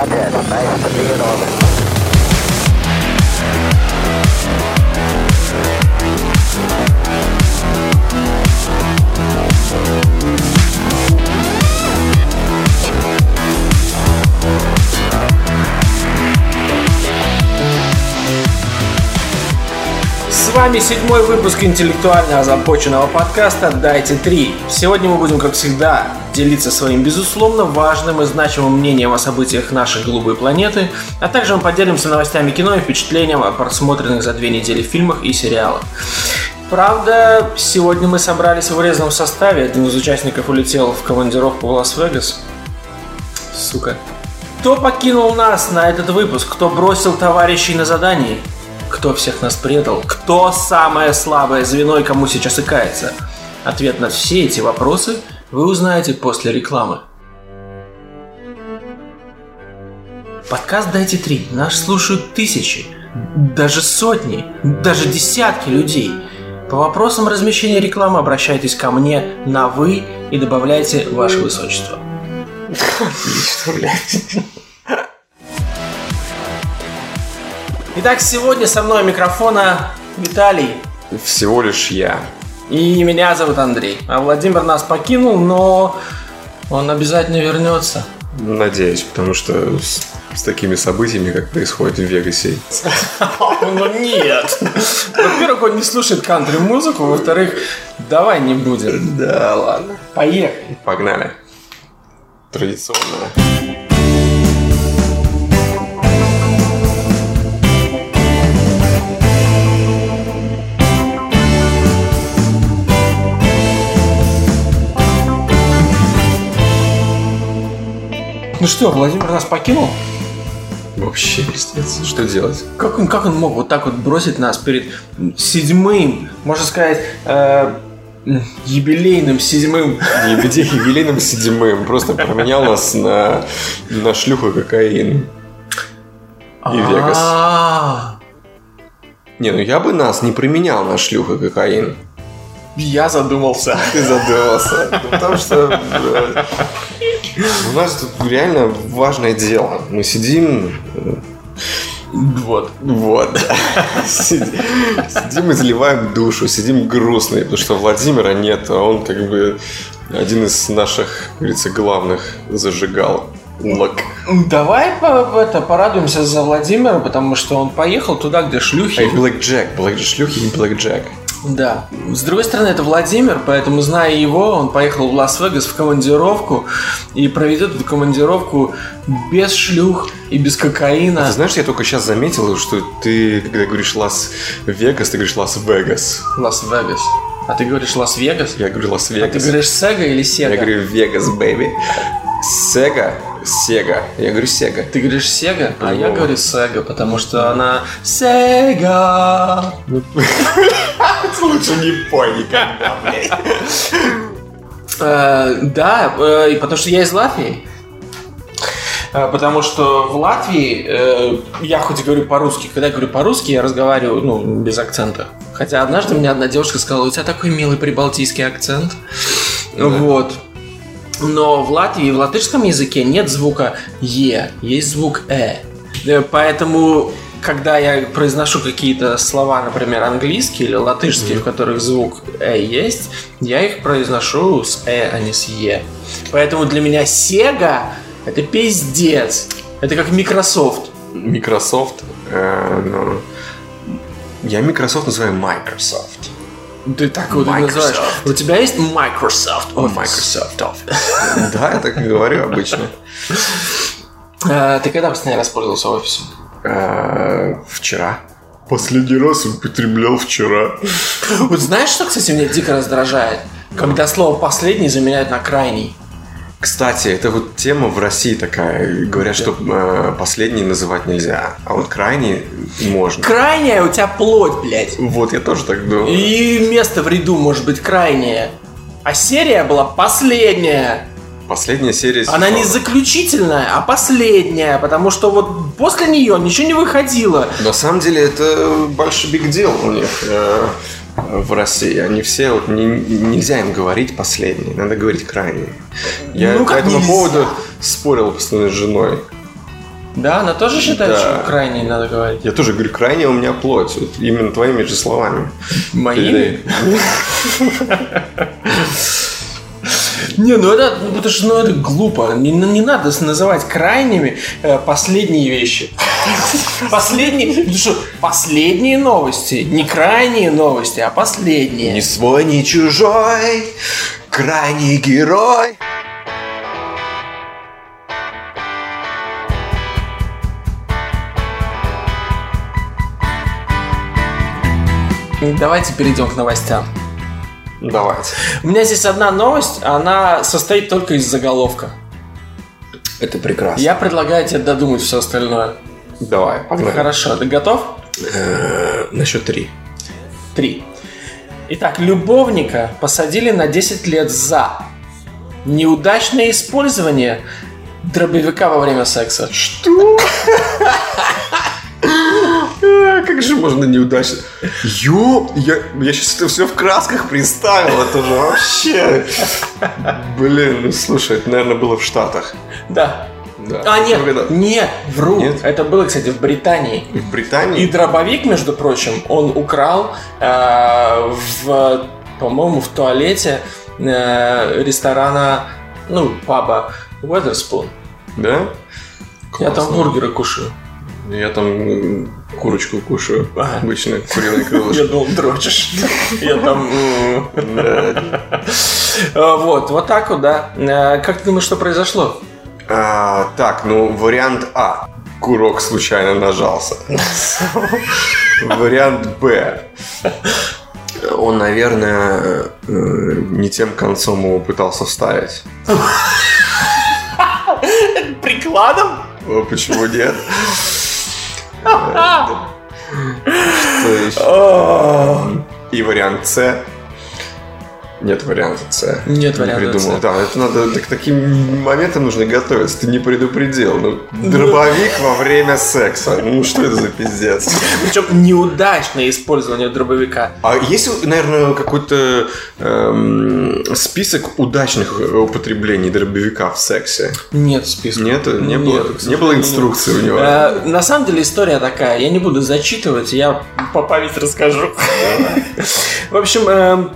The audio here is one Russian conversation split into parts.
object back to be in orbit. We'll be right back. С вами седьмой выпуск интеллектуально озабоченного подкаста «Дайте три». Сегодня мы будем, как всегда, делиться своим безусловно важным и значимым мнением о событиях нашей голубой планеты, а также мы поделимся новостями кино и впечатлением о просмотренных за две недели фильмах и сериалах. Правда, сегодня мы собрались в урезанном составе. Один из участников улетел в командировку в Лас-Вегас. Сука. Кто покинул нас на этот выпуск? Кто бросил товарищей на задании? Кто всех нас предал? Кто самое слабое звено и кому сейчас и кается? Ответ на все эти вопросы вы узнаете после рекламы. Подкаст «Дайте три» наш слушают тысячи, даже сотни, даже десятки людей. По вопросам размещения рекламы обращайтесь ко мне на «вы» и добавляйте «Ваше Высочество». Отлично, блядь. Итак, сегодня со мной микрофона Виталий. Всего лишь я. И меня зовут Андрей. А Владимир нас покинул, но он обязательно вернется. Надеюсь, потому что с, с такими событиями, как происходит в Вегасе. Ну нет. Во-первых, он не слушает кантри-музыку, во-вторых, давай не будем. Да, ладно. Поехали. Погнали. Традиционно. Ну что, Владимир нас покинул? Вообще пиздец. Что делать? Как он, как он мог вот так вот бросить нас перед седьмым, можно сказать, э, юбилейным седьмым Не где юбилейным седьмым. Просто променял нас на, на шлюху кокаин. И Вегас. А, Не, ну я бы нас не променял на шлюху кокаин. Я задумался. Ты задумался. Ну, Потому что блядь, у нас тут реально важное дело. Мы сидим, Вот. вот, сидим, и заливаем душу, сидим грустные, потому что Владимира нет, а он как бы один из наших, как говорится, главных зажигал. Лок. Давай по- это, порадуемся за Владимира, потому что он поехал туда, где шлюхи. Эй, Блэк Джек, Блэк шлюхи и Блэк Джек. Да. С другой стороны, это Владимир, поэтому, зная его, он поехал в Лас-Вегас в командировку и проведет эту командировку без шлюх и без кокаина. Ты знаешь, я только сейчас заметил, что ты, когда говоришь Лас-Вегас, ты говоришь Лас-Вегас. Лас-Вегас. А ты говоришь Лас-Вегас? Я говорю А ты Лас-Вегас. говоришь Сега или Сега? Я говорю Вегас, baby. Сега, Сега. Я говорю Сега. Ты говоришь Сега, а я говорю Сега, потому что она Сега. Лучше не пой никогда, блядь. Э, да, э, потому что я из Латвии. Э, Потому что в Латвии я хоть и говорю по-русски, когда я говорю по-русски, я разговариваю ну, без акцента. Хотя однажды мне одна девушка сказала, у тебя такой милый прибалтийский акцент. Вот. Но в Латвии, в латышском языке нет звука «е», есть звук «э». Э, Поэтому, когда я произношу какие-то слова, например, английские или латышские, в которых звук «э» есть, я их произношу с «э», а не с «е». Поэтому для меня Sega — это пиздец. Это как Microsoft. Microsoft, э, ну, я Microsoft называю Microsoft. Ты так вот и Microsoft. называешь. У тебя есть Microsoft Office? Microsoft Office. Да, я так и говорю обычно. Э, Ты когда последний раз пользовался офисом? Э, Вчера. Последний раз употреблял вчера. Вот знаешь, что, кстати, меня дико раздражает? Когда слово «последний» заменяют на «крайний». Кстати, это вот тема в России такая. Говорят, что э, последний называть нельзя, а вот крайний можно. Крайняя у тебя плоть, блядь. Вот, я тоже так думаю. И место в ряду может быть крайнее. А серия была последняя. Последняя серия Она не сезона. заключительная, а последняя, потому что вот после нее ничего не выходило. На самом деле это большой биг дел у них э, в России. Они все, вот не- нельзя им говорить последний, надо говорить крайний. Я Ну, по этому нельзя? поводу спорил постоянно с женой. Да, она тоже считает, Да. что крайне надо говорить. Я тоже говорю, крайне у меня плоть. Вот именно твоими же словами. Моими? Не, ну это, ну, это же ну, это глупо. Не, ну, не надо называть крайними э, последние вещи. Последние, ну что, последние новости. Не крайние новости, а последние. Ни свой, ни чужой, крайний герой. Давайте перейдем к новостям. Давайте. У меня здесь одна новость, она состоит только из заголовка. Это прекрасно. Я предлагаю тебе додумать все остальное. Давай, погнали. Хорошо, ты готов? Э, На счет три. Три. Итак, любовника посадили на 10 лет за неудачное использование дробовика во время секса. Что? А, Как же можно неудачно? Ё, я, я сейчас это все в красках представил, это же вообще... Блин, ну слушай, это, наверное, было в Штатах. Да. Да. А, нет, Когда- нет, вру. Нет? Это было, кстати, в Британии. В И Британии? дробовик, между прочим, он украл э, в, по-моему, в туалете э, ресторана, ну, паба Weatherspoon. Да? Я там Классно. бургеры кушаю. Я там курочку кушаю. Ага. Обычно куриные Я крылышки. думал, дрочишь. Я там... Э, Вот, вот так вот, да. Э, Как ты думаешь, что произошло? А, Так, ну, вариант А. Курок случайно нажался. Вариант Б. Он, наверное, э, не тем концом его пытался вставить. Прикладом? А Почему нет? Что еще? И вариант С. Нет варианта С. Нет Не варианта придумал. С. Да, это надо к таким моментам нужно готовиться. Ты не предупредил. Ну, дробовик во время секса. Ну что это за пиздец? Причем неудачное использование дробовика. А есть, наверное, какой-то эм, список удачных употреблений дробовика в сексе? Нет списка. Нет, не Нет, было, к не было инструкции у него. Э, На самом деле история такая, я не буду зачитывать, я по памяти расскажу. В общем, э,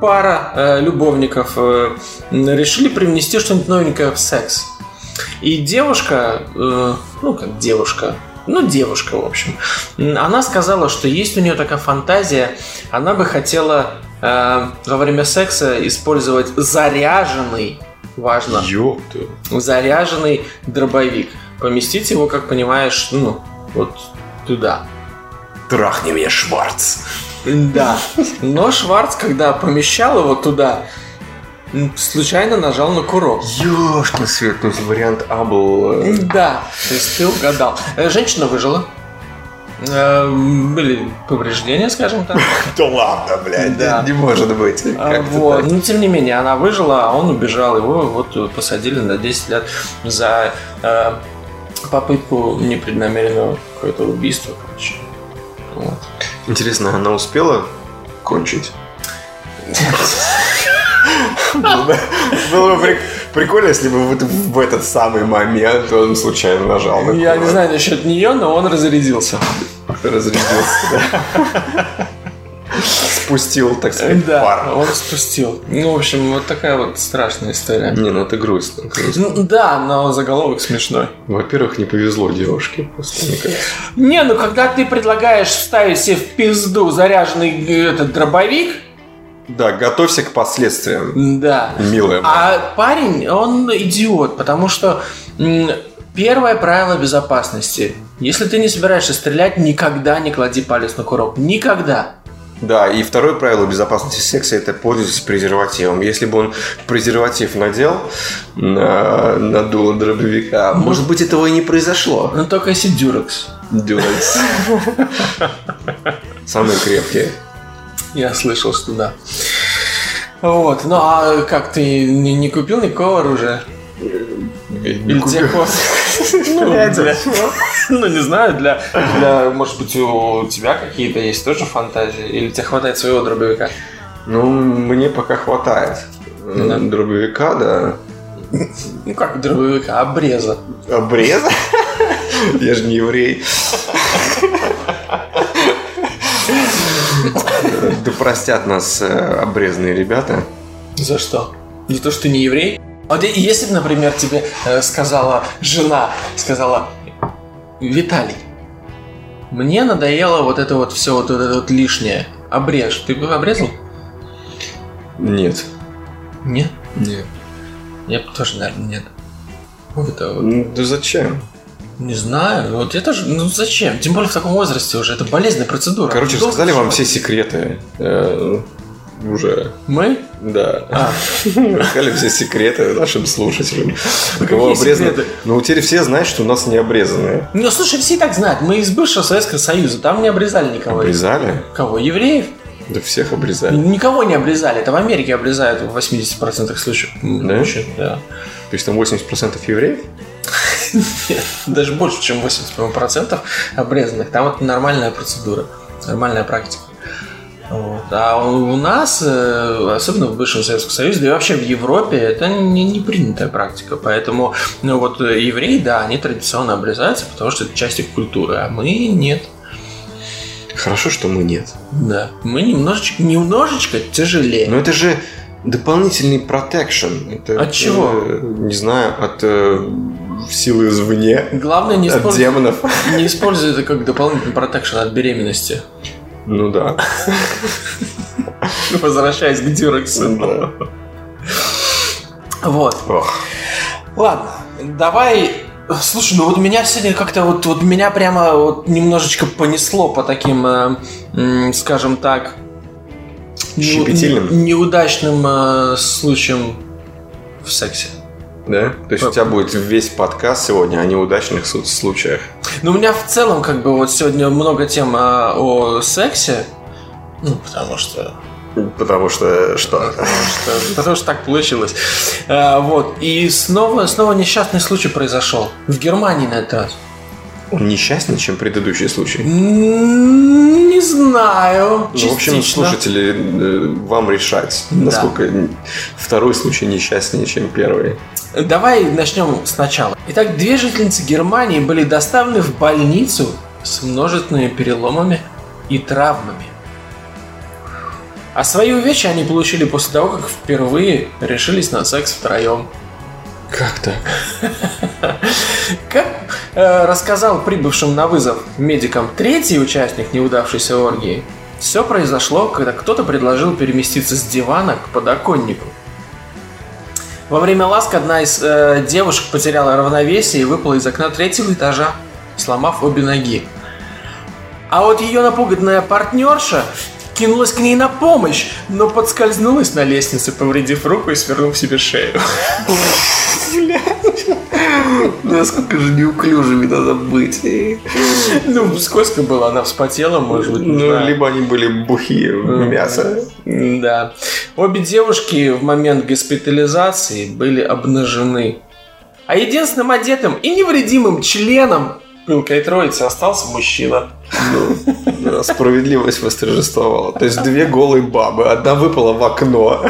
пара э, любовников э, решили привнести что-нибудь новенькое в секс. И девушка, э, ну как девушка, ну девушка, в общем, она сказала, что есть у нее такая фантазия, она бы хотела э, во время секса использовать заряженный, важно, Ёпта. заряженный дробовик. Поместить его, как понимаешь, ну, вот туда. Трахни меня, Шварц. Да. Но Шварц, когда помещал его туда, случайно нажал на курок. Ёшкин свет, ну вариант А был... э, Да, то есть ты угадал. Э, Женщина выжила. Э, Были повреждения, скажем так. Да ладно, блядь, Да. не может быть. Вот. Но тем не менее, она выжила, а он убежал. Его вот посадили на 10 лет за попытку непреднамеренного какое-то убийства, короче. Вот. Интересно, она успела кончить? Было бы прикольно, если бы вот в этот самый момент он случайно нажал на Я не знаю насчет нее, но он разрядился. Разрядился. да. Спустил, так сказать, Да, пар. он спустил. Ну, в общем, вот такая вот страшная история. Не, ну это грустно. грустно. Ну, да, но заголовок смешной. Во-первых, не повезло девушке. Просто, мне кажется. Не, ну когда ты предлагаешь вставить себе в пизду заряженный э, этот дробовик, Да, готовься к последствиям, да. милая. моя. А парень, он идиот, потому что первое правило безопасности. Если ты не собираешься стрелять, никогда не клади палец на курок. Никогда. Да, и второе правило безопасности секса – это пользоваться презервативом. Если бы он презерватив надел на, на дуло дробовика, может быть, этого и не произошло. Но только если дюрекс. Дюрекс. Самые крепкие. Я слышал, что да. Вот, ну а как ты не, не купил никакого оружия? Или тебе хватит? Ну, для- ну, не знаю, для, для, может быть, у тебя какие-то есть тоже фантазии? Или тебе хватает своего дробовика? Ну, мне пока хватает. Да. Дробовика, да. Ну, как дробовика? Обреза. Обреза? Я же не еврей. Да простят нас э, обрезанные ребята. За что? За то, что ты не еврей? А вот если бы, например, тебе э, сказала жена, сказала, Виталий, мне надоело вот это вот все вот это вот лишнее. Обрежь. Ты бы обрезал? Нет. Нет. Нет. Я бы тоже, наверное, нет. Вот это вот. Ну, да зачем? Не знаю. Вот я тоже. Ну зачем? Тем более в таком возрасте уже. Это болезненная процедура. Короче, Долго рассказали вам все секреты. Уже. Мы? Да. А. Рассказали все секреты нашим слушателям. Кого обрезаны. Ну, теперь все знают, что у нас не обрезанные. Ну, слушай, все и так знают. Мы из бывшего Советского Союза. Там не обрезали никого. Обрезали? Кого? Евреев? Да всех обрезали. Никого не обрезали. Это в Америке обрезают в 80% случаев. Да? да. То есть там 80% евреев? Нет, даже больше, чем 80% обрезанных. Там вот нормальная процедура, нормальная практика. Вот. А у нас, э, особенно в бывшем Советском Союзе, да и вообще в Европе, это не, не принятая практика. Поэтому, ну вот э, евреи, да, они традиционно обрезаются, потому что это часть их культуры, а мы нет. Хорошо, что мы нет. Да, мы немножечко, немножечко тяжелее. Но это же дополнительный протекшн. Это, От чего? э, не знаю, от э, силы извне. Главное не От использовать, демонов. не используй это как дополнительный протекшн от беременности. Ну да. Возвращаясь к дюрексу. Да. Вот. Ладно, давай. Слушай, ну вот меня сегодня как-то вот, вот меня прямо вот немножечко понесло по таким, э, скажем так, Щепетильным? неудачным э, случаям в сексе. Да? То есть у тебя будет весь подкаст сегодня о неудачных случаях. Ну, у меня в целом, как бы, вот сегодня много тем а, о сексе. Ну, потому что Потому что что? Потому что, потому что так получилось. А, вот. И снова, снова несчастный случай произошел. В Германии на этот раз. Он несчастнее, чем предыдущий случай. Не знаю. Ну, в общем, слушатели, э, вам решать, Да. насколько второй случай несчастнее, чем первый. Давай начнем сначала. Итак, две жительницы Германии были доставлены в больницу с множественными переломами и травмами. А свои увечья они получили после того, как впервые решились на секс втроем. Как так? Как э, рассказал прибывшим на вызов медикам третий участник неудавшейся оргии, все произошло, когда кто-то предложил переместиться с дивана к подоконнику. Во время ласк одна из э, девушек потеряла равновесие и выпала из окна третьего этажа, сломав обе ноги. А вот ее напуганная партнерша кинулась к ней на помощь, но подскользнулась на лестнице, повредив руку и свернув себе шею. Насколько же неуклюжими надо быть. Ну, скользко было, она вспотела, может быть. не Ну, либо они были бухие мясо. Да. Обе девушки в момент госпитализации были обнажены. А единственным одетым и невредимым членом пылкой троицы остался мужчина. Да, Справедливость восторжествовала. То есть две голые бабы. Одна выпала в окно.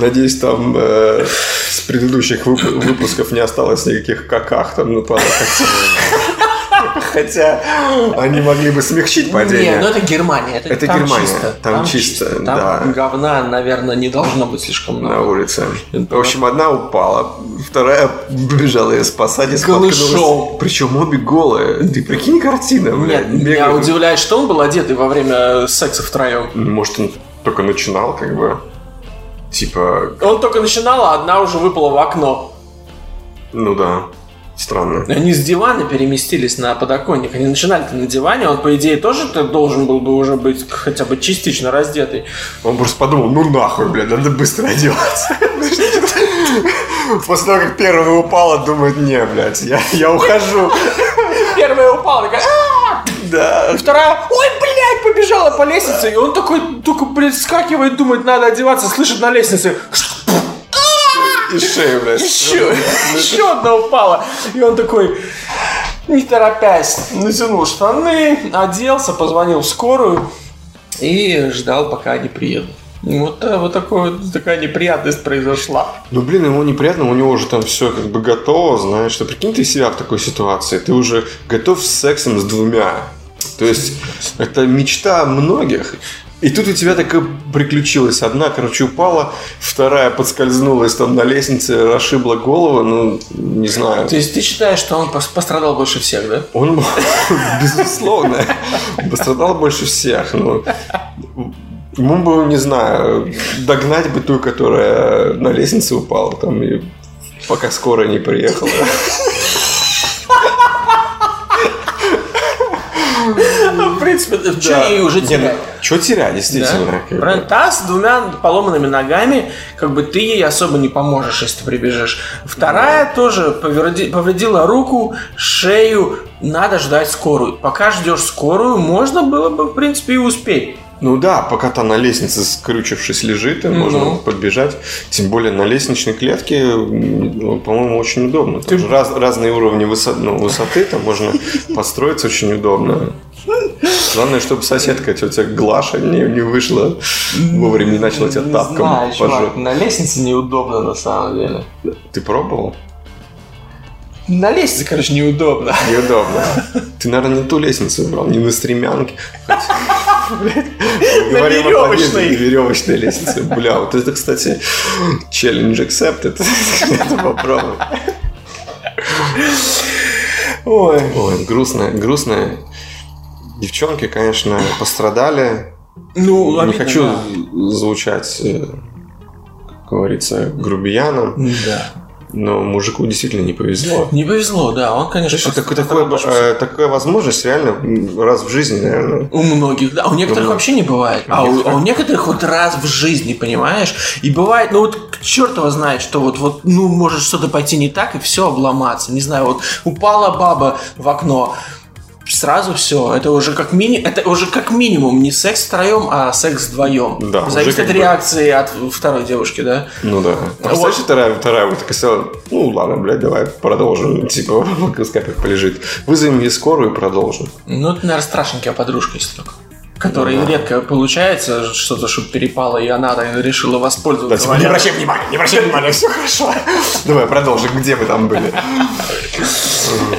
Надеюсь, там э, с предыдущих вып- выпусков не осталось никаких каках там на туалетах. Хотя они могли бы смягчить падение. ну это Германия. Это, Это там Германия, Чисто, там чисто, Там да. говна, наверное, не должно быть слишком на много. улице. В общем, одна упала, вторая бежала ее спасать и споткнулась. Причем обе голые. Ты прикинь картина, блядь. Нет, меня удивляет, что он был одетый во время секса втроем. Может, он только начинал, как бы. Типа, Он только начинал, а одна уже выпала в окно. ну да, странно. Они с дивана переместились на подоконник. Они начинали на диване, он, по идее, тоже -то должен был бы уже быть хотя бы частично раздетый. Он просто подумал, ну нахуй, блядь, надо быстро одеваться. После того, как первая упала, думает, не, блядь, я, я ухожу. Первая упала, такая! Да. Вторая, ой, блядь, побежала по лестнице. И он такой, только, блядь, скакивает, думает, надо одеваться, слышит на лестнице, И шею, блядь. еще, еще одна упала. И он такой, не торопясь, натянул штаны, оделся, позвонил в скорую и ждал, пока они приедут. Вот, э, вот такой, такая неприятность произошла. Ну, блин, ему неприятно, у него уже там все как бы готово, знаешь, что прикинь ты себя в такой ситуации, ты уже готов с сексом с двумя. То есть, это мечта многих. И тут у тебя такое приключилось. Одна, короче, упала, вторая подскользнулась там на лестнице, расшибла голову, ну, не знаю. То есть ты считаешь, что он пос- пострадал больше всех, да? Он, безусловно, пострадал больше всех. Ну, ему бы, не знаю, догнать бы ту, которая на лестнице упала, там, и пока скорая не приехала. В принципе, что ей уже терять? Что терять, действительно. Да? Правильно? Та с двумя поломанными ногами, как бы ты ей особо не поможешь, если ты прибежишь. Вторая тоже повреди- повредила руку, шею. Надо ждать скорую. Пока ждешь скорую, можно было бы, в принципе, и успеть. Ну да, пока та на лестнице скрючившись лежит, и Ну. можно подбежать. Тем более на лестничной клетке, по-моему, очень удобно. Же раз- разные уровни высо- ну, высоты, там можно подстроиться очень удобно. Главное, чтобы соседка тетя Глаша не, не вышла вовремя не начала тебя тапком пожать. на лестнице неудобно на самом деле. Ты пробовал? На лестнице, короче, неудобно. Неудобно. Ты, наверное, не ту лестницу выбрал, не на стремянке. На веревочной. Веревочной лестнице. Бля, вот это, кстати, челлендж accepted. Это попробуй. Ой. Ой, грустно, грустно. Девчонки, конечно, пострадали. Ну, Не обидно, хочу да. звучать, э, как говорится, грубияном, Да. Но мужику действительно не повезло. Не повезло, да. Он, конечно, Слушай, так- такое, э, такая возможность реально раз в жизни, наверное. У многих, да. А у некоторых Ну, вообще не бывает. А у, а у некоторых вот раз в жизни, понимаешь? И бывает, ну вот черт его знает, что вот, вот ну, может что-то пойти не так, и все обломаться. Не знаю, вот упала баба в окно, сразу все. Это уже как мини, это уже как минимум не секс втроем, а секс вдвоем. Да, Зависит как от бы- реакции от второй девушки, да? Ну да. А представляешь, вторая, вторая вот такая сказала, ну ладно, блядь, давай продолжим. Типа, пока скапик полежит. Вызовем ей скорую и продолжим. Ну, это, наверное, страшненькая подружка, если только. Которой Ну да. редко получается что-то, чтобы перепало, и она решила воспользоваться. типа, не обращай внимания, не обращай внимания, все хорошо. Давай продолжим, где мы там были.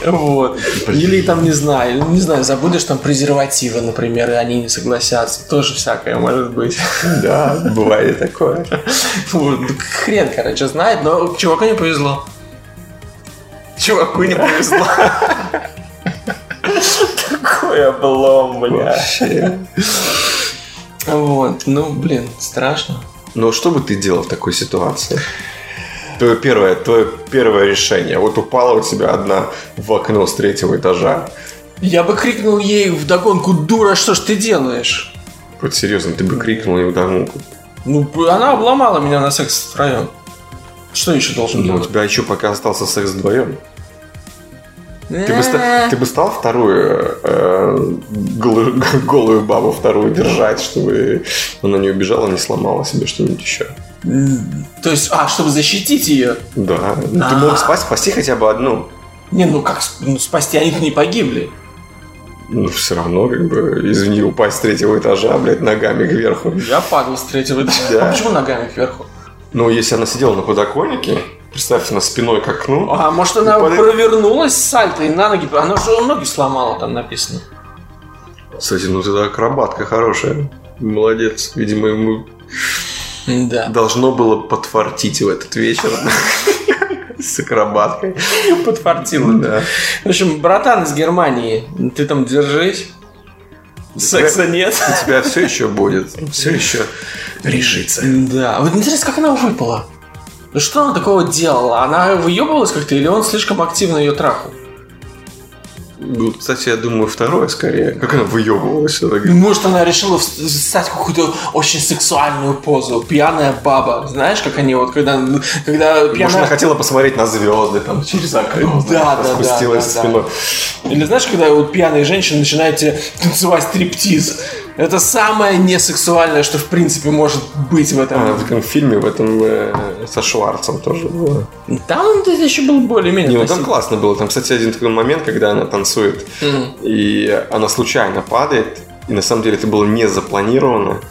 Вот. Или там, не знаю, не знаю, забудешь там презервативы, например, и они не согласятся. Тоже всякое может быть. Да, бывает такое. Хрен, короче, знает, но чуваку не повезло. Чуваку не повезло. Такой облом, бля. Вообще. Вот, ну, блин, страшно. Но что бы ты делал в такой ситуации? Твое первое, твое первое решение. Вот упала у тебя одна в окно с третьего этажа. Я бы крикнул ей вдогонку, дура, что ж ты делаешь? Вот серьезно, ты бы крикнул ей вдогонку. Ну, она обломала меня на секс втроем. Что еще должен Ну, у делать? тебя еще пока остался секс вдвоем. Ты бы, ты бы стал вторую э, голую, голую бабу вторую держать, чтобы она не убежала, не сломала себе что-нибудь еще. То есть, а, чтобы защитить ее? Да. Ну, ты мог спасти, спасти хотя бы одну. Не, ну как ну, спасти, они не погибли. Ну, все равно, как бы, извини, упасть с третьего этажа, блядь, ногами кверху. Я падал с третьего этажа. Да. А почему ногами кверху? Ну, если она сидела на подоконнике, представьте, на спиной к окну. А может она Падает. провернулась сальто и на ноги... Она же ноги сломала, там написано. Кстати, ну ты акробатка хорошая. Молодец. Видимо, ему Да. должно было подфартить в этот вечер. С акробаткой. Подфартило. Да. В общем, братан из Германии, ты там держись. Секса нет. У тебя все еще будет. Все еще решится. Да. Вот интересно, как она выпала? Ну Что она такого делала? Она выебывалась как-то или он слишком активно ее трахал? Ну, кстати, я думаю, второе скорее. Как она выебывалась. Может, она решила вс- встать какую-то очень сексуальную позу. Пьяная баба. Знаешь, как они вот, когда, когда Может, пьяная... она хотела посмотреть на звезды там через окно. Да, да, да, спустилась да, спиной. Или знаешь, когда вот пьяные женщины начинают тебе танцевать стриптиз. Это самое несексуальное, что в принципе может быть в этом. А, в этом фильме, в этом э, со Шварцем тоже было. Там это еще был более-менее Не, ну там классно было. Там, кстати, один такой момент, когда она танцует, Мгм. и она случайно падает, И на самом деле это было не запланировано.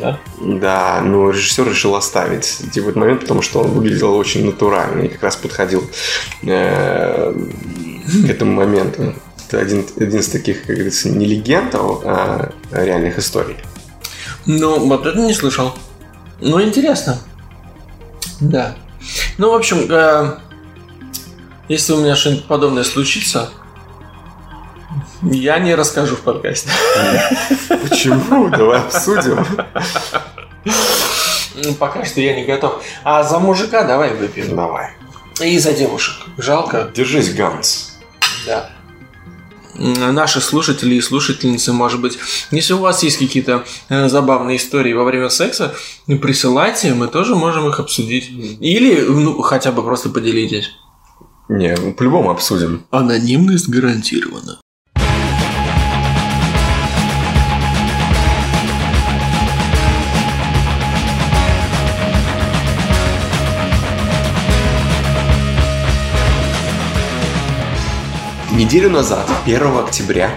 Да? Да, но режиссер решил оставить типа, этот момент, потому что он выглядел очень натурально и как раз подходил э, к этому моменту. Это один, один из таких, как говорится, не легенд, а реальных историй. Ну, вот это не слышал. Ну, интересно. Да. Ну, в общем, э, если у меня что-нибудь подобное случится, я не расскажу в подкасте. Почему? Давай обсудим. Ну, Пока что я не готов. А за мужика давай выпьем. Давай. И за девушек. Жалко. Держись, Ганс. Да. Наши слушатели и слушательницы, может быть, если у вас есть какие-то э, забавные истории во время секса, присылайте, мы тоже можем их обсудить. Или, ну, хотя бы просто поделитесь. Не, ну, по-любому обсудим. Анонимность гарантирована. Неделю назад, 1 октября,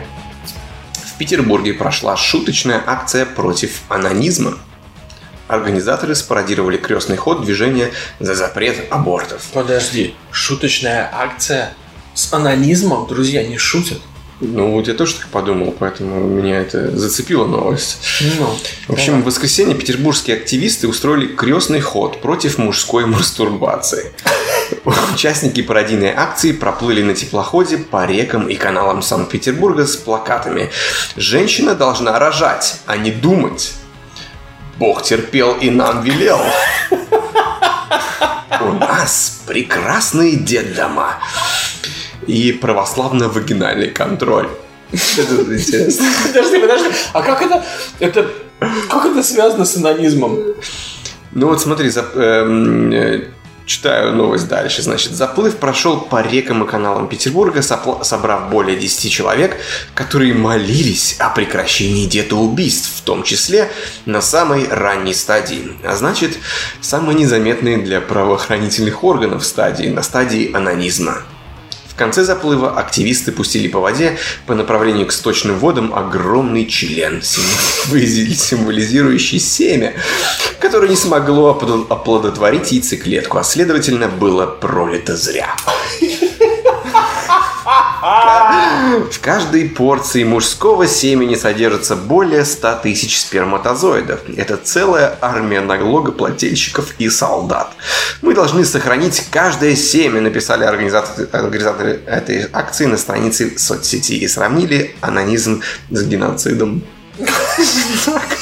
в Петербурге прошла шуточная акция против анонизма. Организаторы спародировали крестный ход движения за запрет абортов. Подожди, шуточная акция с анонизмом? Друзья, не шутят. Ну, вот я тоже так подумал, поэтому меня это зацепила новость. Ну, В общем, в воскресенье петербургские активисты устроили крестный ход против мужской мастурбации. Участники пародийной акции проплыли на теплоходе по рекам и каналам Санкт-Петербурга с плакатами «Женщина должна рожать, а не думать». Бог терпел и нам велел. У нас прекрасные детдома и православно-вагинальный контроль. Это интересно. Подожди, подожди. А как это, это, как это связано с анонизмом? Ну вот смотри, зап- эм, э, читаю новость дальше. Значит, заплыв прошел по рекам и каналам Петербурга, сопла- собрав более 10 человек, которые молились о прекращении детоубийств, в том числе на самой ранней стадии. А значит, самой незаметной для правоохранительных органов стадии, на стадии анонизма. В конце заплыва активисты пустили по воде по направлению к сточным водам огромный член, символи- символизирующий семя, которое не смогло опло- оплодотворить яйцеклетку, а следовательно было пролито зря. В каждой порции мужского семени содержится более 100 тысяч сперматозоидов. Это целая армия налогоплательщиков и солдат. Мы должны сохранить каждое семя, написали организаторы, этой акции на странице соцсети и сравнили анонизм с геноцидом.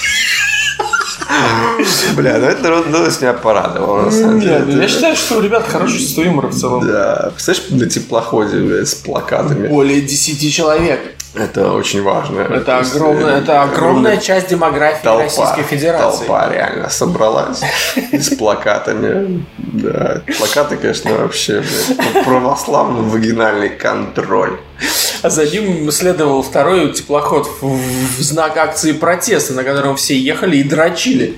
Бля, ну эта новость меня порадовала, на самом деле. Я считаю, что у ребят хорошее чувство юмора в целом. Да, представляешь, на теплоходе блядь, с плакатами. Более 10 человек. Это очень важно. То Это огромная, э, это огромная часть демографии толпа, Российской Федерации. Толпа реально собралась с плакатами. Да, плакаты, конечно, вообще блядь, православно-вагинальный контроль. А за ним следовал второй теплоход в знак акции протеста, на котором все ехали и дрочили.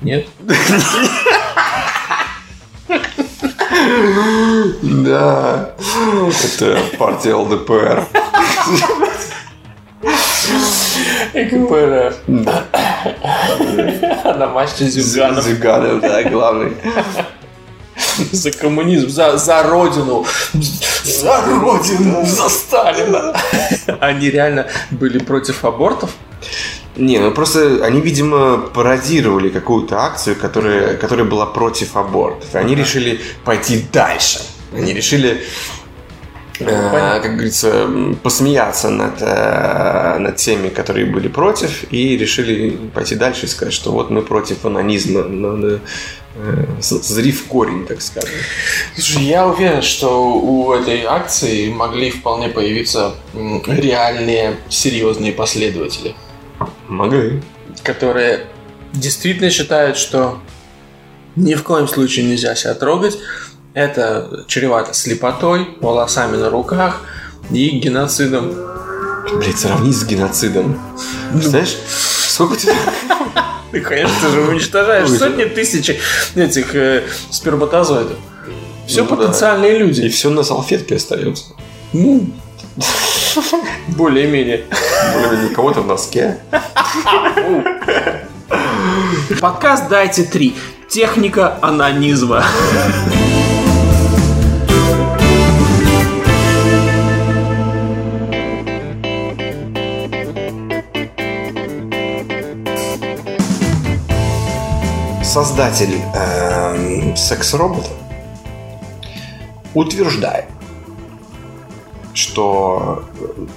Нет? Да, это партия ЛДПР. ЭКПРФ. А на матче Зюганов. Зюганов, да, главный. За коммунизм, за, за родину. За родину, за Сталина. Они реально были против абортов? Не, ну просто они, видимо, пародировали какую-то акцию, которая, которая была против абортов. Они решили пойти дальше. Они решили, понятно. как говорится, посмеяться над, э, над теми, которые были против, и решили пойти дальше и сказать, что вот мы против анонизма. Надо э, зри в корень, так скажем. Слушай, я уверен, что у этой акции могли вполне появиться реальные, серьезные последователи, Могли. которые действительно считают, что ни в коем случае нельзя себя трогать. Это чревато слепотой, волосами на руках и геноцидом. Блять, сравнить с геноцидом. Знаешь, сколько тебе... Ты, конечно, же уничтожаешь сотни тысяч этих э, сперматозоидов. Все Ну да. потенциальные И люди. все на салфетке остается. Ну, Более-менее. Более-менее кого-то в носке. Подкаст «Дайте три». Техника анонизма. Создатель эм, секс-робота утверждает, что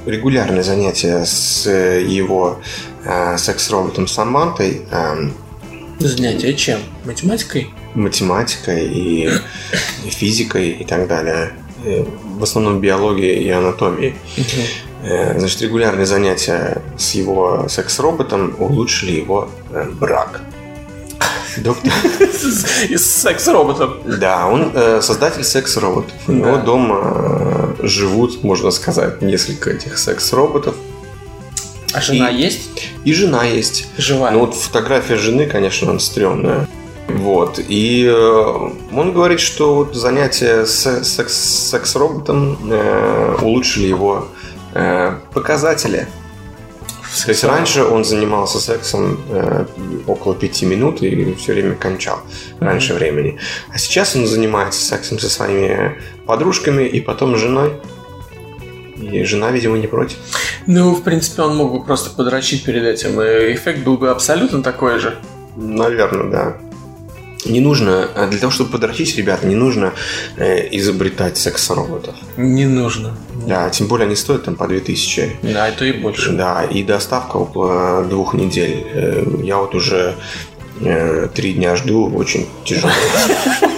регулярные занятия с его э, секс-роботом Самантой эм, Занятие чем? Математикой? математикой и физикой и так далее. э, В основном биологией и анатомией. Э, Значит, регулярные занятия с его секс-роботом улучшили его э, брак. Доктор, И с секс-роботом. да, он э, создатель секс-роботов. У Да. него дома э, живут, можно сказать, несколько этих секс-роботов. А жена И- есть? И жена есть. Живая. Ну вот фотография жены, конечно, она стрёмная. Вот. И э, он говорит, что вот занятия с секс- секс-роботом э, улучшили его э, показатели. То есть раньше он занимался сексом э, около пяти минут и все время кончал раньше времени. А сейчас он занимается сексом со своими подружками и потом женой. И жена, видимо, не против. Ну, в принципе, он мог бы просто подрочить перед этим, и эффект был бы абсолютно такой же. Наверное, да. Не нужно, а для того, чтобы подрочить, ребята, не нужно э, изобретать секс-роботов. Не нужно. Да, тем более они стоят там по 2000. Да, это и больше. Да, и доставка около двух недель. Э, Я вот уже э, три дня жду, очень тяжело.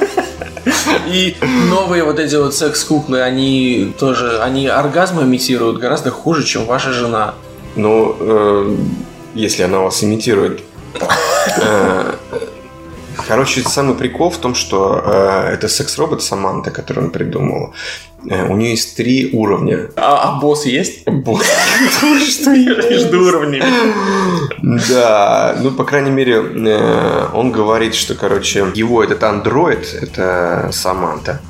И новые вот эти вот секс-куклы, они тоже, они оргазмы имитируют гораздо хуже, чем ваша жена. Ну, э, если она вас имитирует. Э, Короче, самый прикол в том, что э, это секс-робот Саманта, который он придумал. Э, У нее есть три уровня. А, а босс есть? Бо- Что между уровнями? Да, ну, по крайней мере, э, он говорит, что, короче, его этот андроид, это Саманта,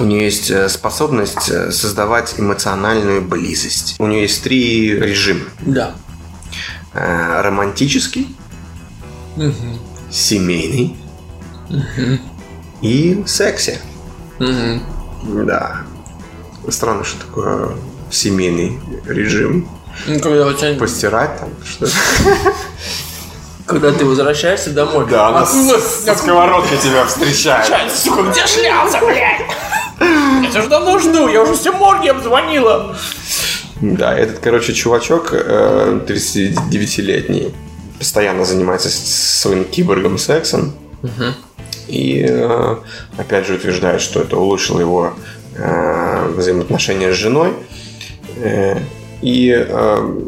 у нее есть э, способность э, создавать эмоциональную близость. У нее есть три режима. Да. Романтический. Семейный и секси. Мгм. Да. Странно, что такое семейный режим. Ну, когда у тебя... Постирать там что-то. Когда ты возвращаешься домой. Да, она Откуда- со сковородкой тебя встречает. Сука, где шлялся, блядь? Я тебя уже давно жду, я уже все морги обзвонила. Да, этот, короче, чувачок, э, 39-летний, постоянно занимается своим киборгом сексом. И, э, опять же, утверждает, что это улучшило его э, взаимоотношения с женой. Э, И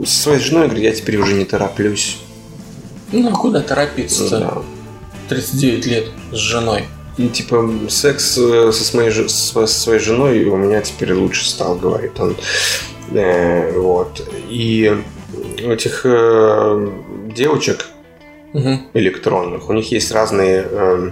со своей женой, говорит, я теперь уже не тороплюсь. Ну, а куда торопиться-то? Да. 39 лет с женой. И, типа, секс со, своей, со своей женой у меня теперь лучше стал, говорит он. Э, вот. И у этих э, девочек Мгм. электронных, у них есть разные э,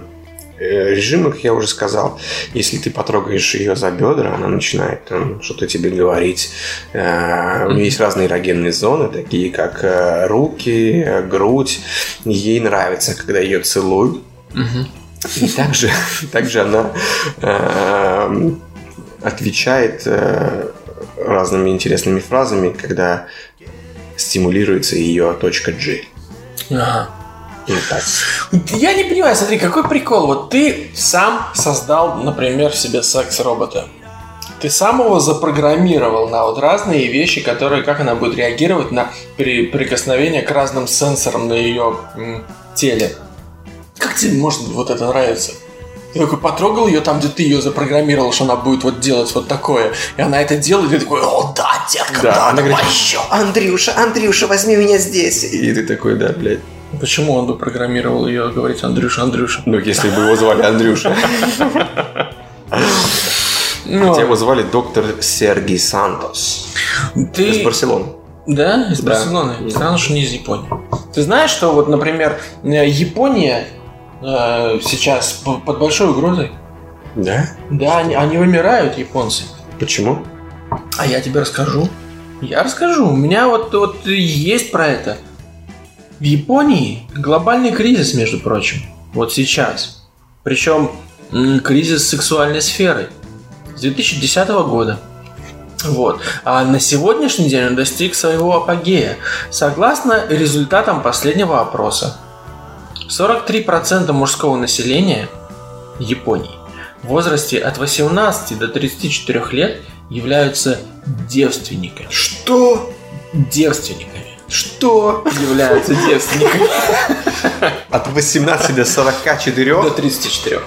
э, режимы, как я уже сказал. Если ты потрогаешь ее за бедра, она начинает там, что-то тебе говорить. Э, у нее есть разные эрогенные зоны, такие как э, руки, э, грудь. Ей нравится, когда ее целуют. И также, также она э, отвечает э, разными интересными фразами, когда стимулируется ее точка G. Ага. Вот. Я не понимаю, смотри, какой прикол. Вот ты сам создал, например, себе секс-робота. Ты сам его запрограммировал на вот разные вещи, которые, как она будет реагировать на при- прикосновение к разным сенсорам на ее м, теле. Как тебе может вот это нравится? Ты такой потрогал ее там, где ты ее запрограммировал, что она будет вот делать вот такое. И она это делает, и ты такой, о, да, детка, Да, да, она говорит, еще. Андрюша, Андрюша, возьми меня здесь. И ты такой, да, блядь. Почему он бы программировал ее говорить Андрюша, Андрюша? Ну, если бы его звали Андрюша. Ну, Хотя его звали доктор Сергей Сантос. ты... Из Барселоны. Да, из Да. Барселоны. Странно, что не из Японии. Ты знаешь, что вот, например, э, Япония э, сейчас под большой угрозой? Да? Да, они, они вымирают, японцы. Почему? А я тебе расскажу. Я расскажу. У меня вот, вот есть про это. В Японии глобальный кризис, между прочим. Вот сейчас. Причем кризис сексуальной сферы. С 2010 года. Вот. А на сегодняшний день он достиг своего апогея. Согласно результатам последнего опроса, 43% мужского населения Японии в возрасте от 18 до 34 лет являются девственниками. Что? Девственниками. Что? Являются девственниками. От 18 до 44? До 34.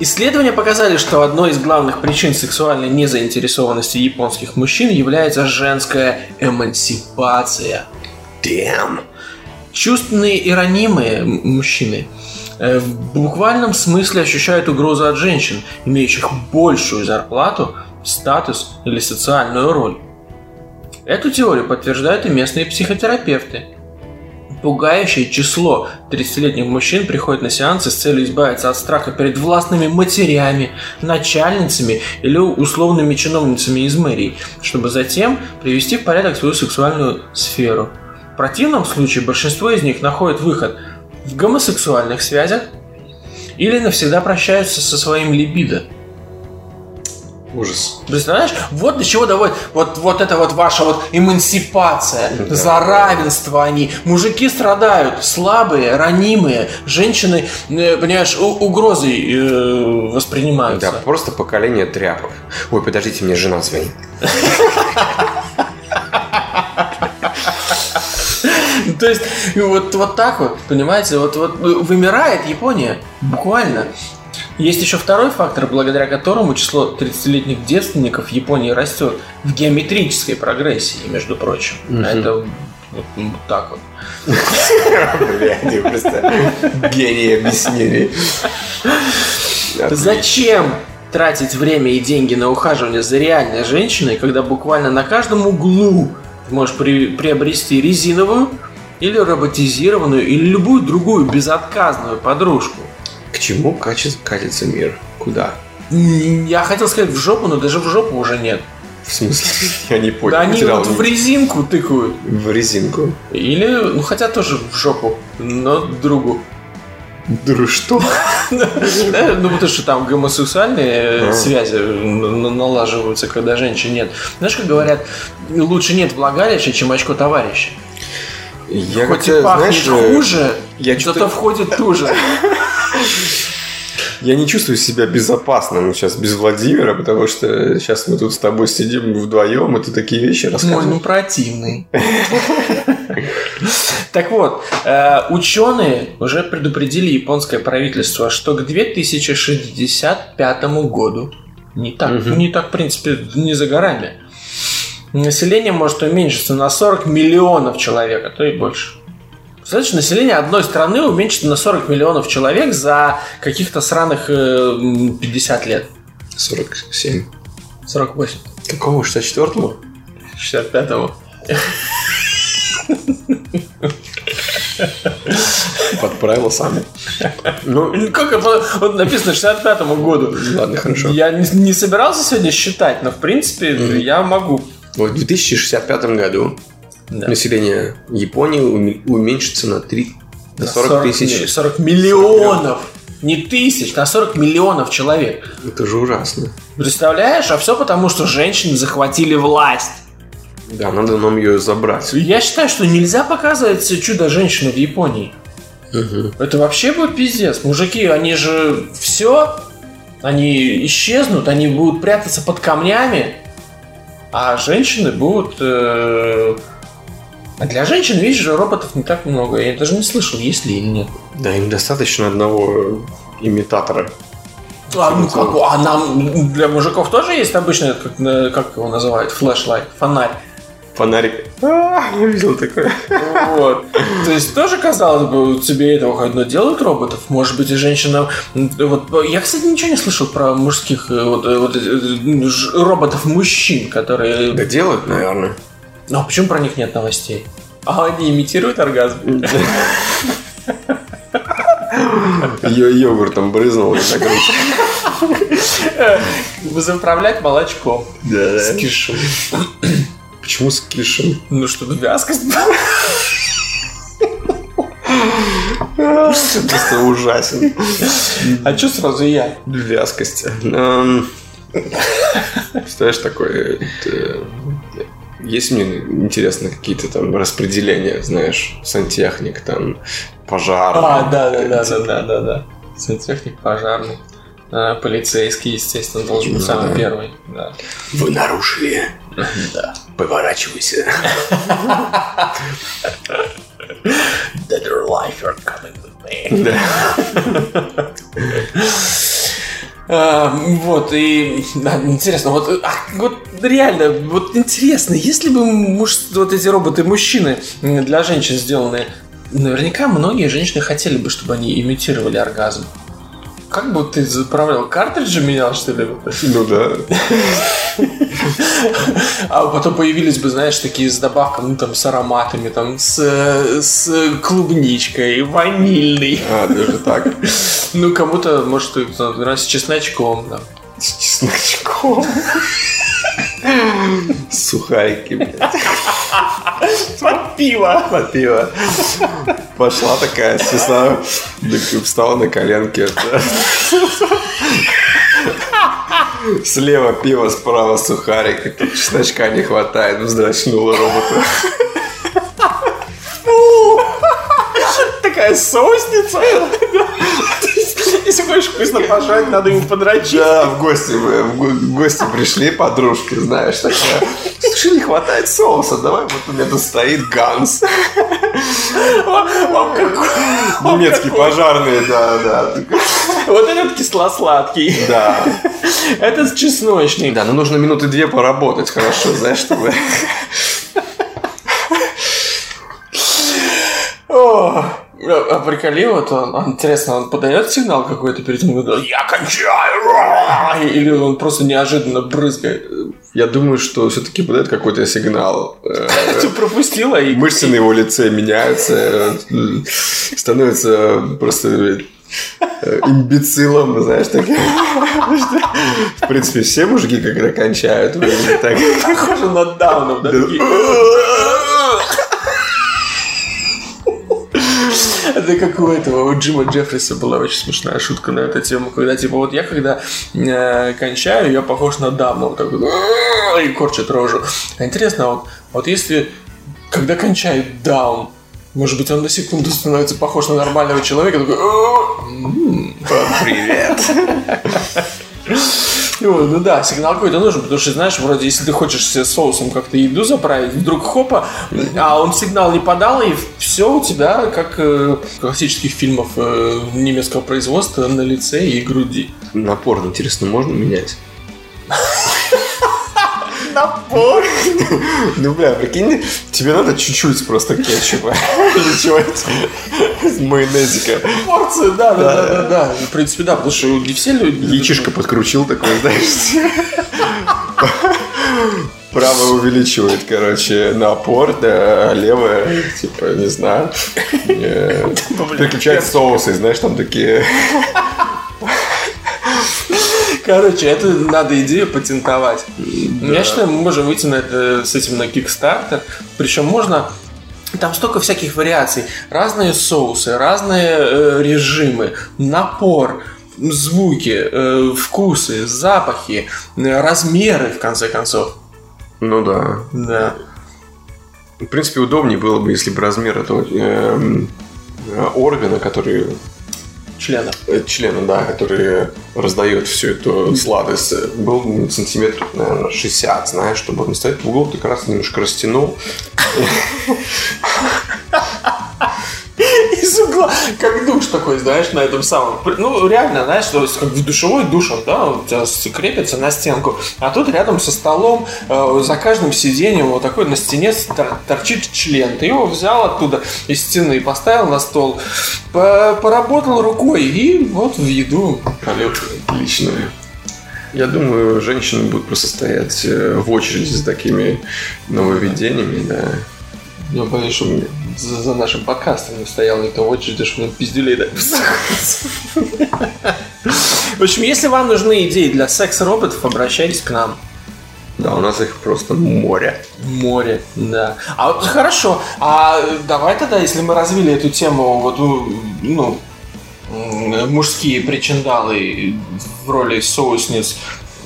Исследования показали, что одной из главных причин сексуальной незаинтересованности японских мужчин является женская эмансипация. Damn. Чувственные и ранимые мужчины э, в буквальном смысле ощущают угрозу от женщин, имеющих большую зарплату, статус или социальную роль. Эту теорию подтверждают и местные психотерапевты. Пугающее число 30-летних мужчин приходит на сеансы с целью избавиться от страха перед властными матерями, начальницами или условными чиновницами из мэрии, чтобы затем привести в порядок свою сексуальную сферу. В противном случае большинство из них находит выход в гомосексуальных связях или навсегда прощаются со своим либидо. Ужас. Представляешь, вот до чего доводит вот, вот эта вот ваша вот эмансипация, Да. за равенство они. Мужики страдают, слабые, ранимые, женщины, э, понимаешь, угрозой э, воспринимаются. Да, просто поколение тряпок. Ой, подождите, мне жена звонит. То есть вот, вот так вот, понимаете, вот, вот вымирает Япония, буквально. Есть еще второй фактор, благодаря которому число 30-летних девственников в Японии растет в геометрической прогрессии, между прочим. Мгм. Это вот, вот так вот. Блядь, просто гений объяснений. Зачем тратить время и деньги на ухаживание за реальной женщиной, когда буквально на каждом углу ты можешь при- приобрести резиновую или роботизированную или любую другую безотказную подружку? К чему каче- катится мир? Куда? Я хотел сказать в жопу, но даже в жопу уже нет. В смысле? Я не понял. Да они вот в резинку тыкают. в резинку. Или, ну хотя тоже в жопу, но другу. Дру, что? Ну, потому что там гомосексуальные э, А. связи налаживаются, когда женщин нет. Знаешь, как говорят, лучше нет влагалища, чем очко товарища. Я Хоть и пахнет знаешь, э, хуже, я зато входит туже. Я не чувствую себя безопасным сейчас без Владимира, потому что сейчас мы тут с тобой сидим вдвоем, и ты такие вещи Мой, ну рассказываешь. противный. Так вот, э, ученые уже предупредили японское правительство, что к 2065 году, не так, не так, в принципе, не за горами, население может уменьшиться на 40 миллионов человек, а то и больше. Представляешь, население одной страны уменьшится на 40 миллионов человек за каких-то сраных э, м, 50 лет. 47. 48. Какого? 64-го? 65-му. Подправил сами. Ну, Как это? Вот написано 65 году. ладно, хорошо. Я не, не собирался сегодня считать, но в принципе Мгм. я могу. В 2065 году Да. население Японии уме- уменьшится на 3 на 40 тысяч. ми- 40 миллионов. Не тысяч, на 40 миллионов человек. Это же ужасно. Представляешь? А все потому, что женщины захватили власть. Да, надо нам ее забрать. Я считаю, что нельзя показывать чудо-женщину в Японии. Мгм. Это вообще будет пиздец. Мужики, они же все, они исчезнут, они будут прятаться под камнями, а женщины будут... э, А для женщин, видишь же, роботов не так много. Я даже не слышал, есть ли или нет. Да, им достаточно одного имитатора. А, ну как, а нам для мужиков тоже есть обычно, как, э, как его называют, флешлайт, фонарь. Фонарик. А, я видел такое. Вот. То есть тоже, казалось бы, тебе этого хоть но делают роботов. Может быть, и женщина... Вот, я, кстати, ничего не слышал про мужских э, вот, э, вот, э, роботов-мужчин, которые... Да делают, наверное. Ну, а почему про них нет новостей? А они имитируют оргазм? Ее йогуртом брызнул и на грудь. Заправлять молочком. Да, С кишом. Почему с кишем? Ну, чтобы вязкость была. Просто ужасен. А что сразу я? Вязкость. Эм, Знаешь, такое... это, Есть мне интересно какие-то там распределения, знаешь, сантехник, там, пожар. А, да, да, да, да, да, да, да. Сантехник, пожарный. А, Полицейский, естественно, должен быть самый первый. Да. Вы нарушили. Да. Поворачивайся. Dead or alive, you're coming with me. Да. А, вот, и да, интересно, вот, а, вот реально, вот интересно, если бы муж, вот эти роботы-мужчины для женщин сделаны, наверняка многие женщины хотели бы, чтобы они имитировали оргазм. Как бы ты заправлял? Картриджи менял, что ли? Ну да. А потом появились бы, знаешь, такие с добавками, ну там с ароматами, там с, с клубничкой, ванильный. А, даже так. Ну, кому-то, может, ну, с чесночком, да. С чесночком. Сухарики, блядь. Под пиво. Под пиво. Пошла такая, так встала на коленки. Слева пиво, справа сухарик. Чесночка не хватает. Вздрачнула робота. Такая соусница. Если хочешь вкусно пожрать, надо ему подрочить. Да, в гости, мы- в го- в гости пришли подружки, знаешь, такая. Слушай, не хватает соуса, давай вот у меня тут стоит Ганс. Вам какой? Немецкий пожарный, да, да. Вот этот кисло-сладкий. Да. Этот чесночный. Да, но нужно минуты две поработать, хорошо, знаешь, чтобы... О, А приколи, вот он, интересно, он подает сигнал какой-то перед тем, как я кончаю, или он просто неожиданно брызгает. Я думаю, что все-таки подает какой-то сигнал. Э, Ты пропустила и... Мышцы на его лице меняются, э, становится просто э, имбецилом, знаешь, так. В принципе, все мужики, когда кончают, так. Похоже на даунов, да? Это как у этого, у Джима Джеффриса была очень смешная шутка на эту тему, когда типа вот я когда э, кончаю, я похож на Дауна, вот так вот, и корчит рожу. А интересно, вот, вот если когда кончает Даун, может быть, он на секунду становится похож на нормального человека, такой, «М, Привет. Ну, ну да, сигнал какой-то нужен, потому что, знаешь, вроде, если ты хочешь себе соусом как-то еду заправить, вдруг хопа, а он сигнал не подал, и все у тебя, как э, классических фильмов э, немецкого производства, на лице и груди. Напор, интересно, можно менять? Напор! Ну, бля, прикинь, тебе надо чуть-чуть просто кетчупа. Или чего-то. Майонезика. Порцию, да, да, да, да, да. В принципе, да, потому что не все люди... Яичишко подкрутил такой, знаешь. Правое увеличивает, короче, напор, да, а левое, типа, не знаю, переключает соусы, знаешь, там такие... Короче, это надо идею патентовать. Я считаю, мы можем выйти на это, с этим на Kickstarter. Причем можно там столько всяких вариаций. Разные соусы, разные э, режимы, напор, звуки, э, вкусы, запахи, э, размеры, в конце концов. Ну да. Да. В принципе, удобнее было бы, если бы размер этого э, органа, который Членов. э, члена, да, который раздает всю эту сладость, был сантиметров, наверное, 60, знаешь, чтобы он стоит в угол, ты как раз немножко растянул. Из угла, как душ такой, знаешь, на этом самом. Ну, реально, знаешь, то есть как в душевой душ он, да, у тебя крепится на стенку. А тут рядом со столом, э, за каждым сиденьем вот такой на стене тор- торчит член. Ты его взял оттуда из стены, поставил на стол, по- поработал рукой и вот в еду. Отлично. Я думаю, женщины будут просто стоять э, в очереди за такими нововведениями, да. Я боюсь, чтобы за, за нашим подкастом не стоял никто в очереди, чтобы пиздюлей дать. В общем, если вам нужны идеи для секс-роботов, обращайтесь к нам. Да, у нас их просто море. Море, да. А вот хорошо, а давай тогда, если мы развили эту тему, вот, ну, м, мужские причиндалы в роли соусниц,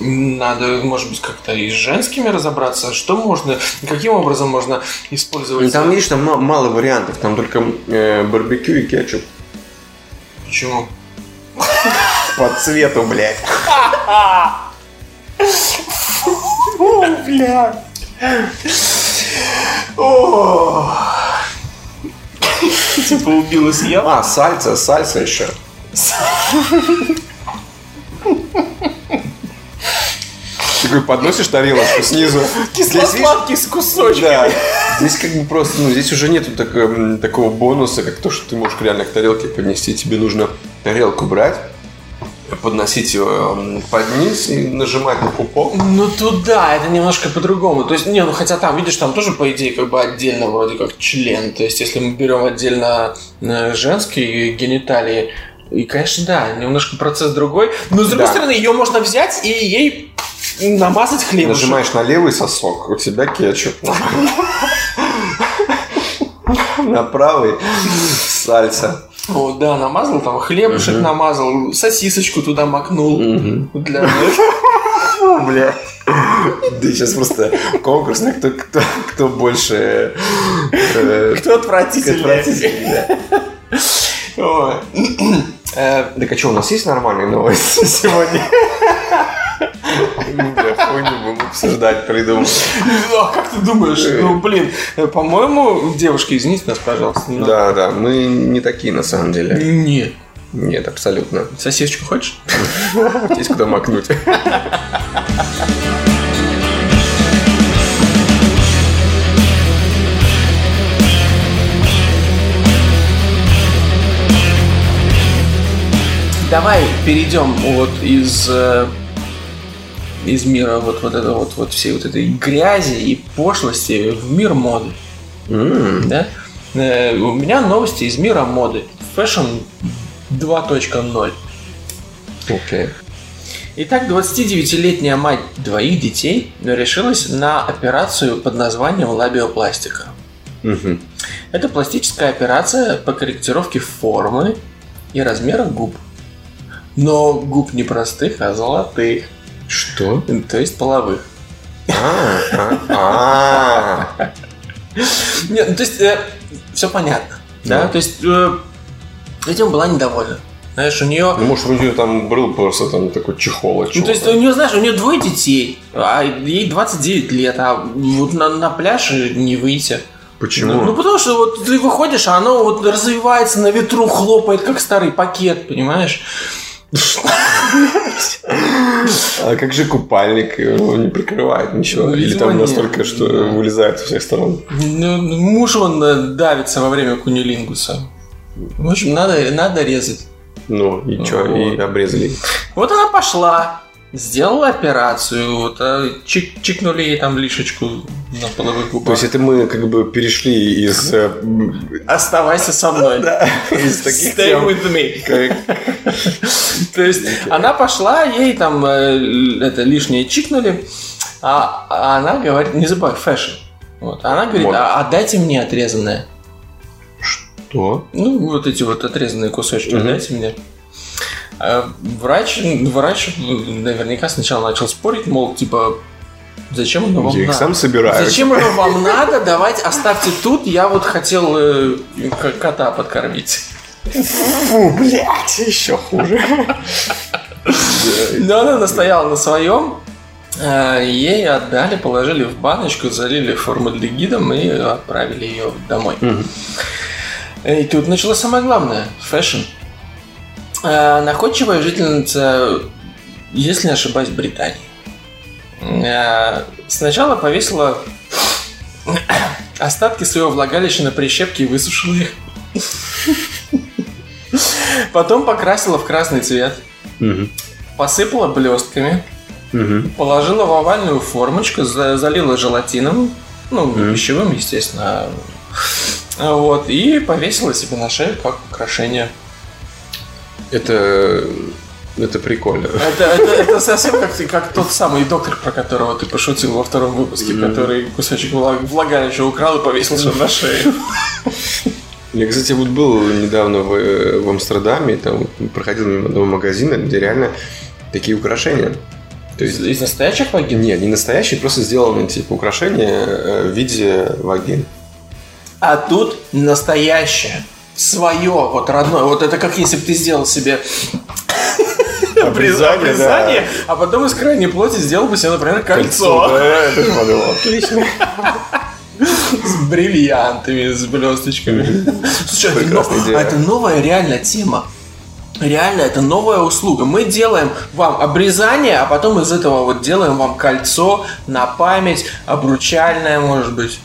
надо, может быть, как-то и с женскими разобраться. Что можно, каким образом можно использовать? Ну, Там, видишь, там ма- мало вариантов. Там только э, барбекю и кетчуп. Почему? По цвету, блядь. О, бля. О. Типа убил и съел? А, сальса, сальса еще. Такой подносишь тарелочку снизу. Кисло-сладкий с кусочками. Да. Здесь как бы просто, ну, здесь уже нету так- м, такого бонуса, как то, что ты можешь реально к тарелке поднести. Тебе нужно тарелку брать, подносить ее м, под низ и нажимать на пупок. Ну туда, это немножко по-другому. То есть, не, ну хотя там, видишь, там тоже, по идее, как бы отдельно вроде как член. То есть, если мы берем отдельно э, женские гениталии, и, конечно, да, немножко процесс другой. Но, с другой Да. стороны, ее можно взять и ей намазать хлебушек. Нажимаешь на левый сосок, у тебя кетчуп. На правый сальса. О, да, намазал там хлебушек намазал, сосисочку туда макнул. Для... Бля. Да сейчас просто конкурс на кто, кто, кто больше... э, Кто отвратительнее. Так а что, у нас есть нормальные новости сегодня? Да, хуйню будем обсуждать, придумать. А как ты думаешь? Ну, блин, по-моему, девушки, извините нас, пожалуйста. Да, да, мы не такие на самом деле. Нет. Нет, абсолютно. Сосисочку хочешь? Есть куда макнуть. Давай перейдем вот из э, из мира вот вот это вот вот всей вот этой грязи и пошлости в мир моды, М, да? Э, У меня новости из мира моды. Fashion 2.0. Окей. Итак, 29-летняя мать двоих детей решилась на операцию под названием лабиопластика. Мгм. Это пластическая операция по корректировке формы и размера губ. Но губ не простых, а золотых, Что? то есть половых. А, а, а. Нет, ну, то есть все понятно. Да, то есть э, этим была недовольна. Знаешь, у нее Ну, может, у нее там был просто там такой чехол Ну, то есть у нее, знаешь, у нее двое детей, а ей 29 лет, а вот на, на пляж не выйти. Почему? Ну, ну, потому что вот ты выходишь, а оно вот развивается на ветру, хлопает, как старый пакет, понимаешь? А как же купальник? Его не прикрывает ничего? Ну, Или там нет. настолько, что Да. вылезает со всех сторон? Ну, муж он э, давится во время кунилингуса. В общем, надо, надо резать. Ну, и что? И Вот. обрезали. Вот она пошла, сделала операцию, вот, а, чик- чикнули ей там лишечку на половых губах. То есть это мы как бы перешли из, э, Оставайся со мной. из таких Stay тем, with me. как- То есть она пошла, ей там э, это лишнее чикнули, а, а она говорит, не забывай, fashion. Вот. А Она говорит, а, а дайте мне отрезанное. Что? Ну, вот эти вот отрезанные кусочки Мгм. дайте мне. А врач, врач наверняка сначала начал спорить, мол, типа, зачем оно вам Я их надо? сам собираю. Зачем оно вам надо? Давайте оставьте тут. Я вот хотел э, кота подкормить. Фу, блядь, еще хуже. Но она настояла на своем. Э, Ей отдали, положили в баночку, залили формальдегидом и отправили ее домой. Мгм. И тут началось самое главное – fashion. Э, Находчивая жительница, если не ошибаюсь, Британии. Э, Сначала повесила остатки своего влагалища на прищепки и высушила их. Потом покрасила в красный цвет, посыпала блестками, положила в овальную формочку, за- залила желатином, ну, пищевым, естественно. Вот, и повесила себе на шею как украшение. Это Это прикольно. Это, это, это совсем как, ты- как тот самый доктор, про которого ты пошутил во втором выпуске, который кусочек влаг- влагалища украл и повесил себе на шею. Я, кстати, вот был недавно в, э, в Амстердаме, там проходил мимо одного магазина, где реально такие украшения. То есть, Из настоящих вагин? не, не настоящие, просто сделаны типа украшения э, в виде вагин. А тут настоящее. Свое, вот родное. Вот это как если бы ты сделал себе Обрезание, обрезание, а потом из крайней плоти сделал бы себе, например, кольцо. Кольцо, да. Отлично. С бриллиантами, с блесточками. Слушай, это, Прекрасная но- идея. а это новая реально тема. Реально, это новая услуга. Мы делаем вам обрезание, а потом из этого вот делаем вам кольцо на память, обручальное, может быть.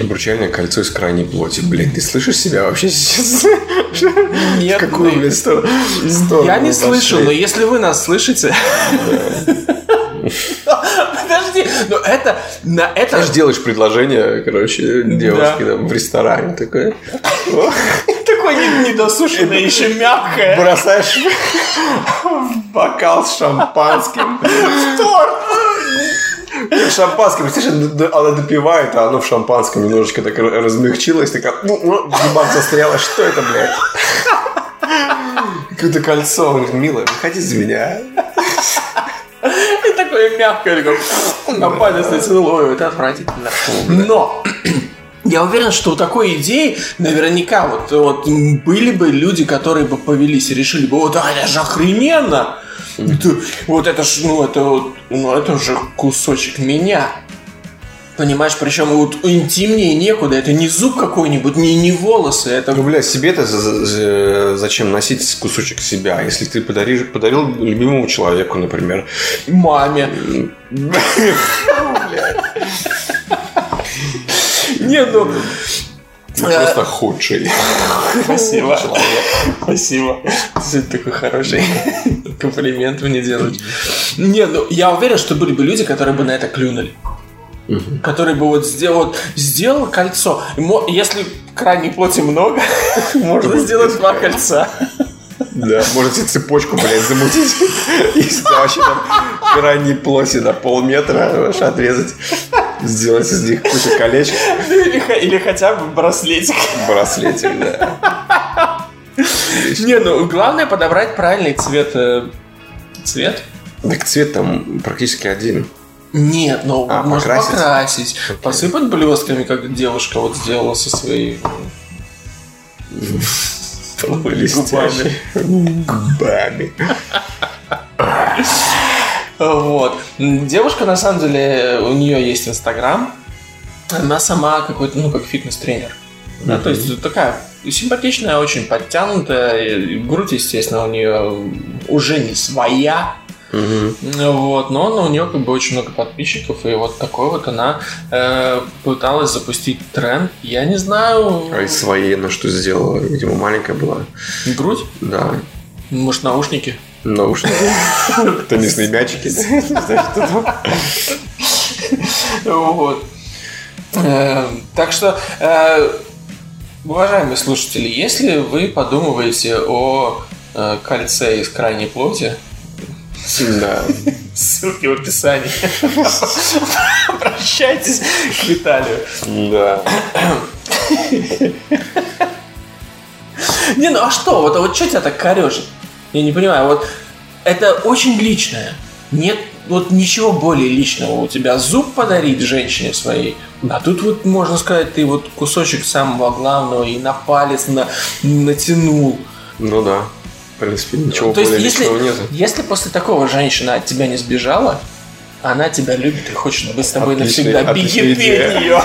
Обручальное кольцо из крайней плоти. Блин, ты слышишь себя вообще сейчас? Нет, В какую, блин, сто- сторону Я не слышу, но если вы нас слышите... Подожди, но это... На это Знаешь, делаешь предложение, короче, девушке там, в ресторане такое. такое не- недосушенное, еще мягкое. Бросаешь в бокал с шампанским. Торт! Шампанским, представляешь, д- д- она допивает, а оно в шампанском немножечко так размягчилось, такая, ну, ну, в зубах застряла, что это, блядь? Какое-то кольцо. Он говорит, милая, выходи за меня. И такое мягкое, такое, на палец натянул. Ой, это отвратительно. Но я уверен, что у такой идеи наверняка вот, вот были бы люди, которые бы повелись и решили бы, вот, а, это же охрененно! Это- вот это ж, ну это, вот, ну это же кусочек меня. Понимаешь, причем вот интимнее некуда. Это не зуб какой-нибудь, не, не волосы. Это Ну, бля, себе-то за- за- за- зачем носить кусочек себя? Если ты подаришь, подарил любимому человеку, например. маме. Не, ну... Ты просто худший. Спасибо. Спасибо. Ты такой хороший комплимент мне делаешь. Не, ну я уверен, что были бы люди, которые бы на это клюнули. Который бы вот сделал, вот сделал кольцо. И Если крайней плоти много, можно сделать два кольца. Да, можете цепочку, блядь, замутить. Там вообще там крайней плоти на полметра отрезать. Сделать из них кучу колечек. Ну, Или, хотя бы браслетик. Браслетик, да. Не, ну главное подобрать правильный цвет. э, Цвет? Так цвет там практически один. Нет, ну А, можно покрасить? покрасить, посыпать блестками, как девушка вот сделала со своей Блестящий. Губами. Вот. Девушка, на самом деле, у нее есть Инстаграм. Она сама какой-то, ну, как фитнес-тренер. Да, то есть такая симпатичная, очень подтянутая. Грудь, естественно, у нее уже не своя. Мгм. Вот, но она- у нее как бы очень много подписчиков, и вот такой вот она э, пыталась запустить тренд. Я не знаю. А из своей она что сделала? Видимо, маленькая была. Грудь? Да. Может, наушники? Наушники. Теннисные мячики. Вот. Э, Так что, э, уважаемые слушатели, если вы подумываете о э, кольце из крайней плоти, Да. ссылки в описании. Обращайтесь к Виталию. Да. Не, ну а что? Вот, а вот что тебя так корежит? Я не понимаю, вот это очень личное. Нет вот ничего более личного. У тебя зуб подарить женщине своей, а тут вот, можно сказать, ты вот кусочек самого главного и на палец на, натянул. Ну да. В принципе, ничего То есть, более если, личного нет. если после такого женщина от тебя не сбежала, она тебя любит и хочет быть с тобой Отличная- навсегда. Беги ее.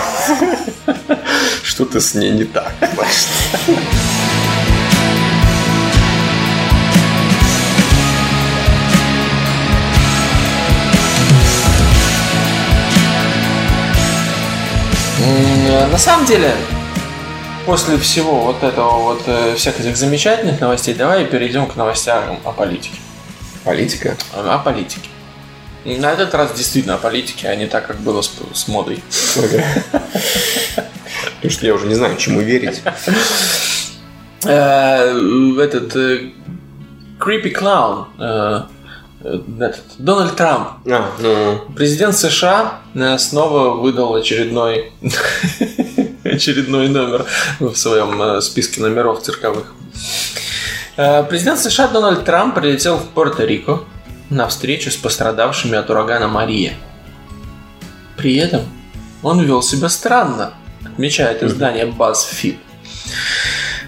Что-то с ней не так. На самом деле, после всего вот этого вот э, всех этих замечательных новостей, давай перейдем к новостям о политике. Политика? О политике. На этот раз действительно о политике, а не так, как было с, с модой. Потому что я уже не знаю, чему верить. Э, Этот э, Creepy Clown, этот, Дональд Трамп, А, ну, президент США э, снова выдал очередной очередной номер в своем э, списке номеров цирковых. Э, Президент США Дональд Трамп прилетел в Пуэрто-Рико на встречу с пострадавшими от урагана Мария. При этом он вел себя странно, отмечает издание BuzzFeed.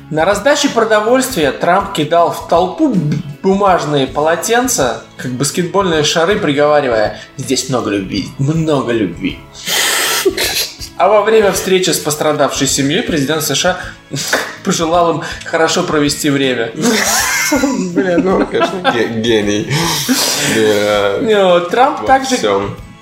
На раздаче продовольствия Трамп кидал в толпу бумажные полотенца, как баскетбольные шары, приговаривая «Здесь много любви, много любви». А во время встречи с пострадавшей семьей президент США пожелал им хорошо провести время. блин, ну, конечно, ге- гений. Трамп также,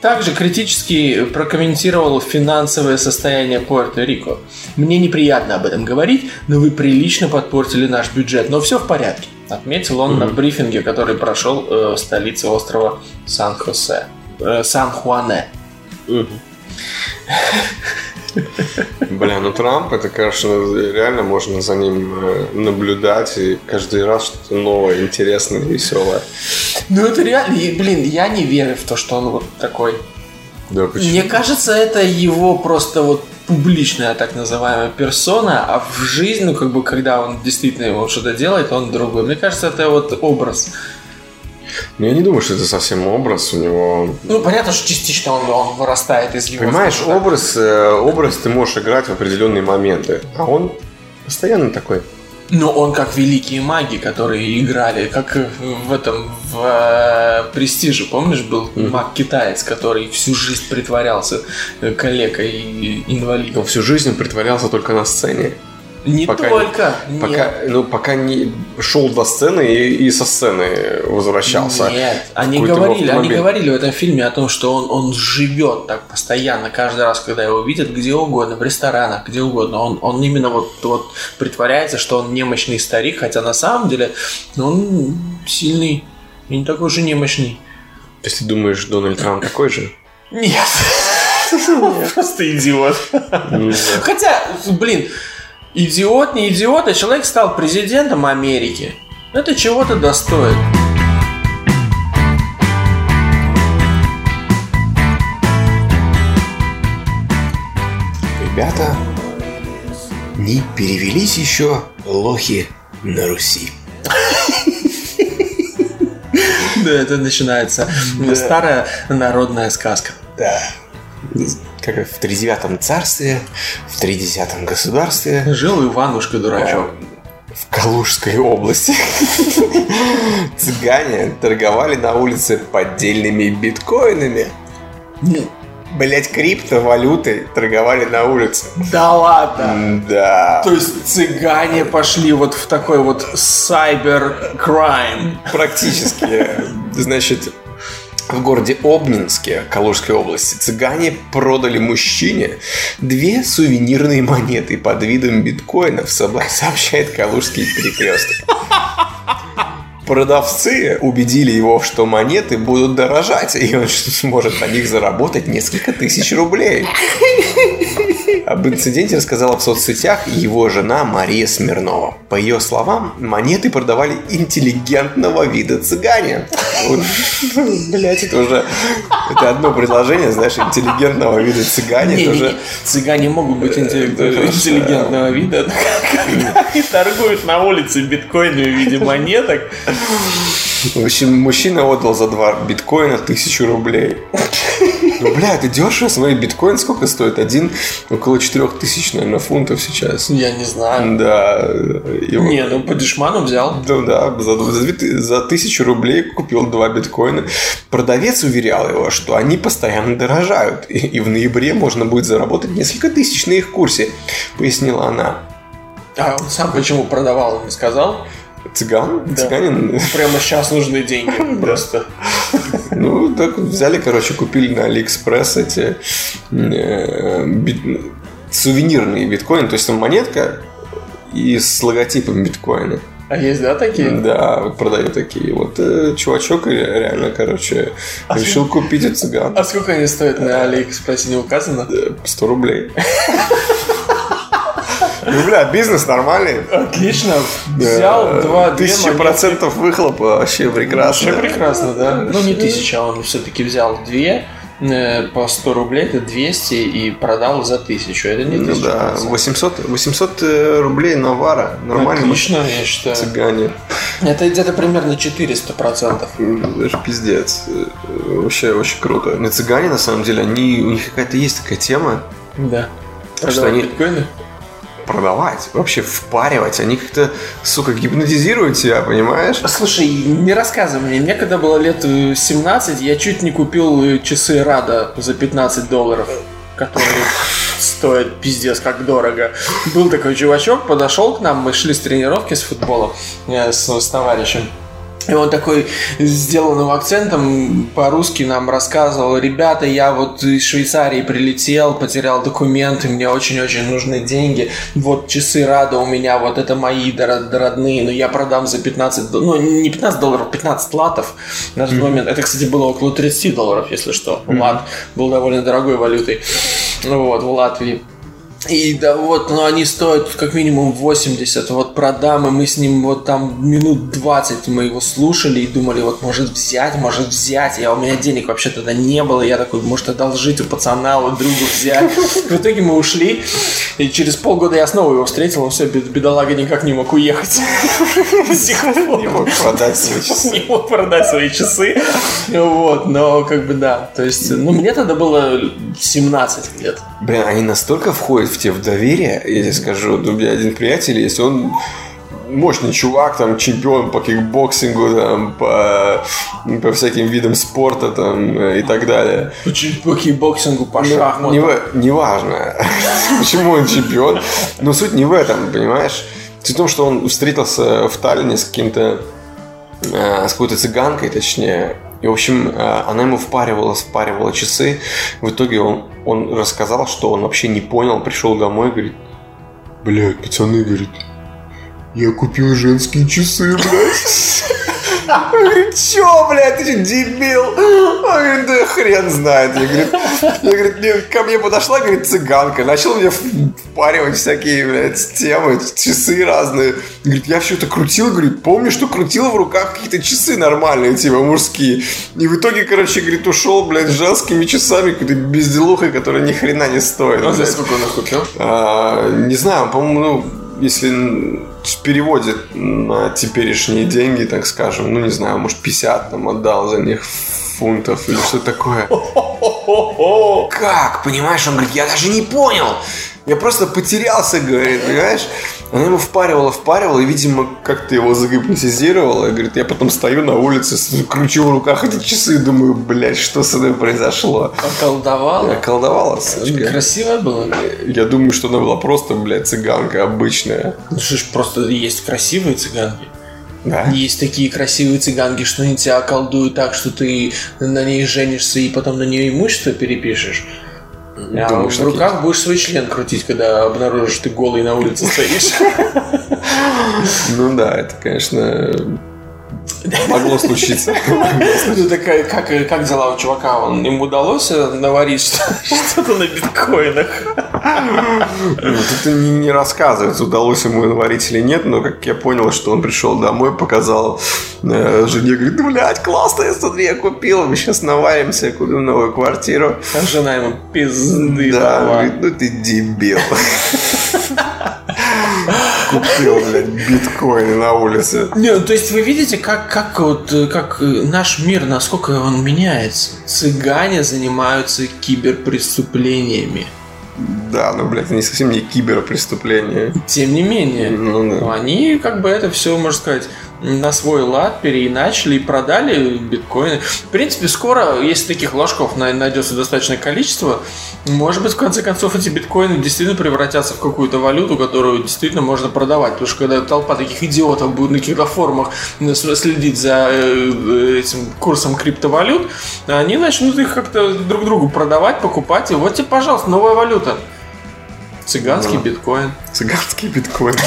также критически прокомментировал финансовое состояние Пуэрто-Рико. Мне неприятно об этом говорить, но вы прилично подпортили наш бюджет, но все в порядке. Отметил он на брифинге, который прошел э, в столице острова Сан-Хосе. Э, Сан-Хуане. Бля, ну Трамп, это, конечно, реально можно за ним э, наблюдать, и каждый раз что-то новое, интересное, веселое. Ну это реально, блин, я не верю в то, что он вот такой. Да, почему? Мне кажется, это его просто вот публичная так называемая персона, а в жизни, ну как бы, когда он действительно его что-то делает, он другой. Мне кажется, это вот образ. Ну, я не думаю, что это совсем образ у него. Ну, понятно, что частично он, он вырастает из его... Понимаешь, образ, э, образ ты можешь играть в определенные моменты, а он постоянно такой. Но он как великие маги, которые играли, как в этом, в э, Престиже, помнишь, был маг-китаец, который всю жизнь притворялся э, калекой и инвалидом. Он всю жизнь притворялся только на сцене. Не Пока- только, нет. Пока, ну, пока не шел до сцены и, и со сцены возвращался. Нет, они говорили, они говорили в этом фильме о том, что он, он живет так постоянно, каждый раз, когда его видят, где угодно, в ресторанах, где угодно. Он, он именно вот, вот притворяется, что он немощный старик, хотя на самом деле ну, он сильный и не такой же немощный. То есть ты думаешь, Дональд Трамп такой же? Нет. Просто идиот. Ну. Хотя, блин, идиот, не идиот, а человек стал президентом Америки. Это чего-то достоит. Ребята, не перевелись еще лохи на Руси. Да, это начинается старая народная сказка. Да. Как в тридевятом царстве, в тридесятом государстве, Жил Иванушка дурачок. в Калужской области. Цыгане торговали на улице поддельными биткоинами. Блять, криптовалютой торговали на улице. Да ладно. Да. То есть цыгане пошли вот в такой вот cyber-crime. Практически. Значит, в городе Обнинске, Калужской области, цыгане продали мужчине две сувенирные монеты под видом биткоинов, сообщает Калужский перекресток. Продавцы убедили его, что монеты будут дорожать, и он сможет на них заработать несколько тысяч рублей. Об инциденте рассказала в соцсетях его жена Мария Смирнова. По ее словам, монеты продавали интеллигентного вида цыгане. Блять, это уже... Это одно предложение, знаешь, интеллигентного вида цыгане. Это Не-не-не, уже... цыгане могут быть же- интеллигентного вида, когда они торгуют на улице биткоинами в виде монеток. В общем, мужчина отдал за два биткоина тысячу рублей. Ну, бля, это дешево. Смотри, биткоин сколько стоит? Один около четырех тысяч, наверное, фунтов сейчас. Я не знаю. Да. его- Не, ну по дешману взял. Ну да, за, за, за тысячу рублей купил два биткоина. Продавец уверял его, что они постоянно дорожают, и, и в ноябре можно будет заработать несколько тысяч на их курсе, пояснила она. А он сам почему продавал, он не сказал? Цыган? Да. Цыганин? Прямо сейчас нужны деньги. Просто. Ну, так взяли, короче, купили на Алиэкспресс эти э, сувенирные биткоины, то есть там монетка и с логотипом биткоина. А есть, да, такие? Да, вот продают такие. Вот э, чувачок ре- реально, короче, решил купить у цыган. А сколько они стоят на Алиэкспрессе, не указано? Э, 100 рублей. Ну, бля, бизнес нормальный. Отлично. Взял два, Тысяча процентов выхлопа вообще прекрасно. Вообще прекрасно, да. Ну, не тысяча, он все-таки взял две э, по 100 рублей, это 200, и продал за тысячу. Это не Ну тысяча. да, процентов. 800, 800 э, рублей навара. Нормально. Отлично, я считаю. Цыгане. Это где-то примерно 400 процентов. М, Это пиздец. Э, Вообще очень круто. На цыгане, на самом деле, они, у них какая-то есть такая тема Да. Что Продавать они- биткоины? Продавать, вообще впаривать. Они как-то, сука, гипнотизируют тебя, понимаешь? Слушай, не рассказывай мне. Мне когда было лет э, 17, я чуть не купил э, часы Рада за 15 долларов, которые стоят пиздец как дорого. Был такой чувачок, подошел к нам, мы шли с тренировки с футбола э, с, с товарищем. И он такой сделанным акцентом по-русски нам рассказывал, ребята, я вот из Швейцарии прилетел, потерял документы, мне очень-очень нужны деньги, вот часы Рада у меня, вот это мои родные, но я продам за 15, до- ну не 15 долларов, 15 латов на тот момент. Это, кстати, было около 30 долларов, если что. Лат был довольно дорогой валютой. Вот, в Латвии. И да вот, но они стоят как минимум 80. Вот продам, и мы с ним вот там минут 20 мы его слушали и думали, вот может взять, может взять. Я, у меня денег вообще тогда не было. Я такой, может одолжить у пацана, у друга взять. В итоге мы ушли. И через полгода я снова его встретил. Он все, бедолага никак не мог уехать. Не мог продать свои часы. Не мог продать свои часы. Вот, но как бы да. То есть, ну мне тогда было 17 лет. Блин, они настолько входят в тебе в доверие, я тебе скажу. Вот У меня один приятель есть, он мощный чувак, там, чемпион по кикбоксингу, там, по, по всяким видам спорта, там, и так далее. Чуть по кикбоксингу, по Ну, шахматам. не, неважно, почему он чемпион. Но суть не в этом, понимаешь? Суть в том, что он встретился в Таллине с каким-то э, с какой-то цыганкой, точнее. И, в общем, э, она ему впаривала, впаривала часы. В итоге он, он рассказал, что он вообще не понял, пришел домой, говорит, блядь, пацаны, говорит, я купил женские часы, блядь. Он говорит, чё, блядь, ты что, дебил? Он говорит, да хрен знает. Я, говорит, я, говорит, ко мне подошла, говорит, цыганка, начала мне впаривать всякие, блядь, темы, часы разные. Говорит, я все это крутил, говорит, помню, что крутил в руках какие-то часы нормальные, типа, мужские. И в итоге, короче, говорит, ушел, блядь, с женскими часами, какой-то безделухой, которая ни хрена не стоит. Ну, за сколько он их купил? А, не знаю, по-моему, ну, если в переводе на теперешние деньги, так скажем, ну, не знаю, может, 50 там отдал за них фунтов или что такое. Как? Понимаешь, он говорит, я даже не понял. Я просто потерялся, говорит, понимаешь? Она ему впаривала, впаривала, и, видимо, как-то его загипнотизировала. Говорит, я потом стою на улице, с- кручу в руках эти часы и думаю, блядь, что с мной произошло? Околдовала? Колдовала, сучка. Красивая была? Я думаю, что она была просто, блядь, цыганка обычная. Ну что ж, просто есть красивые цыганки. Да? Есть такие красивые цыганки, что они тебя околдуют так, что ты на ней женишься и потом на нее имущество перепишешь. А Думаешь, в руках будешь свой член крутить, когда обнаружишь, ты голый на улице стоишь. Ну да, это, конечно, могло случиться. Ну такая, как, как дела у чувака? Он, ему удалось э, наварить что- что-то на биткоинах? Ну, Тут не, не рассказывается, удалось ему наварить или нет, но как я понял, что он пришел домой, показал э, жене, говорит, ну, блядь, классно, я смотри, я купил, мы сейчас наваримся, купим новую квартиру. А жена ему пизды да, говорит, ну ты дебил. Купил, блядь, биткоины на улице. Не, ну, то есть вы видите, как, как, вот, как наш мир, насколько он меняется. Цыгане занимаются киберпреступлениями. Да, ну, блядь, они совсем не киберпреступления. Тем не менее, Ну, да. они как бы это все, можно сказать, на свой лад переиначили и продали биткоины. В принципе, скоро, если таких ложков на- найдется достаточное количество, может быть, в конце концов, эти биткоины действительно превратятся в какую-то валюту, которую действительно можно продавать. Потому что когда толпа таких идиотов будет на каких-то форумах э, следить за э, этим курсом криптовалют, они начнут их как-то друг другу продавать, покупать. И вот тебе, пожалуйста, новая валюта. Цыганский Ну. биткоин. Цыганский биткоин.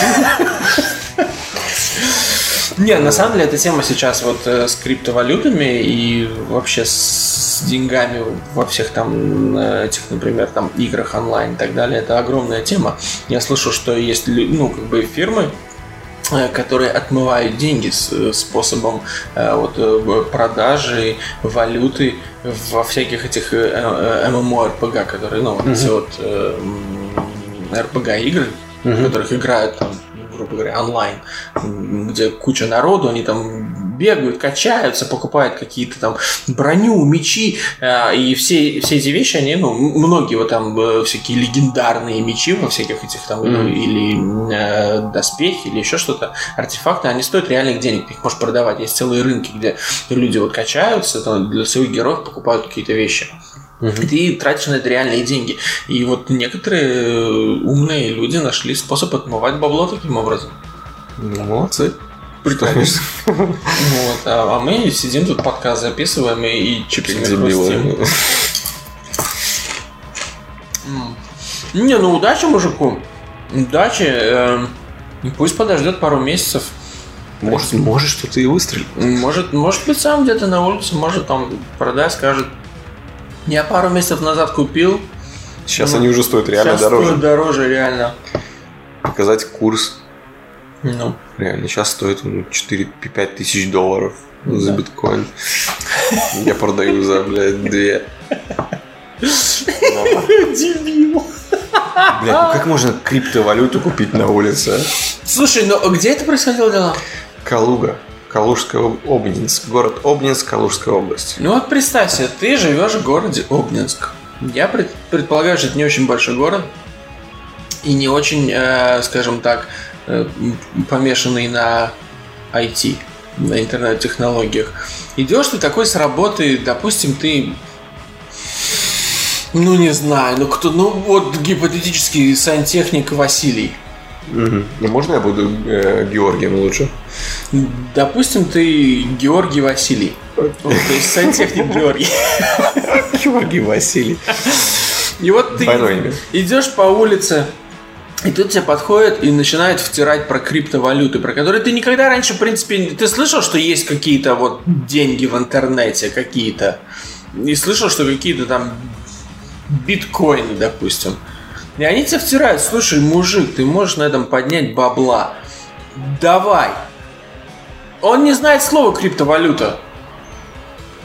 Не, на самом деле эта тема сейчас вот э, с криптовалютами и вообще с деньгами во всех там этих, например, там играх онлайн и так далее, это огромная тема. Я слышу, что есть ну как бы фирмы, э, которые отмывают деньги с э, способом вот продажи валюты во всяких этих MMORPG, которые, ну, вот эти вот RPG игры, в которых играют там, грубо говоря, онлайн, где куча народу, они там бегают, качаются, покупают какие-то там броню, мечи, э, и все, все эти вещи, они, ну, многие вот там э, всякие легендарные мечи во всяких этих там, ну, или э, доспехи, или еще что-то, артефакты, они стоят реальных денег, их можешь продавать. Есть целые рынки, где люди вот качаются, там, для своих героев покупают какие-то вещи. И ты тратишь на это реальные деньги. И вот некоторые э, умные люди нашли способ отмывать бабло таким образом. Ну, молодцы. Прикольно. Вот, а, а мы сидим тут подкаст записываем и, и чипсами хрустим. Не, ну удачи мужику. Удачи. э, пусть подождет пару месяцев. Может, может что-то и выстрелит. Может, может быть, сам где-то на улице, может там продаст, скажет. Я пару месяцев назад купил. Сейчас Ну, они уже стоят реально Сейчас дороже. стоит дороже, реально. Показать курс. Ну, Реально, сейчас стоит ну, 4-5 тысяч долларов за биткоин. Я продаю за, блядь, 2. дебил. Блядь, ну как можно криптовалюту купить на улице? а? Слушай, ну где это происходило дело? Калуга. Калужская об- Обнинск. Город Обнинск, Калужская область. Ну вот представь себе, ты живешь в городе Обнинск. Я пред- предполагаю, что это не очень большой город. И не очень, э, скажем так, э, помешанный на IT, на интернет-технологиях. Идешь ты такой с работы, допустим, ты ну, не знаю, ну кто, ну вот гипотетический сантехник Василий. Мгм. Ну можно я буду э, Георгием лучше? Допустим, ты Георгий Василий. Ну, то есть сантехник Георгий. Георгий Василий. И вот ты идешь по улице, и тут тебе подходит и начинает втирать про криптовалюты, про которые ты никогда раньше, в принципе, ты слышал, что есть какие-то вот деньги в интернете, какие-то. И слышал, что какие-то там биткоины, допустим. И они тебе втирают, слушай, мужик, ты можешь на этом поднять бабла. Давай. Он не знает слова криптовалюта.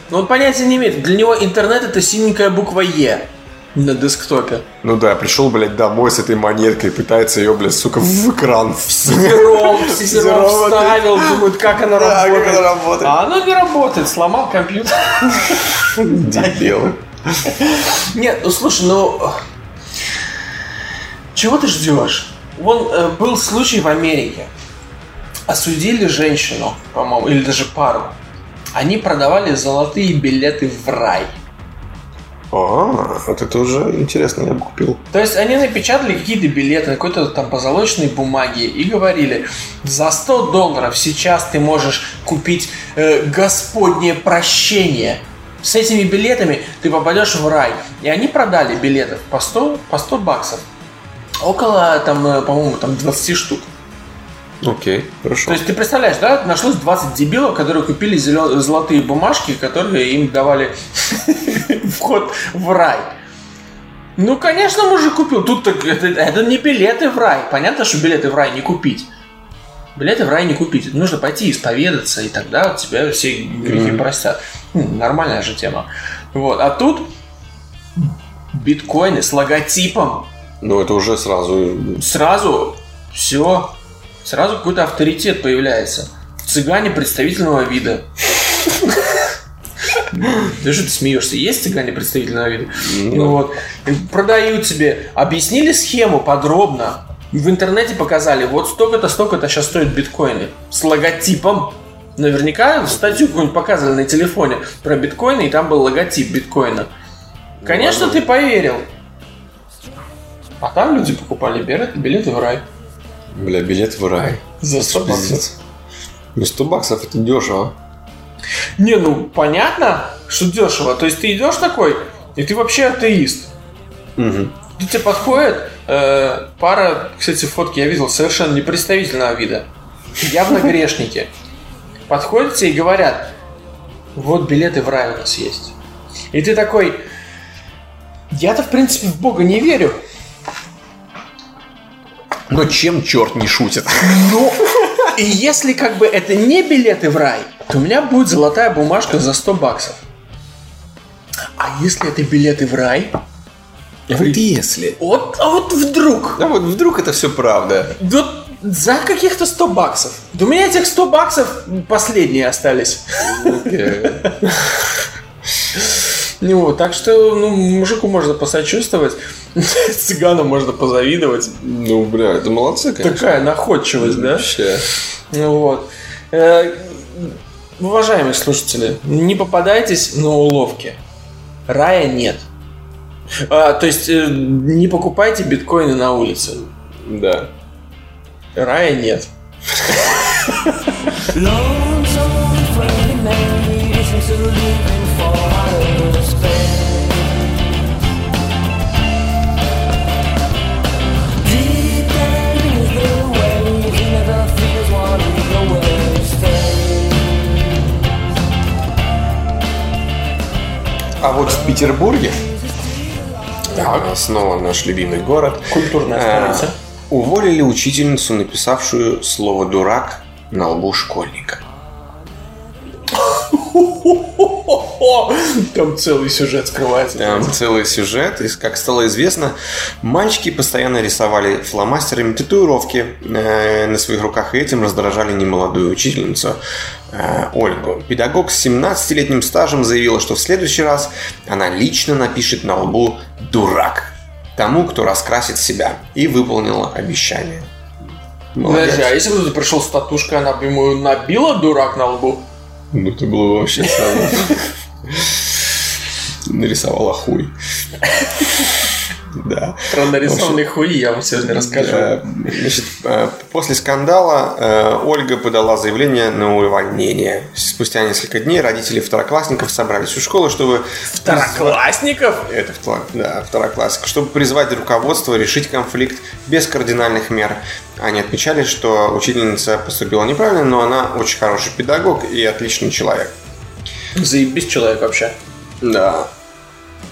Но он понятия не имеет. Для него интернет это синенькая буква Е на десктопе. Ну да, пришел, блядь, домой с этой монеткой, пытается ее, блядь, сука, в экран. Сизером, сизером Сизером вставил, думает, как она Да, как работает. она работает. А оно не работает, сломал компьютер. Дебил. Нет, ну слушай, ну... Чего ты ждешь? Вон э, был случай в Америке. Осудили женщину, по-моему, или даже пару. Они продавали золотые билеты в рай. А, вот это уже интересно, я бы купил. То есть они напечатали какие-то билеты на какой-то там позолоченной бумаге и говорили, за 100 долларов сейчас ты можешь купить э, Господнее прощение. С этими билетами ты попадешь в рай. И они продали билетов по 100, по 100 баксов. Около, там, э, по-моему, там 20 штук. Окей, хорошо. То есть ты представляешь, да, нашлось 20 дебилов, которые купили зелё- золотые бумажки, которые им давали вход в рай. Ну, конечно, мужик купил. Тут так это, это не билеты в рай. Понятно, что билеты в рай не купить. Билеты в рай не купить. Нужно пойти исповедаться, и тогда тебя все грехи простят. М, Нормальная же тема. Вот. А тут биткоины с логотипом Ну, это уже сразу... сразу все, сразу какой-то авторитет появляется. Цыгане представительного вида. Да что ты смеешься? Есть цыгане представительного вида? Ну вот. Продают тебе. Объяснили схему подробно. В интернете показали, вот столько-то, столько-то сейчас стоят биткоины. С логотипом. Наверняка статью какую-нибудь показывали на телефоне про биткоины, и там был логотип биткоина. Конечно, ты поверил. А там люди покупали билеты, билеты в рай. Бля, билет в рай. За 100 баксов. Ну, 100 баксов это дешево. Не, ну понятно, что дешево. То есть ты идешь такой, и ты вообще атеист. Угу. Тебе подходит э, пара, кстати, фотки я видел совершенно непредставительного вида. Явно грешники. подходят тебе и говорят, вот билеты в рай у нас есть. И ты такой, я-то в принципе в Бога не верю. Но чем черт не шутит? Ну, и если как бы это не билеты в рай, то у меня будет золотая бумажка за 100 баксов. А если это билеты в рай, Вот если. вот, а вот вдруг, Да вот вдруг это все правда. вот за каких-то 100 баксов. Да у меня этих 100 баксов последние остались. Ну, вот, так что, ну, мужику можно посочувствовать, цыгану можно позавидовать. Ну, бля, это молодцы, конечно. Такая находчивость, да? Вообще. Ну Вот. Э, Уважаемые слушатели, не попадайтесь на уловки. Рая нет. А, то есть э, не покупайте биткоины на улице. Да. Рая нет. А вот в Петербурге, Так. снова наш любимый город, Культурная э, столица. уволили учительницу, написавшую слово «дурак» на лбу школьника. Там целый сюжет скрывается. Там целый сюжет, и, как стало известно, мальчики постоянно рисовали фломастерами татуировки э, на своих руках и этим раздражали немолодую учительницу э, Ольгу. Педагог с 17-летним стажем заявила, что в следующий раз она лично напишет на лбу «дурак» тому, кто раскрасит себя, и выполнила обещание. Молодец. Подожди, а если бы тут пришел с татушкой, она бы ему набила дурак на лбу? Ну, это было бы вообще странно. Нарисовала хуй. Да. Про нарисованные хуи я вам сегодня расскажу. Э, Значит, э, после скандала э, Ольга подала заявление на увольнение. Спустя несколько дней родители второклассников собрались у школы, чтобы... Второклассников? Это втор- да, второклассник. Чтобы призвать руководство решить конфликт без кардинальных мер. Они отмечали, что учительница поступила неправильно, но она очень хороший педагог и отличный человек. Заебись человек вообще. Да.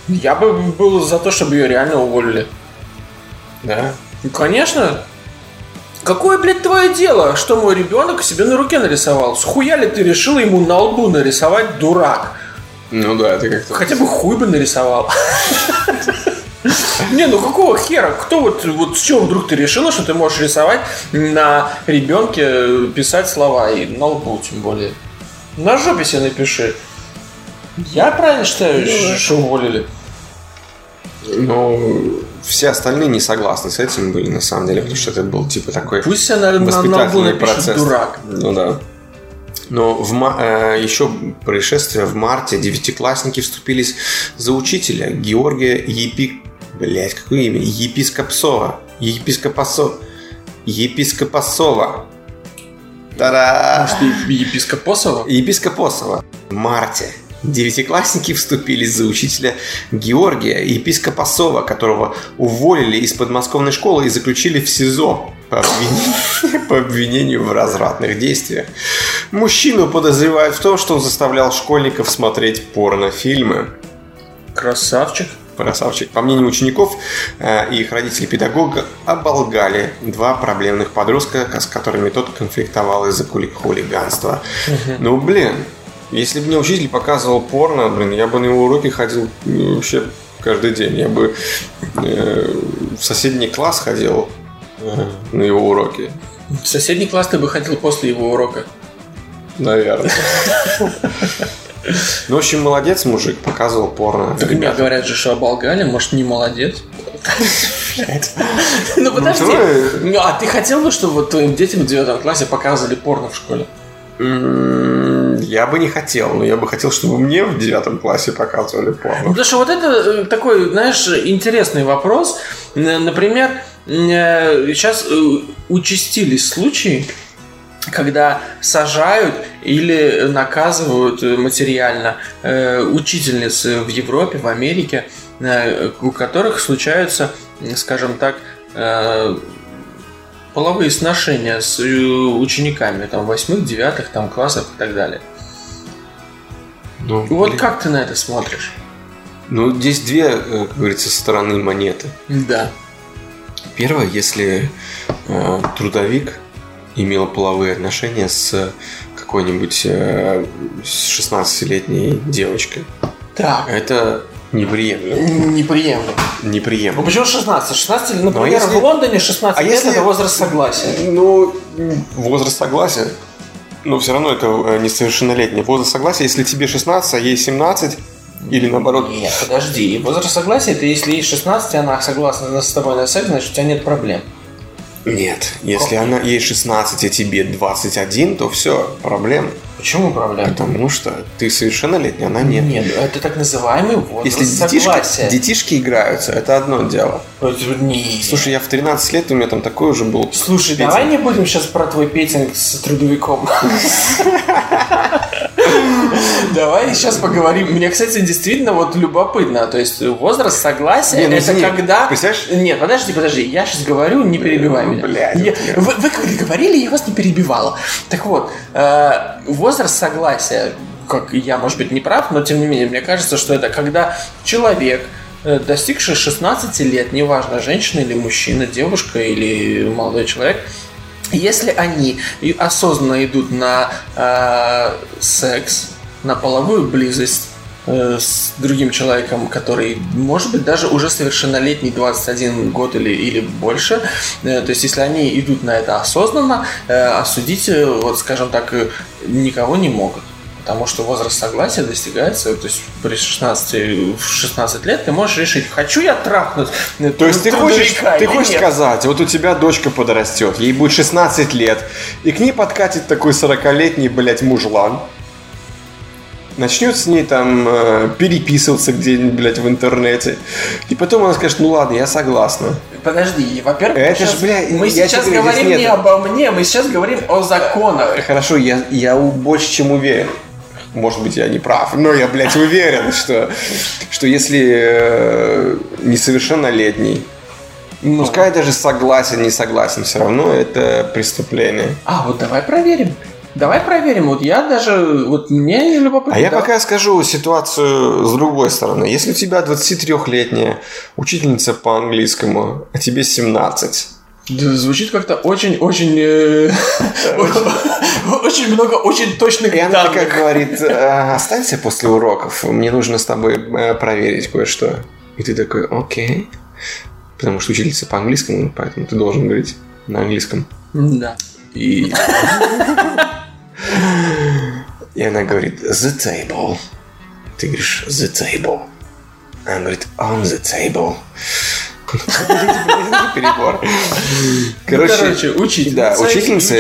Я бы был за то, чтобы ее реально уволили. Да. Ну, конечно. Какое, блядь, твое дело, что мой ребенок себе на руке нарисовал? Схуя ли ты решила ему на лбу нарисовать дурак? Ну да, это как-то... Хотя бы хуй бы нарисовал. Не, ну какого хера? Кто вот, вот с чего вдруг ты решила, что ты можешь рисовать на ребенке, писать слова и на лбу тем более? На жопе себе напиши. Я правильно считаю, что уволили? Но все остальные не согласны с этим были, на самом деле, потому что это был типа такой Пусть на, на, на лбу воспитательный напишет процесс. дурак. Ну да. Но в э, еще происшествие в марте девятиклассники вступились за учителя Георгия Епи... Блять, какое имя? Епископсова. Епископосо... Епископосова. Та-да! Может, епископосова? Епископосова. В марте девятиклассники вступились за учителя Георгия Епископосова, которого уволили из подмосковной школы и заключили в СИЗО по обвинению, по обвинению в развратных действиях. Мужчину подозревают в том, что он заставлял школьников смотреть порнофильмы. Красавчик. Красавчик. По мнению учеников э, и их родителей педагога оболгали два проблемных подростка, с которыми тот конфликтовал из-за хули- хулиганства. Ну, блин, если бы мне учитель показывал порно, блин, я бы на его уроки ходил ну, вообще каждый день. Я бы э, в соседний класс ходил э, на его уроки. В соседний класс ты бы ходил после его урока. Наверное. Ну, в общем, молодец мужик, показывал порно. Так мне говорят же, что оболгали, может, не молодец. Ну подожди. давай. Ну, а ты хотел бы, чтобы твоим детям в девятом классе показывали порно в школе? Я бы не хотел, но я бы хотел, чтобы мне в девятом классе показывали порно. Потому что вот это э, такой, знаешь, интересный вопрос. Например, э, сейчас э, участились случаи, когда сажают или наказывают э, материально э, учительниц в Европе, в Америке, э, у которых случаются, скажем так, э, половые сношения с э, учениками, там, восьмых, девятых, там, классов и так далее. Ну, Вот блин. как ты на это смотришь? Ну, здесь две, э, как говорится, стороны монеты. Да. Первое, если э, трудовик имел половые отношения с какой-нибудь э, с 16-летней девочкой, Так. это неприемлемо. Неприемлемо. Ну Неприемлемо. почему 16? 16, например, Ну, а если- в Лондоне 16 а лет если- это возраст согласия. Ну, возраст согласия. Но все равно это э, несовершеннолетний. Возраст согласия, если тебе 16, а ей 17, или наоборот. Нет, подожди. Возраст согласия это если ей 16, и она согласна с тобой на секс, значит у тебя нет проблем. Нет, если она ей 16, а тебе 21, то все, проблем. Почему проблем? Потому что ты совершеннолетний, она нет. Нет, это так называемый возраст Если детишки, согласия. детишки играются, это одно дело. Это не- Слушай, я в 13 лет, у меня там такой уже был. Слушай, петинг. давай не будем сейчас про твой петинг с трудовиком. Давай сейчас поговорим. Мне, кстати, действительно вот любопытно. То есть возраст согласия Не, ну это извини, когда... представляешь? Нет, подожди, подожди. Я сейчас говорю, не перебивай меня. Блядь, Я- Вы, вы говорили, я вас не перебивала. Так вот, э, возраст согласия, как я, может быть, не прав, но тем не менее, мне кажется, что это когда человек э, достигший 16 лет, неважно, женщина или мужчина, девушка или молодой человек, если они осознанно идут на э, секс, на половую близость с другим человеком, который, может быть, даже уже совершеннолетний, 21 год или, или больше, э, то есть если они идут на это осознанно, э, осудить, э, вот скажем так, э, никого не могут. Потому что возраст согласия достигается, то есть при 16, в 16 лет ты можешь решить, хочу я трахнуть э, То есть ты хочешь, ты хочешь нет. сказать, вот у тебя дочка подрастет, ей будет 16 лет, и к ней подкатит такой 40-летний, блядь, мужлан, начнет с ней там э, переписываться где-нибудь, блядь, в интернете, и потом она скажет, ну ладно, я согласна. Подожди, во-первых, Это мы ж, сейчас- бля, мы я сейчас говорю, говорим не нет. обо мне, мы сейчас говорим о законах. Хорошо, я, я больше чем уверен. Может быть, я не прав, но я, блядь, уверен, что, что если э, несовершеннолетний, Ну. пускай даже согласен, не согласен, все равно это преступление. А, вот давай проверим. Давай проверим. Вот я даже, вот мне любопытно. А я да. пока скажу ситуацию с другой стороны. Если у тебя 23-летняя учительница по английскому, а тебе 17, Да, звучит как-то очень-очень... э, Очень много очень точных и она такая говорит, «А, останься после уроков, мне нужно с тобой э, проверить кое-что. И ты такой, окей. Потому что учительница по английскому, поэтому ты должен говорить на английском. Да. И... И она говорит, the table. Ты говоришь, the table. Она говорит, on the table. Перебор. Короче, короче, учительница Да, учительница,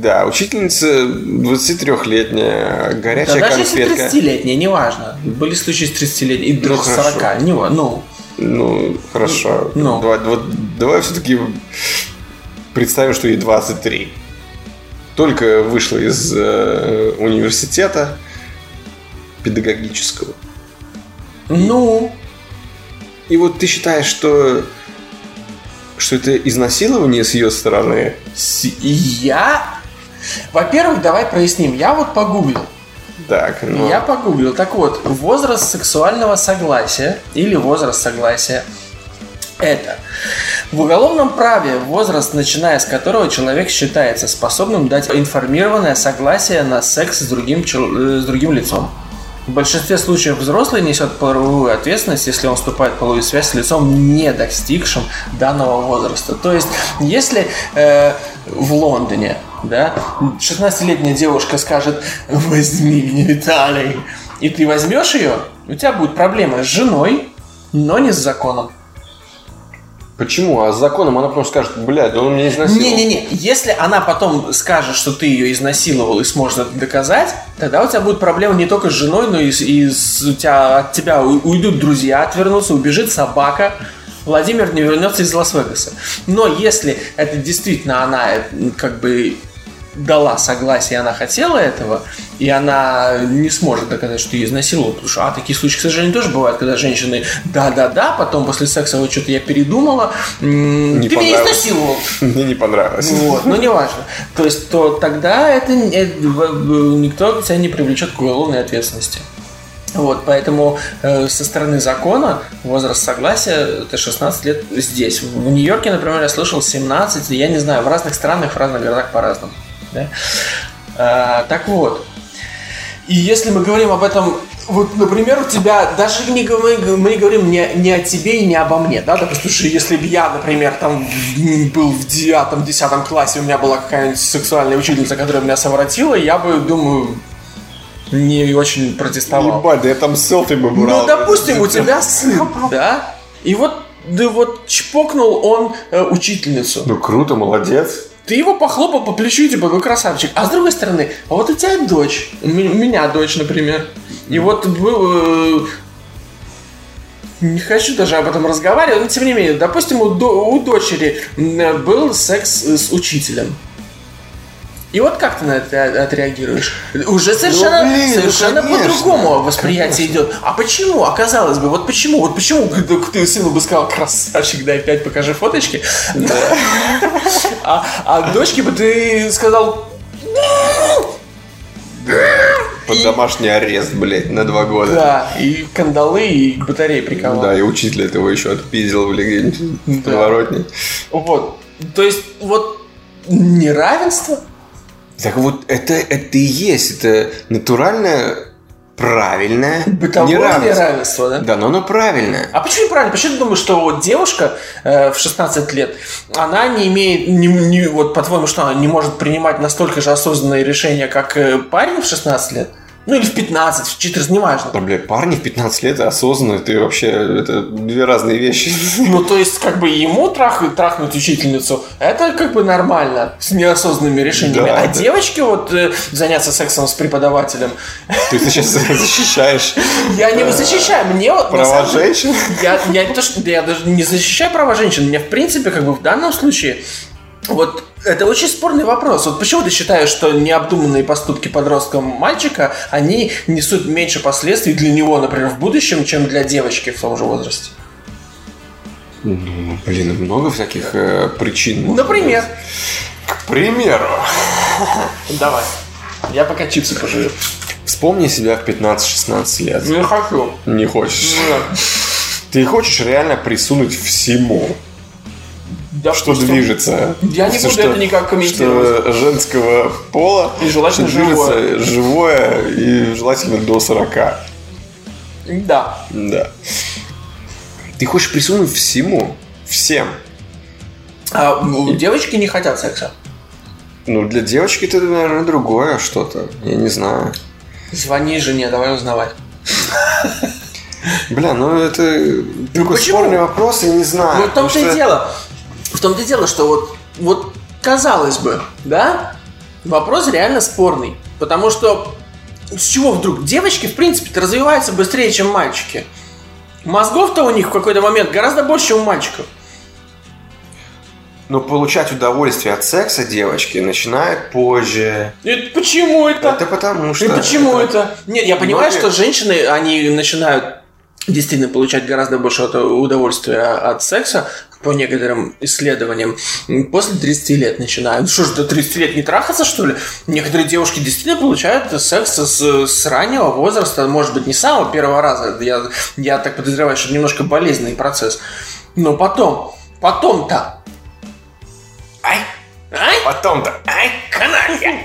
да, учительница 23-летняя, Да, горячая даже если конфетка. 30-летняя, неважно. Были случаи с 30-летней, и Ну, даже хорошо. 40. Не, ну, Ну, хорошо. Ну. Давай, вот давай все-таки представим, что ей 23. Только вышла из э, университета педагогического. ну, И вот ты считаешь, что что это изнасилование с ее стороны? я... Во-первых, давай проясним. Я вот погуглил. Так, ну, Я погуглил. Так вот, возраст сексуального согласия или возраст согласия это в уголовном праве возраст, начиная с которого человек считается способным дать информированное согласие на секс с другим, э, с другим лицом. В большинстве случаев взрослый несет правовую ответственность, если он вступает в половую связь с лицом, не достигшим данного возраста. То есть, если э, в Лондоне да, 16-летняя девушка скажет «возьми меня, Виталий», и ты возьмешь ее, у тебя будет проблема с женой, но не с законом. Почему? А с законом она потом скажет, блядь, да он меня изнасиловал. Не-не-не, если она потом скажет, что ты ее изнасиловал и сможет это доказать, тогда у тебя будет проблема не только с женой, но и, и с- у тебя, от тебя уйдут друзья, отвернутся, убежит собака. Владимир не вернется из Лас-Вегаса. Но если это действительно она э, как бы дала согласие, она хотела этого, и она не сможет доказать, что ее изнасиловал. Потому что, а такие случаи, к сожалению, тоже бывают, когда женщины да-да-да, потом после секса вот что-то я передумала, Не ты меня изнасиловал. Мне не понравилось. Вот, но неважно. То есть, то тогда это, э, в- никто тебя не привлечет к уголовной ответственности. Вот, поэтому э, со стороны закона возраст согласия это 16 лет здесь. В Нью-Йорке, например, я слышал 17, я не знаю, в разных странах, в разных городах по-разному. да. А, так вот, и если мы говорим об этом, вот, например, у тебя, даже не, мы, мы не говорим не, не о тебе и не обо мне, да, допустим, что если бы я, например, там был в девятом, десятом классе, у меня была какая-нибудь сексуальная учительница, которая меня совратила, я бы, думаю, не очень протестовал. Ебать, да я там селфи бы брал. Ну, допустим, у тебя сын, да, и вот, да вот чпокнул он э, учительницу. Ну, круто, молодец. Ты его похлопал по плечу, типа, ну красавчик. А с другой стороны, вот у тебя дочь, у ме- у меня дочь, например. И вот был... э, Не хочу даже об этом разговаривать, но тем не менее, допустим, у, до- у дочери был секс э, с учителем. И вот как ты на это отреагируешь? Уже совершенно, Ну, блин, ну, совершенно конечно, по-другому восприятие идет. А почему? А казалось бы, вот почему? Вот почему ты, сыну бы сказал, красавчик, дай пять, покажи фоточки. А, а дочке бы ты сказал, Под домашний арест, блядь, на два года. да, и кандалы, и к батарее приковал. Да, и учитель этого еще отпиздил, блин, где-нибудь в Да. подворотне. Вот. То есть, вот неравенство. Так вот, это, это и есть, это натуральное, правильное Бытовое неравенство. неравенство, да? Да, но оно правильное. А почему неправильно? Почему ты думаешь, что вот девушка э, в 16 лет, она не имеет, не, не- вот по-твоему, что она не может принимать настолько же осознанные решения, как э, парень в 16 лет? Ну или в 15, в 14, неважно. Да, блядь, парни в 15 лет осознанно, ты вообще, это две разные вещи. Ну, то есть, как бы ему трах, трахнуть учительницу, это как бы нормально, с неосознанными решениями. Да, а да. девочке вот э, заняться сексом с преподавателем, Ты сейчас защищаешь я не защищаю, мне вот... права женщин. Я, то, я даже не защищаю права женщин. Мне, в принципе, как бы в данном случае, вот это очень спорный вопрос. Вот почему ты считаешь, что необдуманные поступки подростка мальчика, они несут меньше последствий для него, например, в будущем, чем для девочки в том же возрасте? Ну, блин, много всяких э, причин. Например. быть. К примеру. Давай. Я пока чипсы пожую. Вспомни себя в 15-16 лет. Не хочу. Не хочешь. Ты хочешь реально присунуть всему, что Допустим, движется. Я не буду что- это никак комментировать. Что женского пола. И желательно что движется живое и желательно до 40. Да. Да. Ты хочешь присунуть всему. Всем. А ну, девочки не хотят секса. Ну, для девочки это, наверное, другое что-то. Я не знаю. Звони жене, давай узнавать. Бля, ну это такой почему? спорный вопрос, я не знаю. Ну, в том-то и что- дело. В том-то и дело, что вот, вот казалось бы, да, вопрос реально спорный. Потому что с чего вдруг? Девочки, в принципе, развиваются быстрее, чем мальчики. Мозгов-то у них в какой-то момент гораздо больше, чем у мальчиков. Но получать удовольствие от секса девочки начинают позже. И почему это? Это потому что... И почему это? Нет, я понимаю, Многие- что женщины, они начинают действительно получать гораздо больше от- удовольствия от секса, по некоторым исследованиям, после 30 лет начинают. Что ж, до 30 лет не трахаться, что ли? Некоторые девушки действительно получают секс с, с раннего возраста, может быть, не с самого первого раза. Я, я так подозреваю, что немножко болезненный процесс. Но потом, потом-то... Ай! Ай! Потом-то. Ай, каналья!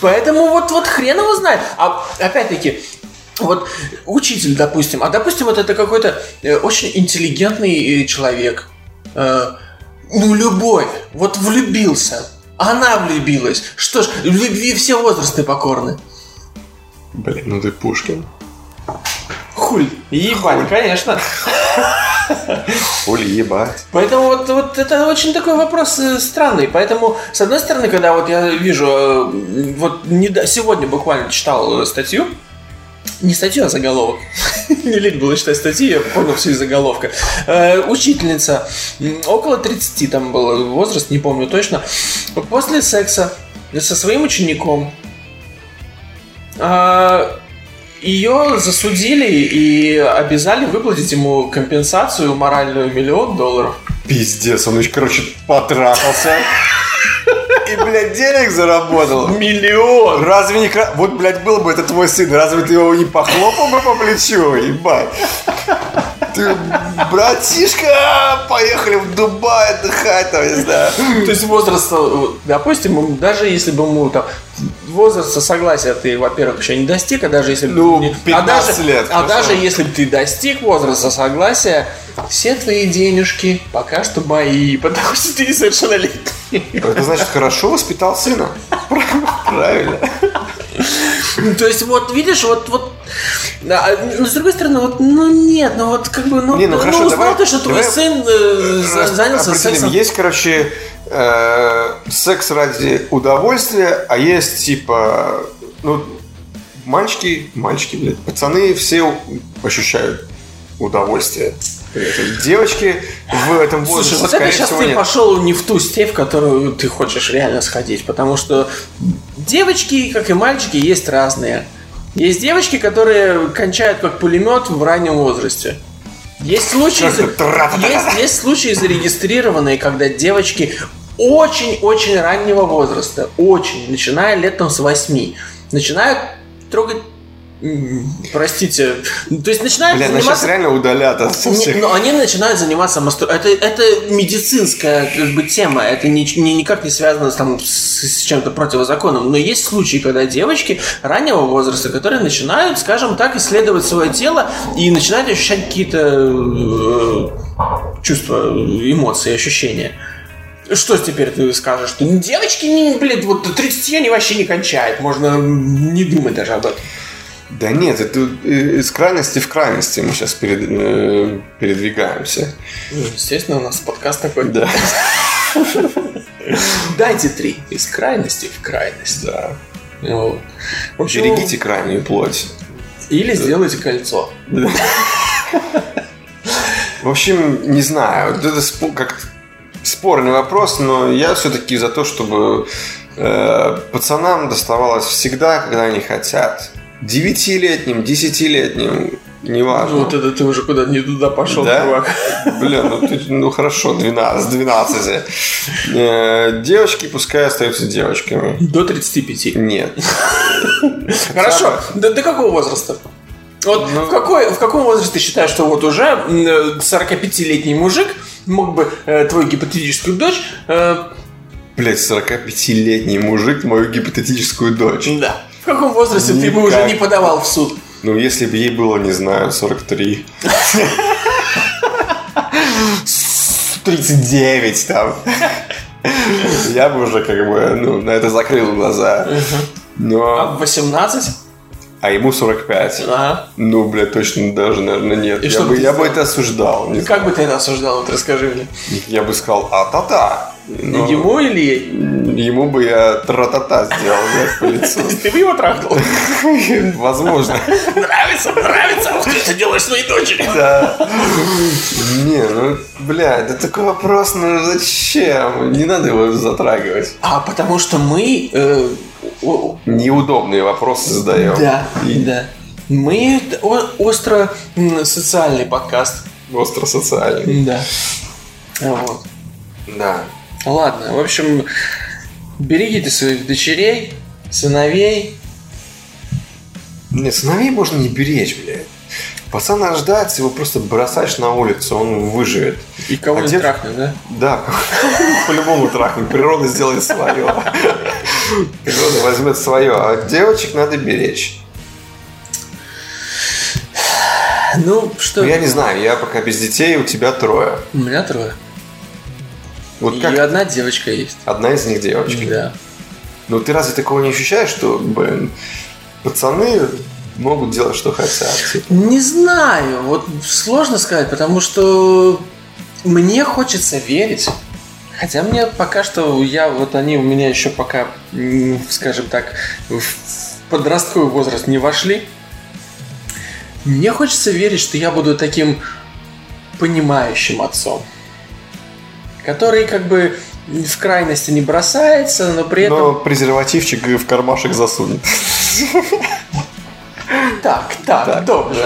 Поэтому вот, вот хрен его знает. А опять-таки, вот учитель, допустим, а допустим, вот это какой-то э, очень интеллигентный э, человек. Э, ну, любовь. Вот влюбился. Она влюбилась. Что ж, в любви все возрасты покорны. Блин, ну ты Пушкин. Хуль. Ебать, конечно. Хули ебать. Поэтому вот, вот это очень такой вопрос странный. Поэтому, с одной стороны, когда вот я вижу, вот недо- сегодня буквально читал статью, не статью, а заголовок. Не лень было читать статьи, я понял все из заголовка. Э, Учительница, около 30 там был возраст, не помню точно, после секса со своим учеником а, ее засудили и обязали выплатить ему компенсацию моральную миллион долларов. Пиздец, он еще, короче, потрахался. И, блядь, денег заработал. Миллион! Разве не... Вот, блядь, был бы это твой сын, разве ты его не похлопал бы по плечу? Ебать. Ты, братишка, поехали в Дубай отдыхать, там, не знаю. То есть возраст, э, допустим, даже если бы ему там возраста согласия ты, во-первых, еще не достиг, а даже если Ну, не- 15 а даже, лет, а даже если ты достиг возраста согласия, все твои денежки пока что мои, потому что ты несовершеннолетний. Это значит, хорошо воспитал сына. Правильно. Ну, То есть, вот, видишь, вот, вот, да, а, но с другой стороны, вот, ну нет, ну вот как бы, ну, Не, ну хорошо, узнал давай- ты, что твой давай сын э, Раз- занялся определим. сексом. Есть, короче, э, секс ради удовольствия, а есть типа, ну, мальчики, мальчики, блядь, пацаны все ощущают удовольствие. Девочки в этом возрасте, Слушай, вот это сейчас ты нет. пошел не в ту степь, в которую ты хочешь реально сходить, потому что девочки, как и мальчики, есть разные. Есть девочки, которые кончают как пулемет в раннем возрасте. Есть случаи, есть, есть случаи зарегистрированные, когда девочки очень-очень раннего возраста, очень, начиная лет там с 8, начинают трогать Простите. То есть начинают Бля, заниматься сейчас реально удалят от не- всех. но они начинают заниматься мастур... это, это медицинская как бы, тема, это ни- ни- никак не связано с, там, с, с чем-то противозаконным. Но есть случаи, когда девочки раннего возраста, которые начинают, скажем так, исследовать свое тело и начинают ощущать какие-то э, чувства, эмоции, ощущения. Что теперь ты скажешь? Что ну, девочки, не, блин, вот до 30 они вообще не кончают. Можно не думать даже об этом. Да нет, это э, из крайности в крайности мы сейчас передвигаемся. Ну, Естественно, у нас подкаст такой. Да. Дайте три. Из крайности в крайность. Да. Вот. В общем, Берегите крайнюю плоть. Или сделайте кольцо. В общем, не знаю, вот это как спорный вопрос, но я все-таки за то, чтобы э, пацанам доставалось всегда, когда они хотят. Девятилетним, десятилетним, неважно. Ну, Вот это ты уже куда не туда пошел, Да? чувак. Блин, ну, ты- ну хорошо, 12, 12. Э, девочки пускай остаются девочками. До 35. Нет. Хорошо. До, до какого возраста? Вот Ну. в, какой, в каком возрасте ты считаешь, что вот уже м, э, 45-летний мужик мог бы э, твою гипотетическую дочь... э, Блять, 45-летний мужик мою гипотетическую дочь. да. Каком возрасте ты бы уже Никак. не подавал в суд? Ну, если бы ей было, не знаю, 43. 39 там. Я бы уже как бы, ну, на это закрыл глаза. А Но... в 18? А ему 45. Ага. Ну, бля, точно даже, наверное, нет. И Я что бы, я бы это осуждал. Как бы ты это осуждал? Вот расскажи мне. Я бы сказал, а-та-та. Но Ему или ей? Ему бы я тра-та-та сделал, блядь, по лицу. Ты бы его трахнул? Возможно. Нравится, нравится, вот ты это делаешь своей дочери. Да. Не, ну, блядь, да такой вопрос, ну зачем? Не надо его затрагивать. А потому что мы... э, Неудобные вопросы задаем. да, И да. Мы остро социальный подкаст. остро социальный. Да. Вот. Да. Ладно, в общем, берегите своих дочерей, сыновей. Не, сыновей можно не беречь, блядь. Пацан рождается, его просто бросаешь на улицу, он выживет. И кого-нибудь Отец- трахнуть, да? Да, по-любому трахнуть. Природа сделает свое. Природа возьмет свое. А девочек надо беречь. Ну, что? Ну, я не знаю, я пока без детей, у тебя трое. У меня трое. Вот И как одна девочка есть. одна из них девочка. Да. Ну ты разве такого не ощущаешь, что, блин, пацаны могут делать, что хотят? типа? Не знаю, вот сложно сказать, потому что мне хочется верить. Хотя мне пока что, я вот они у меня еще пока, скажем так, в подростковый возраст не вошли. Мне хочется верить, что я буду таким понимающим отцом, который как бы в крайности не бросается, но при этом... Но презервативчик в кармашек засунет. Так, так, добре.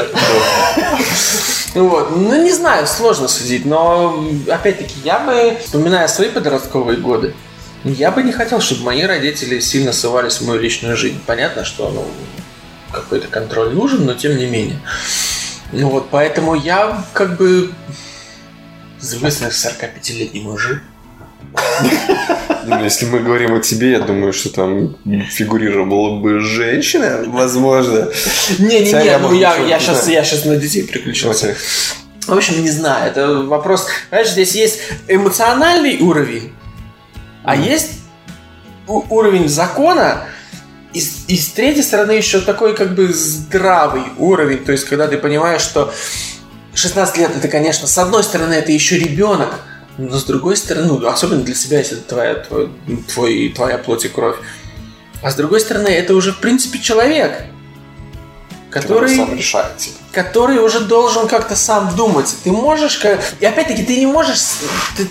Вот. Ну, не знаю, сложно судить, но, опять-таки, я бы, вспоминая свои подростковые годы, я бы не хотел, чтобы мои родители сильно совались в мою личную жизнь. Понятно, что, ну, какой-то контроль нужен, но тем не менее. Ну вот, поэтому я, как бы, взрослый 45-летний мужик. Если мы говорим о тебе, я думаю, что там фигурировала бы женщина, возможно. Не-не-не, ну я, сейчас, я сейчас на детей переключился. Окей. В общем, не знаю, это вопрос. Понимаешь, здесь есть эмоциональный уровень, а есть уровень закона, и, с- и с третьей стороны еще такой как бы здравый уровень, то есть когда ты понимаешь, что 16 лет это, конечно, с одной стороны это еще ребенок, но с другой стороны, ну, особенно для себя, если это твоя, твой, твой, твоя плоть и кровь, а с другой стороны это уже в принципе человек, который сам решает. типа. который уже должен как-то сам думать. Ты можешь... ка- И опять-таки, ты не можешь... Ты,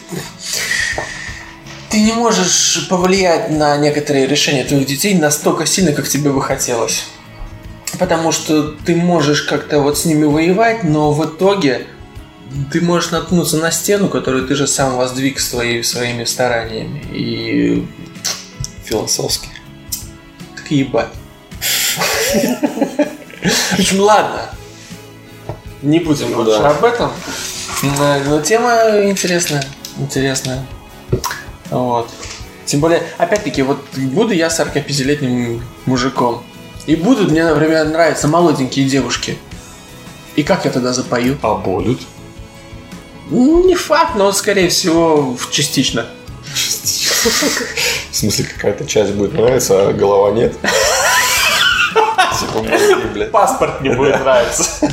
ты не можешь повлиять на некоторые решения твоих детей настолько сильно, как тебе бы хотелось. Потому что ты можешь как-то вот с ними воевать, но в итоге ты можешь наткнуться на стену, которую ты же сам воздвиг свои, своими стараниями. И Философски. так ебать. В общем, ладно. Не будем больше об этом. Но, но тема интересная. Интересная. Вот. Тем более, опять-таки, вот буду я 45-летним мужиком. И будут мне, например, нравиться молоденькие девушки. И как я тогда запою? А будут? Ну, Не факт, но, скорее всего, частично. В смысле, какая-то часть будет нравиться, а голова нет? Типа. Паспорт не будет нравиться.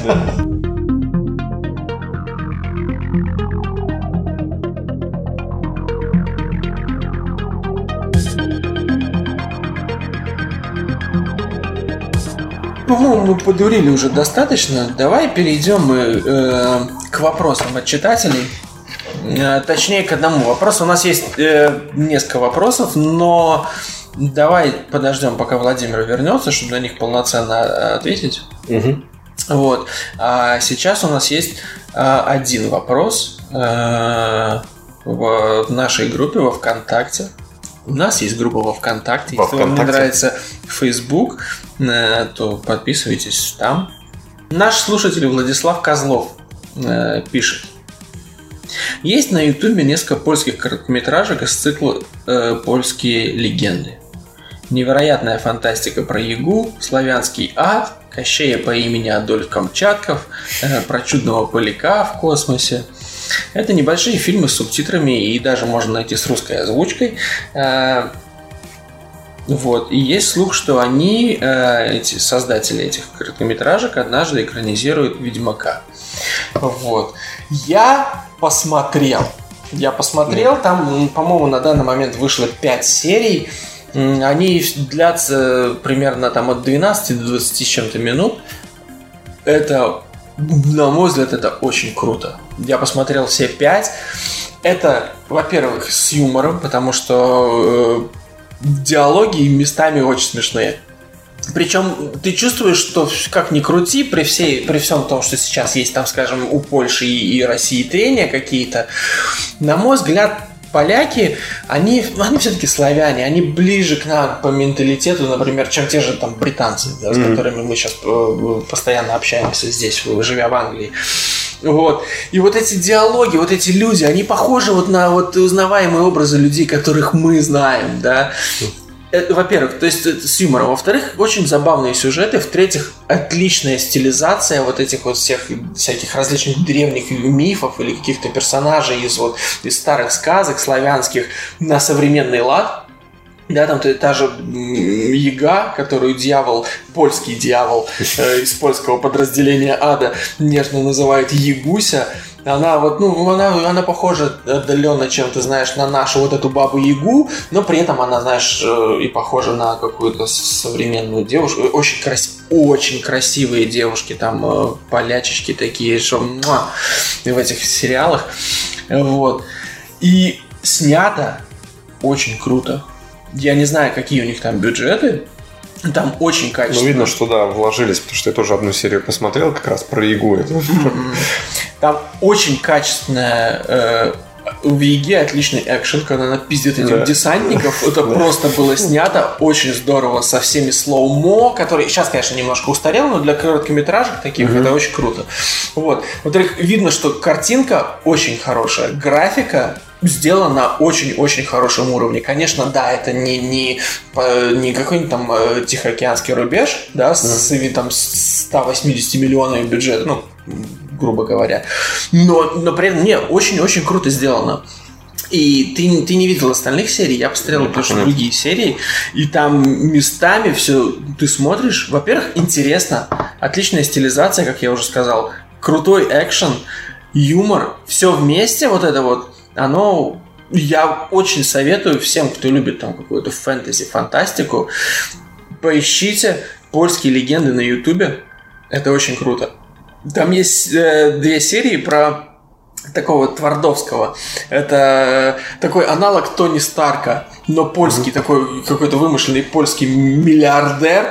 По-моему, мы подурили уже достаточно. Давай перейдем мы э, к вопросам от читателей. Э, точнее, к одному вопросу. У нас есть э, несколько вопросов, но давай подождем, пока Владимир вернется, чтобы на них полноценно э, ответить. Мгм. Вот. А сейчас у нас есть а, один вопрос э, в нашей группе во ВКонтакте. У нас есть группа во ВКонтакте. Во Если вам не ВКонтакте? нравится Facebook, э, то подписывайтесь там. Наш слушатель Владислав Козлов э, пишет. Есть на Ютубе несколько польских короткометражек из цикла э, «Польские легенды». Невероятная фантастика про Ягу, славянский ад, Кощея по имени Адольф Камчатков, про чудного поляка в космосе. Это небольшие фильмы с субтитрами и даже можно найти с русской озвучкой. Э, Вот. И есть слух, что они, э, эти создатели этих короткометражек, однажды экранизируют Ведьмака. Вот. Я посмотрел. Я посмотрел, там, по-моему, на данный момент вышло 5 серий. Они длятся примерно там от 12 до 20 с чем-то минут. Это, на мой взгляд, это очень круто. Я посмотрел все 5. Это, во-первых, с юмором, потому что э, диалоги местами очень смешные. Причем ты чувствуешь, что как ни крути, при, всей, при всем том, что сейчас есть там, скажем, у Польши и, и России трения какие-то, на мой взгляд, поляки, они, они все-таки славяне, они ближе к нам по менталитету, например, чем те же там британцы, да, с которыми мы сейчас постоянно общаемся здесь, живя в Англии. Вот. И вот эти диалоги, вот эти люди, они похожи вот на вот узнаваемые образы людей, которых мы знаем, да. Это, во-первых, то есть это с юмором. Во-вторых, очень забавные сюжеты. В-третьих, отличная стилизация вот этих вот всех всяких различных древних мифов или каких-то персонажей из вот из старых сказок славянских на современный лад. Да, там та, же Яга, которую дьявол, польский дьявол э, из польского подразделения ада нежно называет Ягуся. Она вот, ну, она, она похожа отдаленно чем-то, знаешь, на нашу вот эту бабу Ягу, но при этом она, знаешь, э, и похожа на какую-то современную девушку. Очень, крас... очень красивые девушки, там э, полячечки такие, что муа, в этих сериалах. Вот. И снято очень круто. Я не знаю, какие у них там бюджеты. Там очень Ну, качественно. видно, что да, вложились, потому что я тоже одну серию посмотрел как раз про эту. Там очень качественная э, в Еге отличный экшен, когда она пиздит этих Да. десантников. Это просто было снято очень здорово со всеми слоумо, которые сейчас, конечно, немножко устарел, но для короткометражек таких это очень круто. Вот. Во-вторых, видно, что картинка очень хорошая, графика сделана на очень-очень хорошем уровне. Конечно, да, это не, не, по- не какой-нибудь там э, Тихоокеанский рубеж, да, с, с, там, с 180 миллионами бюджета, ну, грубо говоря. Но, но при этом, не, очень-очень круто сделано. И ты, ты не видел остальных серий, я посмотрел просто нет. другие серии, и там местами все ты смотришь. Во-первых, интересно, отличная стилизация, как я уже сказал, крутой экшен, юмор, все вместе, вот это вот, оно я очень советую всем, кто любит там какую-то фэнтези, фантастику, поищите польские легенды на ютубе. Это очень круто. Там есть э, две серии про такого Твардовского. Это э, такой аналог Тони Старка, но польский такой какой-то вымышленный польский миллиардер,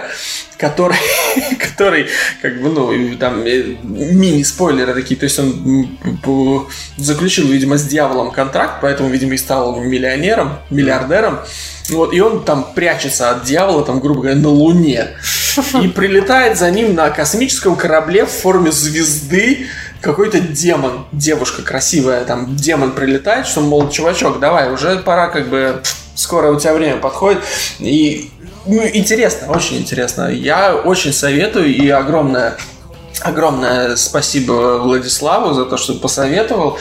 который, который как бы, ну, там э, мини-спойлеры такие, то есть он заключил, видимо, с дьяволом контракт, поэтому, видимо, и стал миллионером, миллиардером. Вот, и он там прячется от дьявола, там, грубо говоря, на Луне. И прилетает за ним на космическом корабле в форме звезды какой-то демон. Девушка красивая, там, демон прилетает, что, мол, чувачок, давай, уже пора, как бы, скоро у тебя время подходит. И ну, интересно, очень интересно. Я очень советую и огромное Огромное спасибо Владиславу за то, что посоветовал.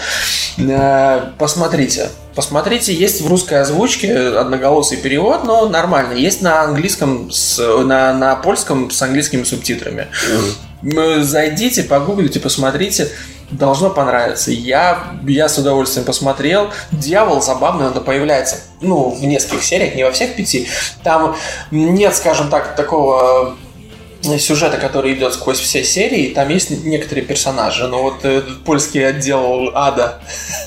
Э, Посмотрите. Посмотрите, есть в русской озвучке одноголосый перевод, но нормально. Есть на английском, с, на, на польском с английскими субтитрами. М, Зайдите, погуглите, посмотрите. Должно понравиться. Я, я с удовольствием посмотрел. Дьявол забавный, он появляется ну, в нескольких сериях, не во всех пяти. Там нет, скажем так, такого сюжета, который идет сквозь все серии, там есть некоторые персонажи. Но вот э, польский отдел ада.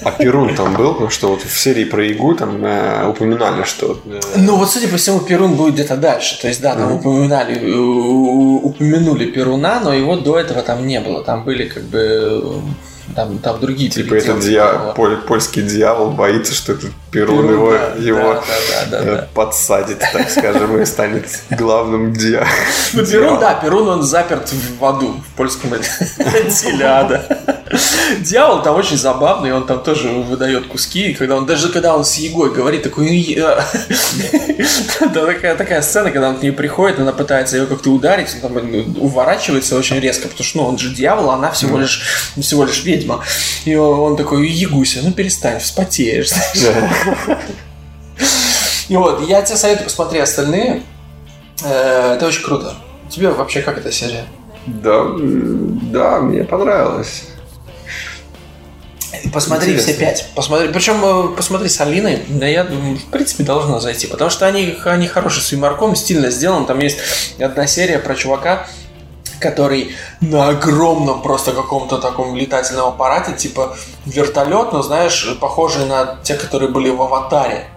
А Перун там был, потому что вот в серии про Игу там э, упоминали, что... э, Ну вот, судя по всему, Перун будет где-то дальше. То есть, да, там упоминали, э, упомянули Перуна, но его до этого там не было. Там были как бы э, там, там другие Типа этот дья- поль- польский дьявол боится, что этот Перун, Перун, его, да, его да, да, да, да, э, да. подсадит, так скажем, и станет главным дья- Ну, Перун, дьяволом. да, Перун, он заперт в аду, в польском отделе ада. Дьявол там очень забавный, он там тоже выдает куски, и когда он, даже когда он с Егой говорит, такой, «Ну, я-» Да, такая, такая сцена, когда он к ней приходит, она пытается ее как-то ударить, он там ну, уворачивается очень резко, потому что, ну, он же дьявол, а она всего лишь, всего лишь ведьма. И он, такой, Ягуся, ну перестань, вспотеешь. И вот, я тебе советую посмотри остальные. Э, Это очень круто. Тебе вообще как эта серия? Да, да, мне понравилось. Посмотри Интересно. все пять. Посмотри, причем э, посмотри с Алиной, да я думаю, в принципе должно зайти, потому что они, они хорошие с юморком, стильно сделаны. Там есть одна серия про чувака, который на огромном просто каком-то таком летательном аппарате, типа вертолет, но знаешь, похожий на те, которые были в аватаре.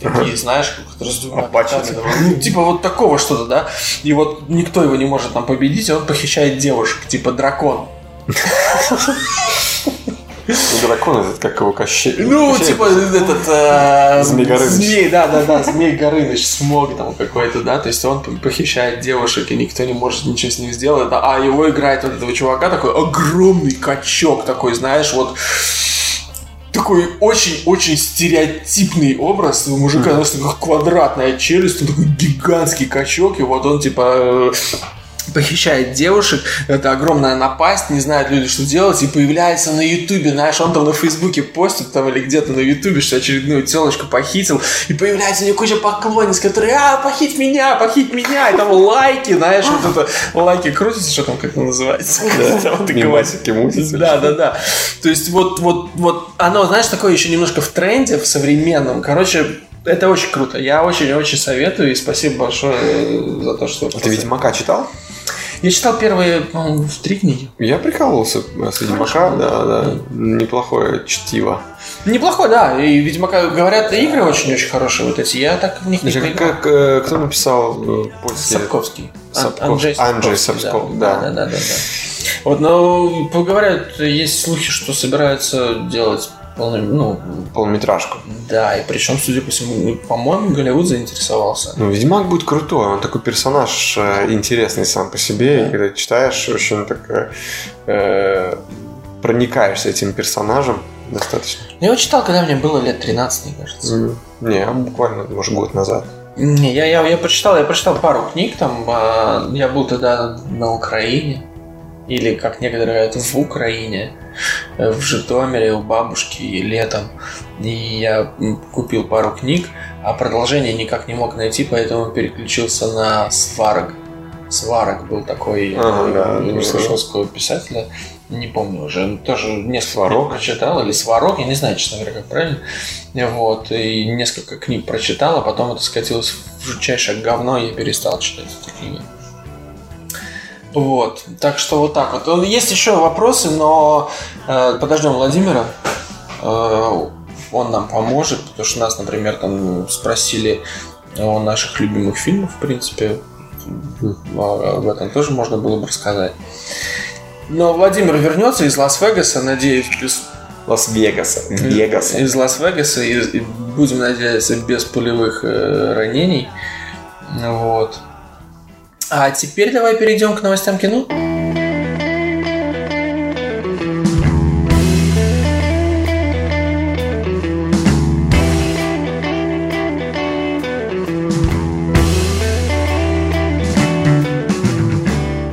Такие, знаешь, которые с двумя пятами, ну, типа вот такого что-то, да. И вот никто его не может там победить, и он похищает девушек, типа дракон. Ну, дракон этот, как его Кощей. Ну, Кощей типа это- этот... э, Змей Горыныч. Змей, да, да, да, Змей Горыныч, смог там какой-то, да, то есть он похищает девушек, и никто не может ничего с ним сделать, да, а его играет вот этого чувака, такой огромный качок такой, знаешь, вот такой очень-очень стереотипный образ у мужика, знаешь, такая квадратная челюсть, он такой гигантский качок, и вот он типа похищает девушек, это огромная напасть, не знают люди, что делать, и появляется на Ютубе, знаешь, он там на Фейсбуке постит там или где-то на Ютубе, что очередную телочку похитил, и появляется у него куча поклонниц, которые, а, похить меня, похить меня, и там лайки, знаешь, вот это, лайки крутятся, что там, как это называется? Мутятся. Да, да, да. То есть вот, вот, вот оно, знаешь, такое еще немножко в тренде, в современном. Короче, это очень круто. Я очень-очень советую и спасибо большое э, за то, что... А Ты Ведьмака читал? Я читал первые, по-моему, три книги. Я прикалывался с Ведьмака, да, да. Неплохое чтиво. Неплохо, да. И Ведьмака, говорят, игры очень-очень хорошие вот эти. Я так в них не поиграл. как, э, кто написал э, польский? Сапковский. Сапков- Анджей Анджей Сапковский, Сапков, да. да. Да, да, да, да. Вот, но говорят, есть слухи, что собираются делать полный, ну, Полнометражку. да, и причем, судя по всему, по-моему, Голливуд заинтересовался. Ну, Ведьмак будет крутой, он такой персонаж э, интересный сам по себе, и когда читаешь, очень так э, э, проникаешься этим персонажем достаточно. Я его читал, когда мне было лет 13, мне кажется. М, Не, буквально, может, год назад. Не, я, я, я прочитал, я прочитал пару книг, там, а, я был тогда на Украине, или, как некоторые говорят, в Украине, э, в Житомире у бабушки летом. И я купил пару книг, а продолжение никак не мог найти, поэтому переключился на Сварог. Сварог был такой Ага, да, да, писателя, не помню уже, тоже несколько Сварог? книг прочитал, или Сварог, я не знаю, честно говоря, как правильно. Вот, и несколько книг прочитал, а потом это скатилось в жутчайшее говно, и я перестал читать эти книги. Вот, так что вот так вот. Есть еще вопросы, но э, подождем Владимира. Э, он нам поможет, потому что нас, например, там спросили о наших любимых фильмах, в принципе. Об этом тоже можно было бы рассказать. Но Владимир вернется из Лас-Вегаса, надеюсь, без Лас-Вегаса. Вегас. из Лас-Вегаса и, и будем надеяться без пулевых э, ранений. Вот. А теперь давай перейдем к новостям кино.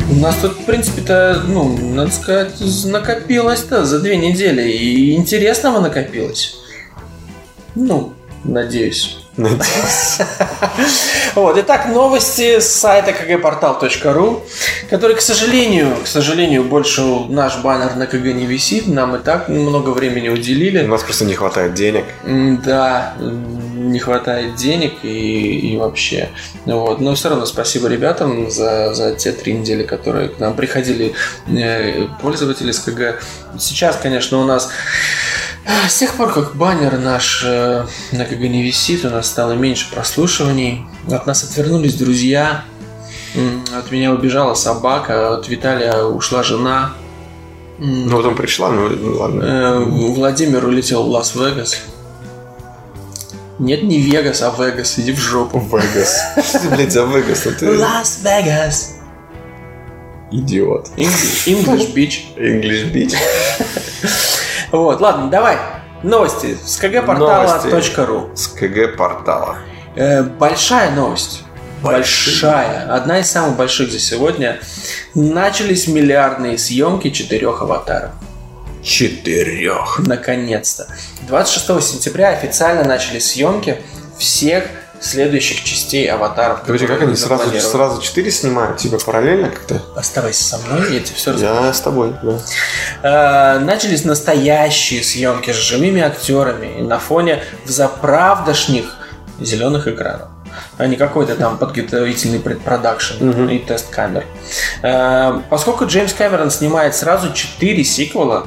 У нас тут, в принципе-то, ну, надо сказать, накопилось-то за две недели. И интересного накопилось. Ну, надеюсь. Вот, итак, новости с сайта kgportal.ru, который, к сожалению, к сожалению, больше наш баннер на КГ не висит, нам и так много времени У уделили. нас просто не хватает денег. Да, не хватает денег и, и вообще. Вот. Но все равно спасибо ребятам за, за те три недели, которые к нам приходили э, пользователи с КГ. Сейчас, конечно, у нас с тех пор, как баннер наш э, на КГ не висит, у нас стало меньше прослушиваний. От нас отвернулись друзья. От меня убежала собака, от Виталия ушла жена. Ну, потом пришла, ну, ладно. Э, Владимир улетел в Лас-Вегас. Нет, не Вегас, а Вегас. Иди в жопу. Вегас. Что ты, блядь, за Вегас? Ты Лас-Вегас. идиот. English, English Beach. English Beach. Вот, ладно, давай. Новости с kgportala.ru С КГ портала. Э, Большая новость. Большая. Одна из самых больших за сегодня. Начались миллиардные съемки четырех аватаров. Четырех. Наконец-то. 26 сентября официально начались съемки всех следующих частей аватаров. Подожди, как они сразу, сразу четыре снимают? Типа параллельно как-то? Оставайся со мной, я тебе все расскажу. Я с тобой, да. Э, начались настоящие съемки с живыми актерами на фоне взаправдошних зеленых экранов а не какой-то там подготовительный предпродакшн и тест камер. Э, поскольку Джеймс Кэмерон снимает сразу 4 сиквела,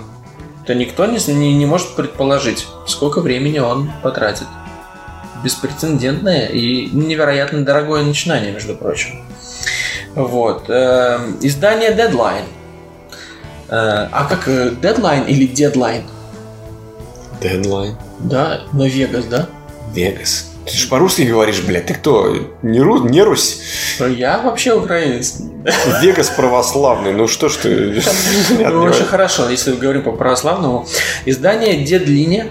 то никто не, не, не может предположить, сколько времени он потратит. Беспрецедентное и невероятно дорогое начинание, между прочим. Вот. Э, издание Deadline. Э, а как э, Deadline или Deadline? Дедлайн. Да, на Вегас, да? Вегас. Ты же по-русски говоришь, блядь. Ты кто? Не, Ру... не Русь? Я вообще украинец. Вегас православный. Ну что ж ты... Ну, очень хорошо, если мы говорим по православному. Издание Дедлине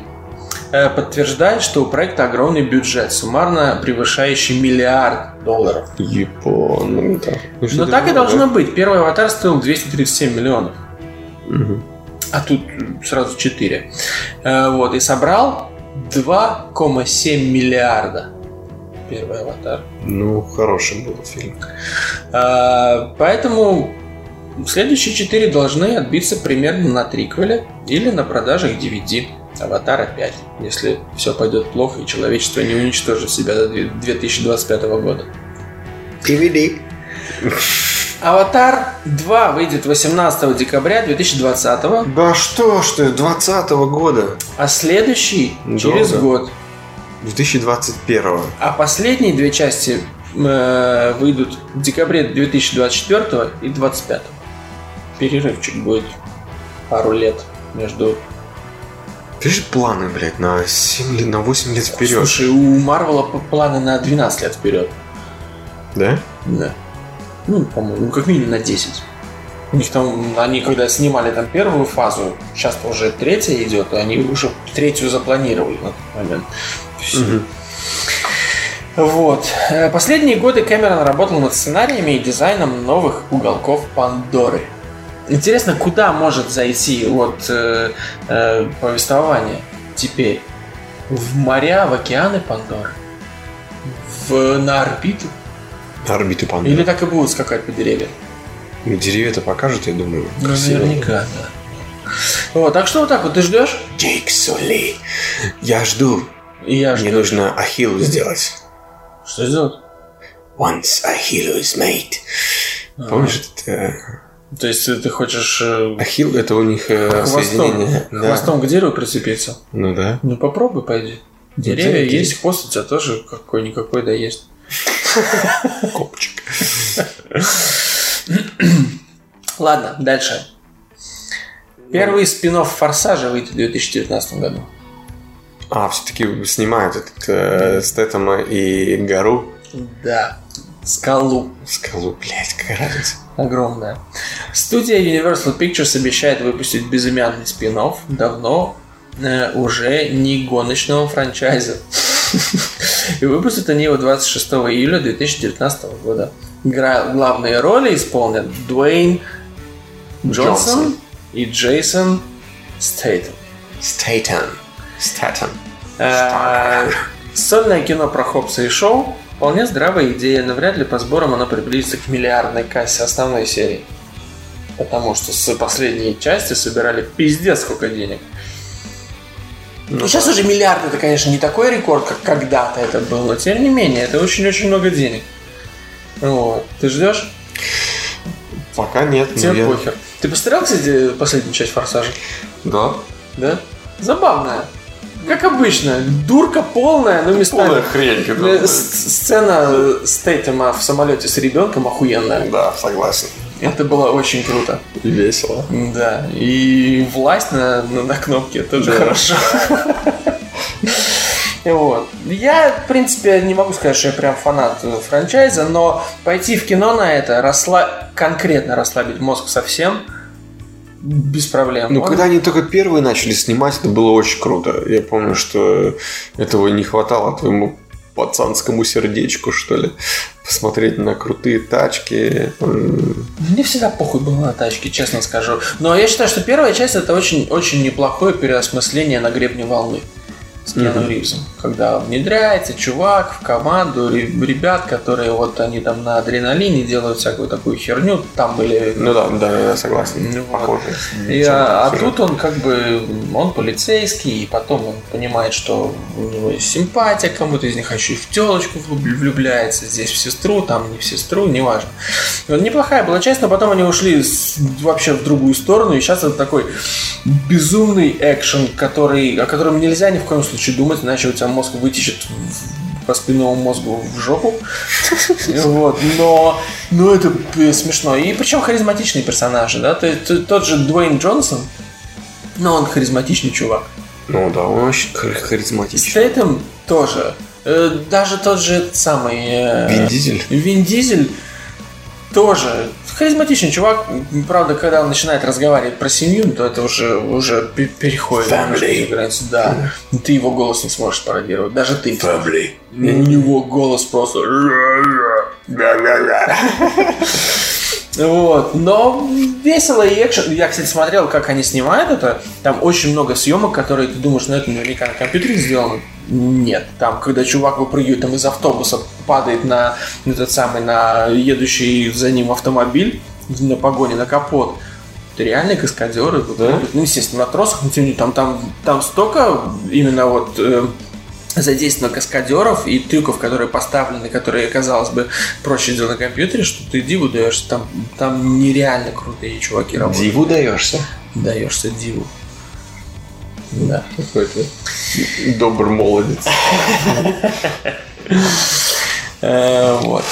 подтверждает, что у проекта огромный бюджет, суммарно превышающий миллиард долларов. Япон. Ну, да. Ну, Но ты так и должно быть. Первый аватар стоил 237 миллионов. Мгм. А тут сразу 4. Э, Вот, и собрал 2,7 миллиарда. Первый аватар. Ну, хороший был фильм. Поэтому следующие четыре должны отбиться примерно на триквеле или на продажах DVD. Аватара 5, если все пойдет плохо и человечество не уничтожит себя до две- 2025 года. DVD. Аватар 2 выйдет 18 декабря 2020, Да что ж ты, 20 года. а следующий Долго. через год. 2021. А последние две части э, выйдут в декабре 2024 и 2025. Перерывчик будет пару лет между... Ты же планы, блядь, на 7 лет, на 8 лет вперед. Слушай, у Марвела планы на 12 лет вперед. Да? Да. Ну, по-моему, ну, как минимум на 10. У них там, они когда снимали там первую фазу, сейчас уже третья идет, и они уже третью запланировали на тот момент. Вот. Э, Последние годы Кэмерон работал над сценариями и дизайном новых уголков Пандоры. Интересно, куда может зайти вот э, э, повествование теперь? В моря, в океаны Пандоры? В, на орбиту? На орбиту панды. Или так и будут скакать по деревьям? Ну, Деревья-то покажут, я думаю. Ну, красиво. наверняка, да. Вот, так что вот так вот ты ждешь? Джейк Соли. Я жду. И я Мне жду. нужно ахиллу сделать. Что сделать? Once Achilles is made. Помнишь, это э, То есть ты хочешь э, ахилл это у них э, хвостом, соединение. Да. хвостом к дереву прицепиться? Ну да. Ну попробуй, пойди. Деревья Деревья. есть, хвост у тебя тоже какой-никакой да есть. Копчик. Ладно, дальше. Первый спин Форсажа выйдет в 2019 году. А, все-таки снимают этот э, Стэттема и Гару. Да. Скалу. Скалу, блядь, какая разница. Огромная. Студия Universal Pictures обещает выпустить безымянный спин давно э, уже не гоночного франчайза. И выпустят они его 26 июля 2019 года. Гра- Главные роли исполнят Дуэйн Джонсон, Джонсон. и Джейсон Стейтем. Стейтон. Статон. Э, Сольное кино про Хопса и Шоу вполне здравая идея, но вряд ли по сборам оно приблизится к миллиардной кассе основной серии. Потому что с последней части собирали пиздец сколько денег. Ну, сейчас уже миллиард это, конечно, не такой рекорд, как когда-то это был, но тем не менее, это очень-очень много денег. Вот. Ты ждешь? Пока нет. Тебе я- похер. Ты посмотрел, кстати, последнюю часть Форсажа? Да. Да? Забавная. Как обычно, дурка полная, но местами... Полная хрень. Э, какая-то. с- Сцена Стейтема в самолете с ребенком охуенная. Да, согласен. Это было очень круто. Весело. Да. И власть на, на, на кнопке тоже Да. хорошо. Вот. Я, в принципе, не могу сказать, что я прям фанат э, франчайза, но пойти в кино на это, расла... конкретно расслабить мозг совсем, без проблем. Ну, Он- когда они только первые начали снимать, это было очень круто. Я помню, что этого не хватало твоему пацанскому сердечку, что ли. Посмотреть на крутые тачки. Мне всегда похуй было на тачки, честно скажу. Но я считаю, что первая часть это очень, очень неплохое переосмысление на гребне волны с Мгм. Ривзом. Когда внедряется чувак в команду ре- ребят, которые вот они там на адреналине делают всякую такую херню. Там были Ну да, да, я согласен. Ну вот. Похоже. И, а, а тут он как бы, он полицейский, и потом он понимает, что у него есть симпатия к кому-то из них, а еще и в телочку влюб- влюбляется, здесь в сестру, там не в сестру, неважно. Вот неплохая была часть, но потом они ушли с- вообще в другую сторону, и сейчас это такой безумный экшен, который, о котором нельзя ни в коем случае думать, иначе у тебя мозг вытечет по спинному мозгу в жопу. Вот, но, но это э, смешно. И причем харизматичные персонажи, да? То есть, т- тот же Дуэйн Джонсон, но он харизматичный чувак. Ну да, он очень хар- харизматичный. Стейтем тоже. Э, Даже тот же самый... э, Вин Дизель? Вин Дизель тоже харизматичный чувак. Правда, когда он начинает разговаривать про семью, то это уже, уже пе- переходит эти границы. Да. Ты его голос не сможешь пародировать. Даже ты. Family. У него голос просто... Вот, но весело и экшен. Я, кстати, смотрел, как они снимают это. Там очень много съемок, которые ты думаешь, ну это наверняка на компьютере сделано. Нет, там, когда чувак выпрыгивает там из автобуса, падает на этот самый, на едущий за ним автомобиль, на погоне, на капот. Это реальные каскадеры. Да? Ну, естественно, на тросах, но тем не там, там, там столько именно вот э, задействовано каскадеров и трюков, которые поставлены, которые, казалось бы, проще сделать на компьютере, что ты диву даешься. Там, там нереально крутые чуваки работают. Диву даешься. Даешься диву. Да. Какой-то добрый молодец. Э, вот.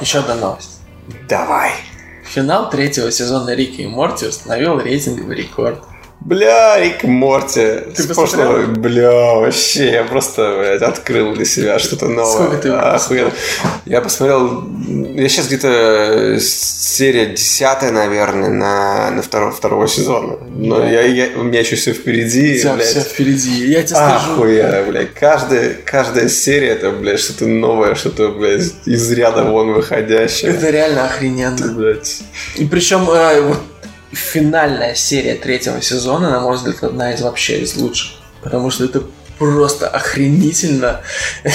Еще одна новость. Давай. Финал третьего сезона Рика и Морти установил рейтинговый рекорд. Бля, Рик Морти. Ты С прошлого- Бля, вообще, я просто, блядь, открыл для себя что-то новое. Сколько ты Охуенно. Я посмотрел, я сейчас где-то э, серия десятая, наверное, на, на второго, второго сезона. Но я, я- у меня еще все впереди. Тебя блядь. все впереди. Я тебе скажу. Охуенно, блядь. Каждая, каждая серия это, блядь, что-то новое, что-то, блядь, из ряда вон выходящее. Это реально охрененно. Блядь. И причем э, вот финальная серия третьего сезона, на мой взгляд, одна из вообще из лучших. Потому что это просто охренительно.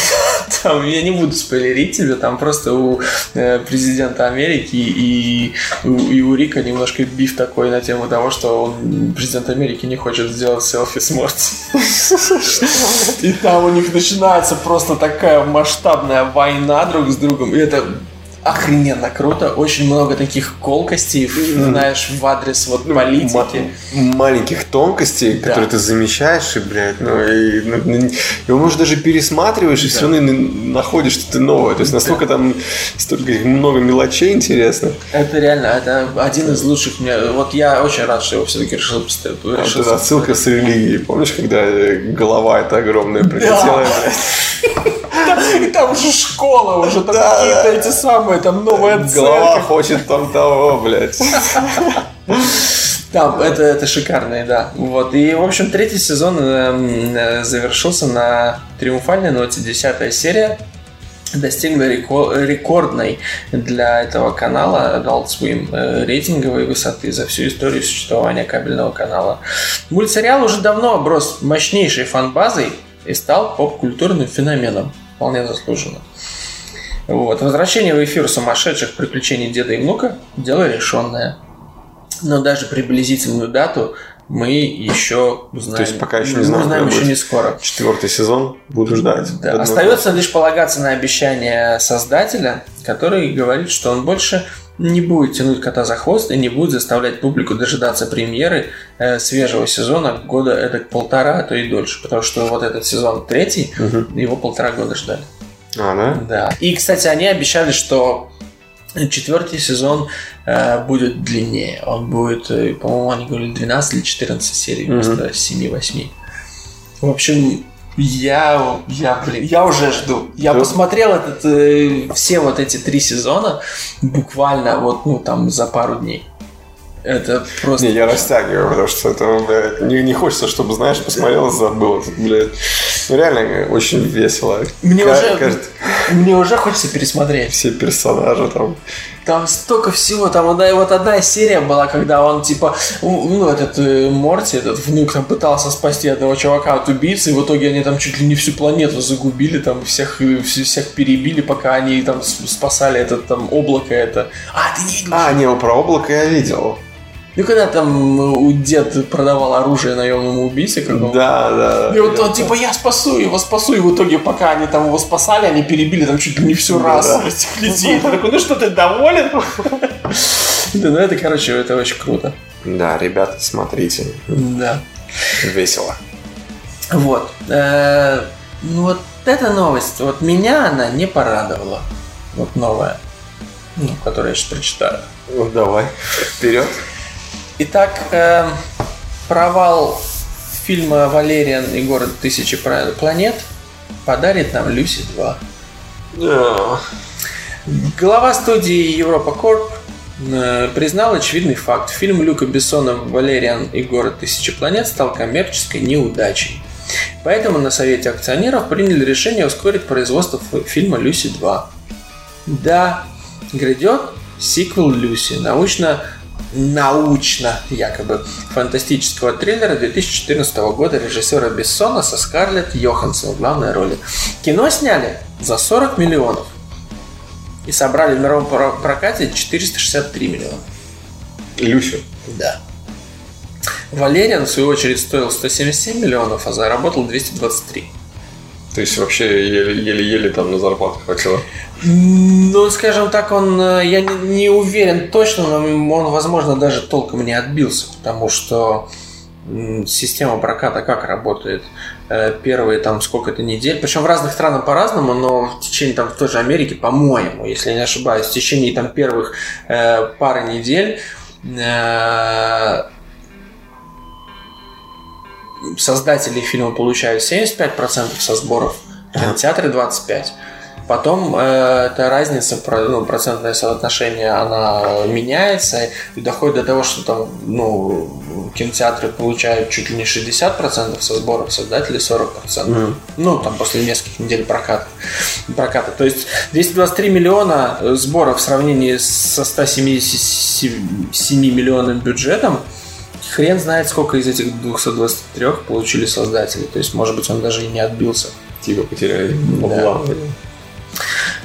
Там, я не буду спойлерить тебе, там просто у э, президента Америки и, у- и у Рика немножко биф такой на тему того, что он, президент Америки не хочет сделать селфи с Морти. И там у них начинается просто такая масштабная война друг с другом. И это охрененно круто. Очень много таких колкостей, знаешь, в адрес вот политики. Ма- маленьких тонкостей, Да. которые ты замечаешь, и, блядь, ну, и, ну, ну, его, может, даже пересматриваешь, и все равно находишь что-то новое. То есть, настолько там столько много мелочей интересных. Это реально, это один из лучших. Мне, вот я очень рад, что его все-таки решил поставить. Вот решил это отсылка с религией. Помнишь, когда э, голова эта огромная прилетела? блядь? Там, там уже школа, уже там Да, какие-то да. эти самые, там новая Голова церковь. хочет там того, блядь. Там, это, это шикарно, да. Вот. И, в общем, третий сезон эм, э, завершился на триумфальной ноте. Десятая серия достигла реко- рекордной для этого канала Adult Swim э, рейтинговой высоты за всю историю существования кабельного канала. Мультсериал уже давно оброс мощнейшей фан-базой и стал поп-культурным феноменом. Вполне заслуженно. Вот. Возвращение в эфир сумасшедших приключений деда и внука – дело решенное. Но даже приблизительную дату мы еще узнаем. То есть пока еще не мы знаем, узнаем когда еще не скоро. Четвертый сезон. Буду ждать. Да, Остается лишь полагаться на обещание создателя, который говорит, что он больше не будет тянуть кота за хвост и не будет заставлять публику дожидаться премьеры э, свежего сезона года это полтора, а то и дольше. Потому что вот этот сезон третий, его полтора года ждали. А, да? Да. И, кстати, они обещали, что четвертый сезон э, будет длиннее. Он будет, э, по-моему, они говорили 12 или 14 серий вместо 7-8. В общем, я, я, блин, я уже жду. Я Да. посмотрел этот, э, все вот эти три сезона буквально вот, ну, там, за пару дней. Это просто... Не, я растягиваю, потому что это, блядь, не, не хочется, чтобы, знаешь, посмотрел и забыл. Блядь, ну, реально очень весело. Мне Ка- уже, кажется, мне уже хочется пересмотреть. все персонажи там. Там столько всего, там одна, вот одна серия была, когда он типа, ну этот э, Морти, этот внук там пытался спасти одного чувака от убийцы, и в итоге они там чуть ли не всю планету загубили, там всех, э, вс- всех перебили, пока они там спасали этот там облако это. А, ты не видел? А, не, про облако я видел. Ну когда там э, у дед продавал оружие наемному убийце, как он Да, да. и вот он типа, я спасу его, спасу, и в итоге, пока они там его спасали, они перебили там чуть ли не всю расу да. этих людей. Ты такой, ну что, ты доволен? Да, ну это, короче, это очень круто. Да, ребята, смотрите. Да. Весело. Вот. Э, Ну вот эта новость, вот меня она не порадовала. Вот новая. Ну, которую я сейчас прочитаю. Ну, давай. Вперед. Итак, э, провал фильма «Валериан и город тысячи планет» подарит нам «Люси 2». Глава студии Европа Корп э, признал очевидный факт. Фильм Люка Бессона «Валериан и город тысячи планет» стал коммерческой неудачей. Поэтому на совете акционеров приняли решение ускорить производство фильма «Люси 2». Да, грядет сиквел «Люси», научно научно, якобы, фантастического триллера 2014 года режиссера Бессона со Скарлетт Йоханссон в главной роли. Кино сняли за 40 миллионов и собрали в мировом про- прокате 463 миллиона. Люсю. Да. Валериан, в свою очередь, стоил 177 миллионов, а заработал 223. То есть вообще еле- еле-еле там на зарплату хватило. Ну, скажем так, он, э, я не, не уверен точно, но он, возможно, даже толком не отбился, потому что система проката как работает? Э, Первые там сколько-то недель, причем в разных странах по-разному, но в течение там в той же Америки, по-моему, если я не ошибаюсь, в течение там первых э, пары недель э, создатели фильма получают 75% со сборов, кинотеатры 25%. Потом э, эта разница, ну, процентное соотношение, она меняется и доходит до того, что там, ну, кинотеатры получают чуть ли не 60% со сборов, создатели 40%. Ну, там после нескольких недель проката. проката. То есть 223 миллиона э, сборов в сравнении со 177 миллионным бюджетом хрен знает, сколько из этих 223 получили создатели. То есть, может быть, он даже и не отбился. Типа потеряли бабла.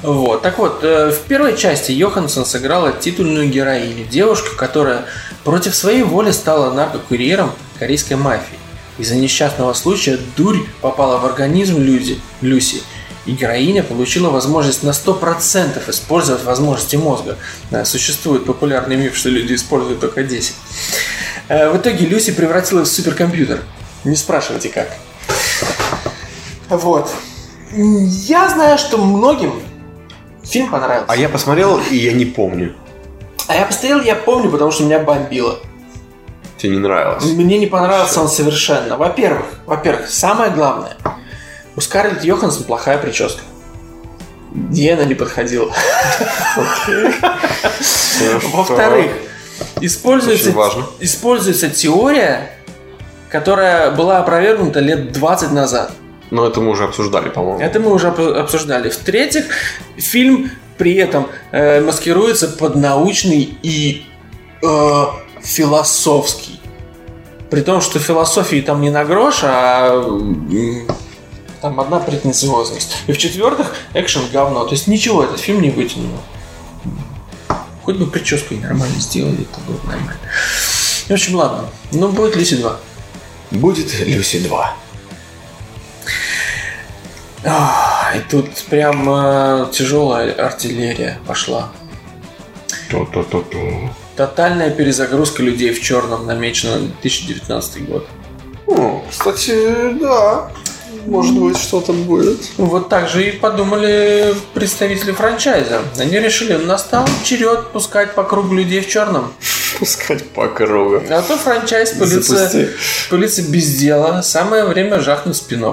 Вот. Так вот, э, в первой части Йоханссон сыграла титульную героиню, девушку, которая против своей воли стала наркокурьером корейской мафии. Из-за несчастного случая дурь попала в организм люди, Люси, и героиня получила возможность на 100% использовать возможности мозга. Да, Существует популярный миф, что люди используют только 10. Э, В итоге Люси превратилась в суперкомпьютер. Не спрашивайте как. Вот. Я знаю, что многим фильм понравился. А я посмотрел, и я не помню. А я посмотрел, я помню, потому что меня бомбило. Тебе не нравилось? Мне не понравился он совершенно. Во-первых, во-первых, самое главное, у Скарлетт Йоханссон плохая прическа. Ей она не подходила. Во-вторых, используется, используется теория, которая была опровергнута лет 20 назад. Но это мы уже обсуждали, по-моему. Это мы уже об- обсуждали. В-третьих, фильм при этом э, маскируется под научный и э, философский. При том, что философии там не на грош, а там одна претенциозность. И в-четвертых, экшен говно. То есть ничего этот фильм не вытянул. Хоть бы прическу и нормально сделали, это было бы нормально. В общем, ладно. Ну, будет Люси 2. Будет Люси 2. А, И тут прям э, тяжелая артиллерия пошла. То-то-то-то. Тотальная перезагрузка людей в черном намечена на 2019 год. О, Кстати, да. Может быть, что-то будет. Вот так же и подумали представители франчайза. Они решили, настал черед пускать по кругу людей в черном. Пускать по кругу. А то франчайз пылится, пылится без дела. Самое время жахнуть спин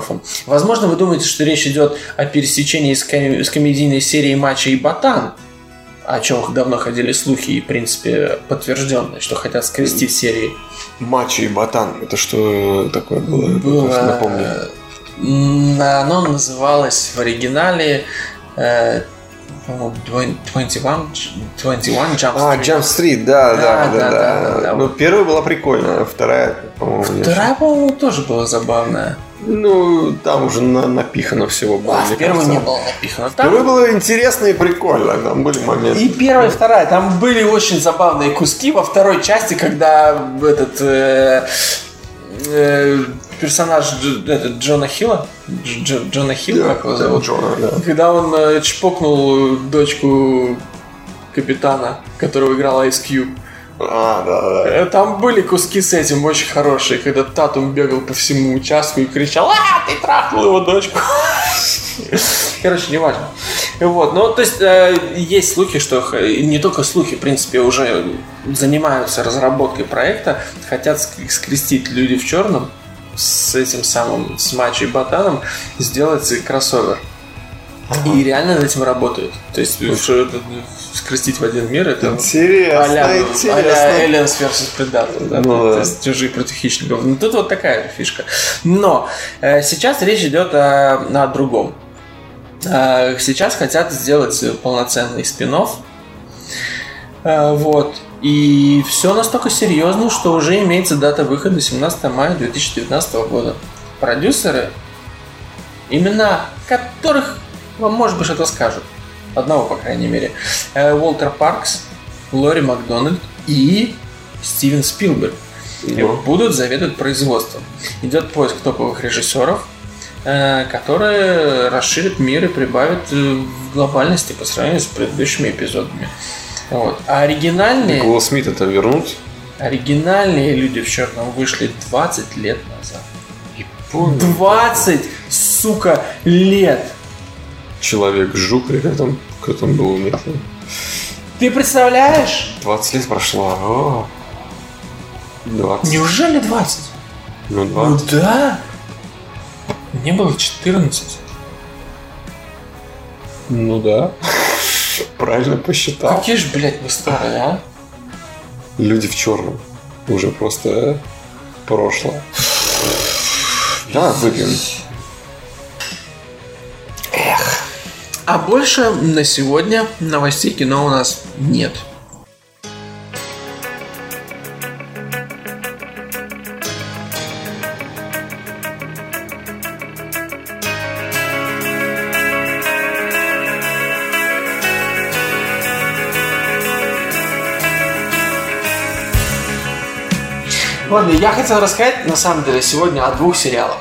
Возможно, вы думаете, что речь идет о пересечении с, ком- с комедийной серией «Мачо и Ботан», о чем давно ходили слухи и, в принципе, подтвержденные, что хотят скрестить серии. Мачо и Ботан. Это что такое было? Было, Напомни. Оно называлось в оригинале э, по-моему, 21, 21 Jump А, Street. Jump Street, да, Да, да, да, да, да, да, да. Ну, первая была прикольная, а вторая, по-моему, нет. Вторая, по-моему, тоже была забавная. Ну, там уже на- напихано всего было. А, в первой не было напихано. Там Первая была интересно и прикольно, там были моменты. И первая, и вторая. Там были очень забавные куски во второй части, когда этот э, э, персонаж Дж- этот, Джона Хилла, Дж- Дж- Джона Хилла, как его Да, зовут, Джона, да. когда он э, чпокнул дочку капитана, которого играл Ice Cube. А, да, да. Э, Там были куски с этим очень хорошие, когда Татум бегал по всему участку и кричал «А, ты трахнул его дочку!» Короче, неважно. Вот, ну, то есть, э, есть слухи, что, не только слухи, в принципе, уже занимаются разработкой проекта, хотят ск- скрестить люди в черном с этим самым, с Мачо и Ботаном, сделать кроссовер. И реально над этим работают. То есть, что это, скрестить в один мир, это Интересно, а-ля, а-ля интересно. Aliens vs Predator, да, Ну то да. есть чужие против хищников. Ну тут вот такая фишка. Но э, сейчас речь идет о, о другом. Э, сейчас хотят сделать полноценный спин вот. И все настолько серьезно, что уже имеется дата выхода 17 мая 2019 года. Продюсеры, имена которых вам, может быть, что-то скажут. Одного, по крайней мере. Э, Уолтер Паркс, Лори Макдональд и Стивен Спилберг. Будут заведовать производством. Идет поиск топовых режиссеров, э, которые расширят мир и прибавят э, в глобальности по сравнению с предыдущими эпизодами. Вот. А оригинальные, Уилл Смит это вернут? оригинальные люди в черном вышли 20 лет назад. 20, сука, лет! Человек-жук, или как там, там был у них? Ты представляешь? 20 лет прошло. О. 20. Неужели 20? Ну, Ну 20. да. Мне было 14. Ну да. Правильно посчитал. Какие же, блядь, мы старые, а? Люди в черном. Уже просто прошлое. Да, выпьем. А больше на сегодня новостей кино у нас нет. Ладно, я хотел рассказать на самом деле сегодня о двух сериалах.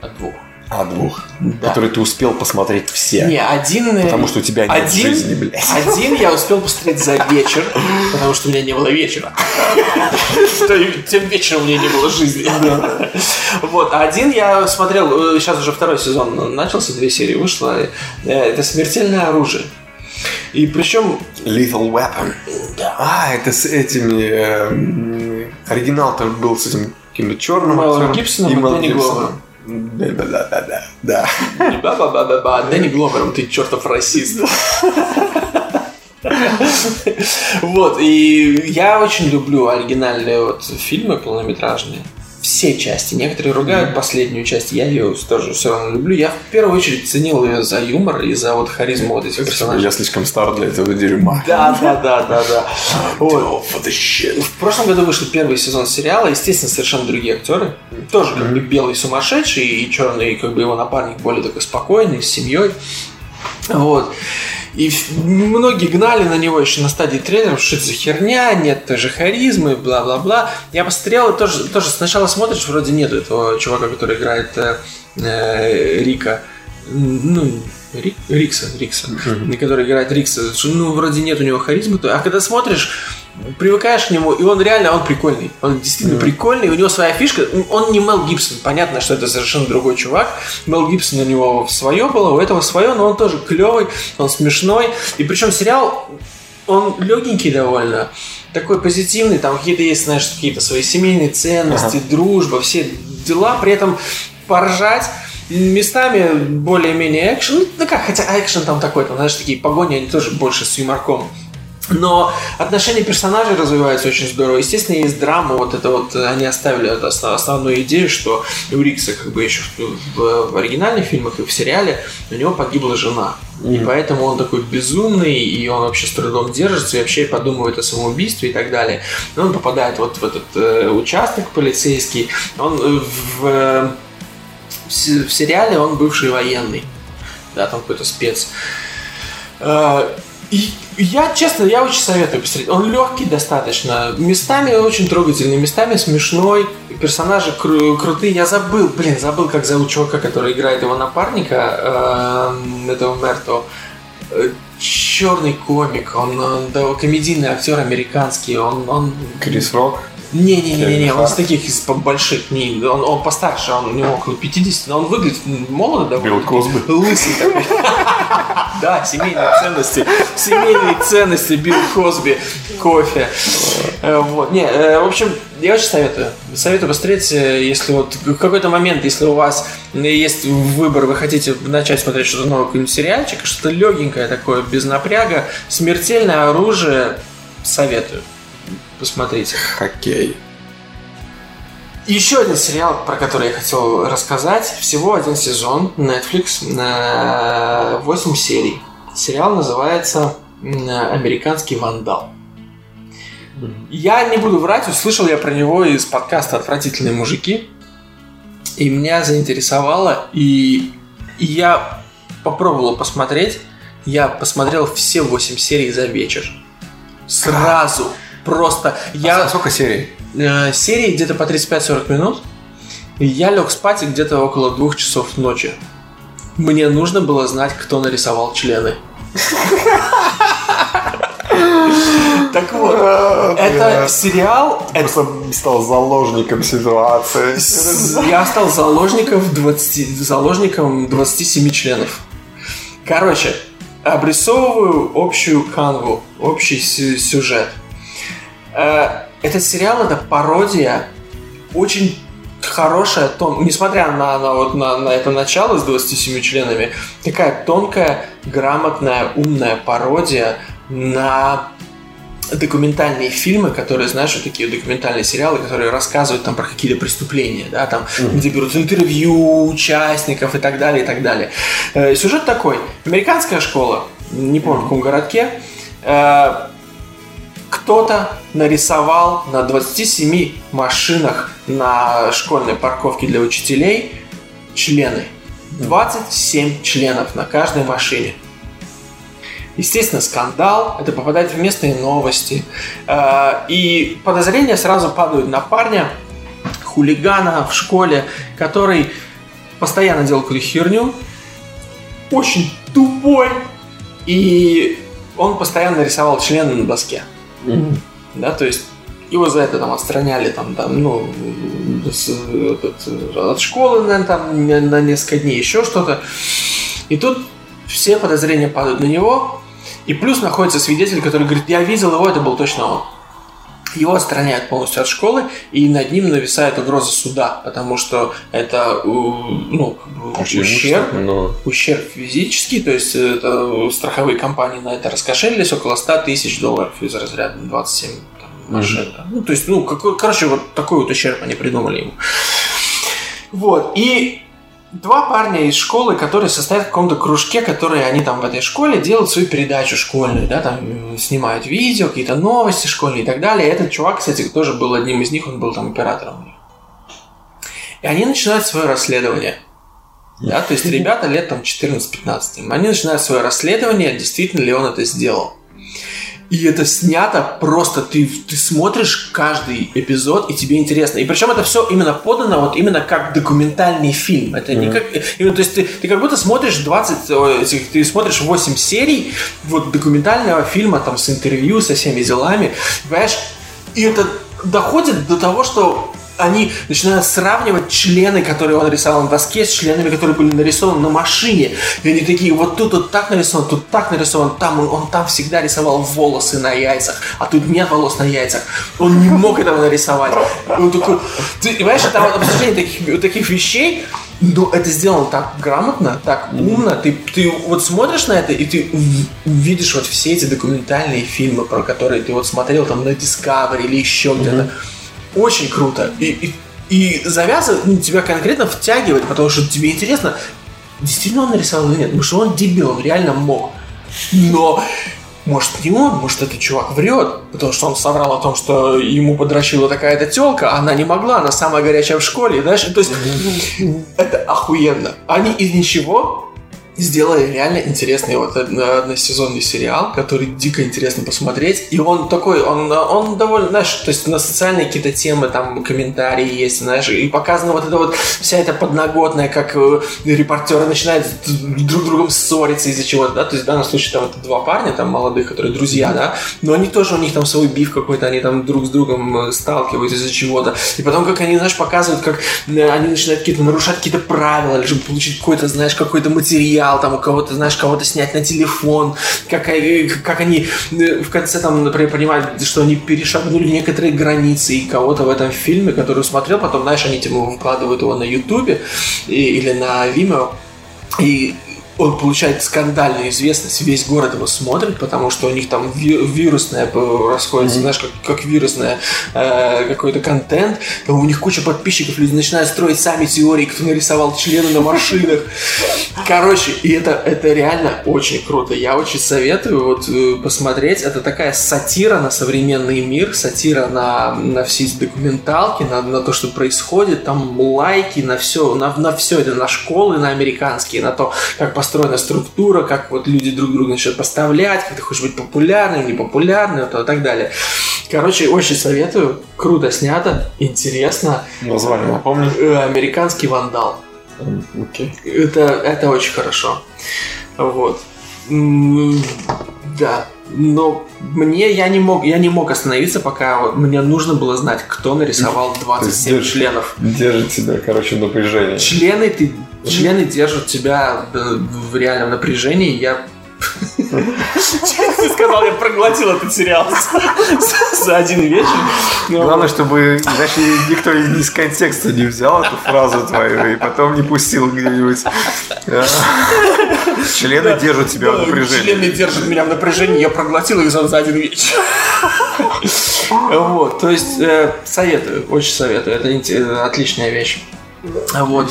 О двух. А двух. Да. Которые ты успел посмотреть все. Не, один... э, Потому что у тебя нет один, жизни, блядь. Один я успел посмотреть за вечер, потому что у меня не было вечера. Тем вечером у меня не было жизни. Вот, а один я смотрел, э, сейчас уже второй сезон начался, две серии вышло. э, Это «Смертельное оружие». И причем Lethal Weapon. А, это с этими... э, Оригинал-то был с этим каким-то черным Мэлом. Гибсоном и Мэлом Гибсоном. Да-да-да-да. Да. Ба-ба-ба-ба-ба, Дэнни Гловером, ты чертов расист. Вот, и я очень люблю оригинальные вот фильмы полнометражные. Все части. Некоторые ругают последнюю часть, я ее тоже все равно люблю. Я в первую очередь ценил ее за юмор и за вот харизму вот этих персонажей. Я слишком стар для этого дерьма. Да, да, да, да, да. Вот. В прошлом году вышел первый сезон сериала, естественно, совершенно другие актеры. Тоже как бы белый сумасшедший и черный, как бы его напарник более такой спокойный, с семьей. Вот. И многие гнали на него еще на стадии трейлеров, что это за херня, нет той же харизмы, бла-бла-бла. Я посмотрел, и тоже, тоже сначала смотришь, вроде нет этого чувака, который играет э, э, Рика. Ну, Рик- Рикса, Рикса, который играет Рикса. Ну, вроде нет у него харизмы. А когда смотришь, привыкаешь к нему, и он реально, он прикольный. Он действительно прикольный, у него своя фишка. Он не Мел Гибсон, понятно, что это совершенно другой чувак. Мел Гибсон у него свое было, у этого свое, но он тоже клевый, он смешной. И причем сериал, он легенький довольно, такой позитивный, там какие-то есть, знаешь, какие-то свои семейные ценности, дружба, все дела, при этом поржать, местами более-менее экшен, ну, ну как, хотя экшен там такой, там, знаешь, такие погони, они тоже больше с юморком. Но отношения персонажей развиваются очень здорово. Естественно, есть драма. Вот это вот э, они оставили эту основ- основную идею, что у Рикса как бы еще в, в оригинальных фильмах и в сериале у него погибла жена. И поэтому он такой безумный, и он вообще с трудом держится, и вообще подумывает о самоубийстве и так далее. Но он попадает вот в этот э, участок полицейский. Он э, в, э, в сериале он бывший военный. Да, там какой-то спец. Э, Я, честно, я очень советую посмотреть. Он легкий достаточно. Местами очень трогательный, местами смешной. Персонажи кру- крутые. Я забыл, блин, забыл, как зовут чувака, который играет его напарника, эм, этого Мерто. Черный комик, он, он, да, комедийный актер американский, он, он Крис Рок. Не-не-не, Кевин он из таких из больших, не, он, он постарше, он у него около 50, но он выглядит молодо довольно. Билл Косби. Лысый такой. Да, семейные ценности. Семейные ценности Билл Косби, кофе. Э, Вот. Не, э, в общем, я очень советую. Советую посмотреть, э, если вот в какой-то момент, если у вас есть выбор, вы хотите начать смотреть что-то новое, какой-нибудь сериальчик, что-то легенькое такое, без напряга, смертельное оружие, советую. Посмотрите. Хоккей. Еще один сериал, про который я хотел рассказать. Всего один сезон. Netflix. на 8 серий. Сериал называется «Американский вандал». Я не буду врать, услышал я про него из подкаста «Отвратительные мужики». И меня заинтересовало. И, и я попробовал посмотреть. Я посмотрел все 8 серий за вечер. Сразу. Просто. Я... А сколько серий? э, серии где-то по 35-40 минут. И я лег спать где-то около двух часов ночи. Мне нужно было знать, кто нарисовал члены. Так вот, это сериал, Просто стал заложником ситуации. я стал заложником 20, заложником 27 членов. Короче, обрисовываю общую канву, общий сю- сюжет. Э, Этот сериал это пародия, очень хорошая, тон, несмотря на, на, вот, на, на это начало с 27 членами, такая тонкая, грамотная, умная пародия на документальные фильмы, которые, знаешь, вот такие документальные сериалы, которые рассказывают там про какие-то преступления, да, там, где берут интервью участников и так далее, и так далее. Э, Сюжет такой. Американская школа, не помню, в каком городке, э, кто-то нарисовал на 27 машинах на школьной парковке для учителей члены. 27 членов на каждой машине. Естественно, скандал, это попадает в местные новости. Э, И подозрения сразу падают на парня, хулигана в школе, который постоянно делал какую-то херню, очень тупой, и он постоянно рисовал члены на доске. Да, то есть его за это там отстраняли там, там ну, с- этот, от школы наверное, там, на несколько дней, еще что-то. И тут все подозрения падают на него, и плюс находится свидетель, который говорит, я видел его, это был точно он. Его отстраняют полностью от школы, и над ним нависает угроза суда, потому что это э, ну, как бы ущерб, Но ущерб физический, то есть это страховые компании на это раскошелились около 100 тысяч долларов из разряда 27 там, машин. да. Ну, то есть, ну, какой, короче, вот такой вот ущерб они придумали ему. Вот, и два парня из школы, которые состоят в каком-то кружке, которые они там в этой школе делают свою передачу школьную, да, там э, снимают видео, какие-то новости школьные и так далее. Этот чувак, кстати, тоже был одним из них, он был там оператором. И они начинают свое расследование. Да, то есть ребята лет там 14-15. Они начинают свое расследование, действительно ли он это сделал. И это снято просто, ты, ты смотришь каждый эпизод, и тебе интересно. И причем это все именно подано вот именно как документальный фильм. Это не как... именно, то есть ты, ты как будто смотришь 20, о, этих, ты смотришь 8 серий вот документального фильма там с интервью, со всеми делами. Понимаешь? И это доходит до того, что они начинают сравнивать члены, которые он рисовал на доске, с членами, которые были нарисованы на машине. И они такие, вот тут вот так нарисован, тут так нарисован, там он, он там всегда рисовал волосы на яйцах, а тут нет волос на яйцах. Он не мог этого нарисовать. Он такой, ты понимаешь, вот обсуждение таких, таких вещей, но это сделано так грамотно, так умно. Ты, ты вот смотришь на это, и ты видишь вот все эти документальные фильмы, про которые ты вот смотрел там на Discovery или еще где-то. Очень круто. И, и, и завязывает, ну, тебя конкретно втягивает, потому что тебе интересно, действительно он нарисовал или нет. Потому что он дебил, он реально мог. Но может не он, может этот чувак врет, потому что он соврал о том, что ему подрочила такая-то телка, а она не могла, она самая горячая в школе, знаешь, то есть это охуенно. Они из ничего сделали реально интересный вот одно- односезонный сериал, который дико интересно посмотреть. И он такой, он, он довольно, знаешь, то есть на социальные какие-то темы, там комментарии есть, знаешь, и показана вот эта вот вся эта подноготная, как э, репортеры начинают друг с другом ссориться из-за чего-то, да, то есть в данном случае там это два парня, там молодых, которые друзья, да, но они тоже, у них там свой биф какой-то, они там друг с другом э, сталкиваются из-за чего-то. И потом, как они, знаешь, показывают, как э, они начинают какие-то нарушать какие-то правила, чтобы получить какой-то, знаешь, какой-то материал, там у кого-то, знаешь, кого-то снять на телефон, как, э, как они э, в конце там, например, понимают, что они перешагнули некоторые границы, и кого-то в этом фильме, который смотрел, потом, знаешь, они типа выкладывают его на Ютубе или на Vimeo, и он получает скандальную известность, весь город его смотрит, потому что у них там ви- вирусное расходится, знаешь, как, как вирусное э, какой-то контент, там у них куча подписчиков, люди начинают строить сами теории, кто нарисовал члены на машинах. Короче, и это, это реально очень круто. Я очень советую вот э, посмотреть. Это такая сатира на современный мир, сатира на, на все эти документалки, на, на то, что происходит, там лайки на все, на, на все это, на школы, на американские, на то, как построена структура, как вот люди друг друга начинают поставлять, как ты хочешь быть популярным, непопулярным, то и так далее. Короче, очень советую. Круто снято, интересно. Название напомню. Э, Американский вандал. Окей. Это, это очень хорошо. Вот. Да. Но мне я не мог, я не мог остановиться, пока вот мне нужно было знать, кто нарисовал 27 держишь- членов. Держит тебя, короче, в напряжении. Члены ты, члены держат тебя э, в реальном напряжении. Я Честно сказал, я проглотил этот сериал за- один вечер. Ну, Главное, чтобы иначе никто из контекста не взял эту фразу твою и потом не пустил где-нибудь. А. Члены держат тебя в напряжении. Члены держат меня в напряжении, я проглотил их за, один вечер. Вот, то есть э, советую, очень советую, это отличная вещь. Вот.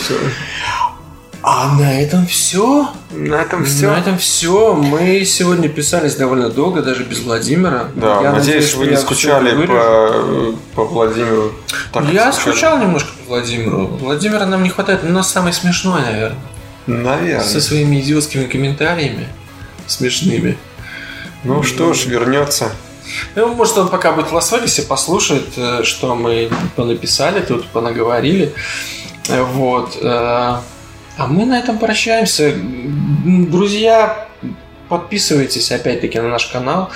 А на этом все. На этом На этом все. Мы сегодня писались довольно долго, даже без Владимира. Да, Я надеюсь, вы что не скучали по, по Владимиру. Так, Я скучали? скучал немножко по Владимиру. Владимира нам не хватает, но самый смешной, наверное. Наверное. Со своими идиотскими комментариями. Смешными. Ну что ж, вернется. Ну, может, он пока будет в Лас-Вегасе, послушает, э, что мы понаписали тут, понаговорили. Э, Вот. А мы на этом прощаемся. Друзья, подписывайтесь опять-таки на наш канал.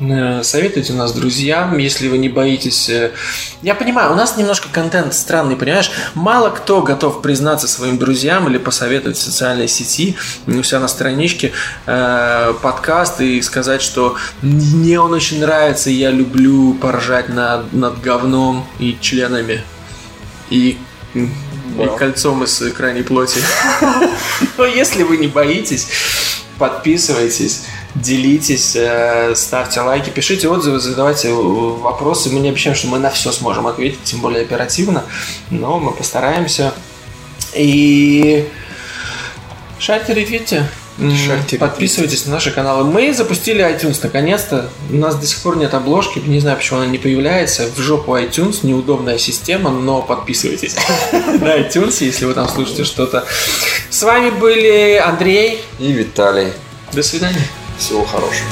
Э, Советуйте нас друзьям, если вы не боитесь. э, Я понимаю, у нас немножко контент странный, понимаешь? Мало кто готов признаться своим друзьям или посоветовать в социальной сети, у себя на страничке э, подкаст и сказать, что мне он очень нравится, я люблю поржать над, над говном и членами. И, м, и кольцом из крайней плоти. Но если вы не боитесь, подписывайтесь, делитесь, э, ставьте лайки, пишите отзывы, задавайте вопросы. Мы не обещаем, что мы на все сможем ответить, тем более оперативно, но мы постараемся. И шарьте, ретвитьте. Шарьте, Подписывайтесь на наши каналы. Мы запустили iTunes наконец-то. У нас до сих пор нет обложки. Не знаю, почему она не появляется. В жопу iTunes. Неудобная система, но подписывайтесь на iTunes, если вы там слушаете что-то. С вами были Андрей. И Виталий. До свидания. Всего хорошего.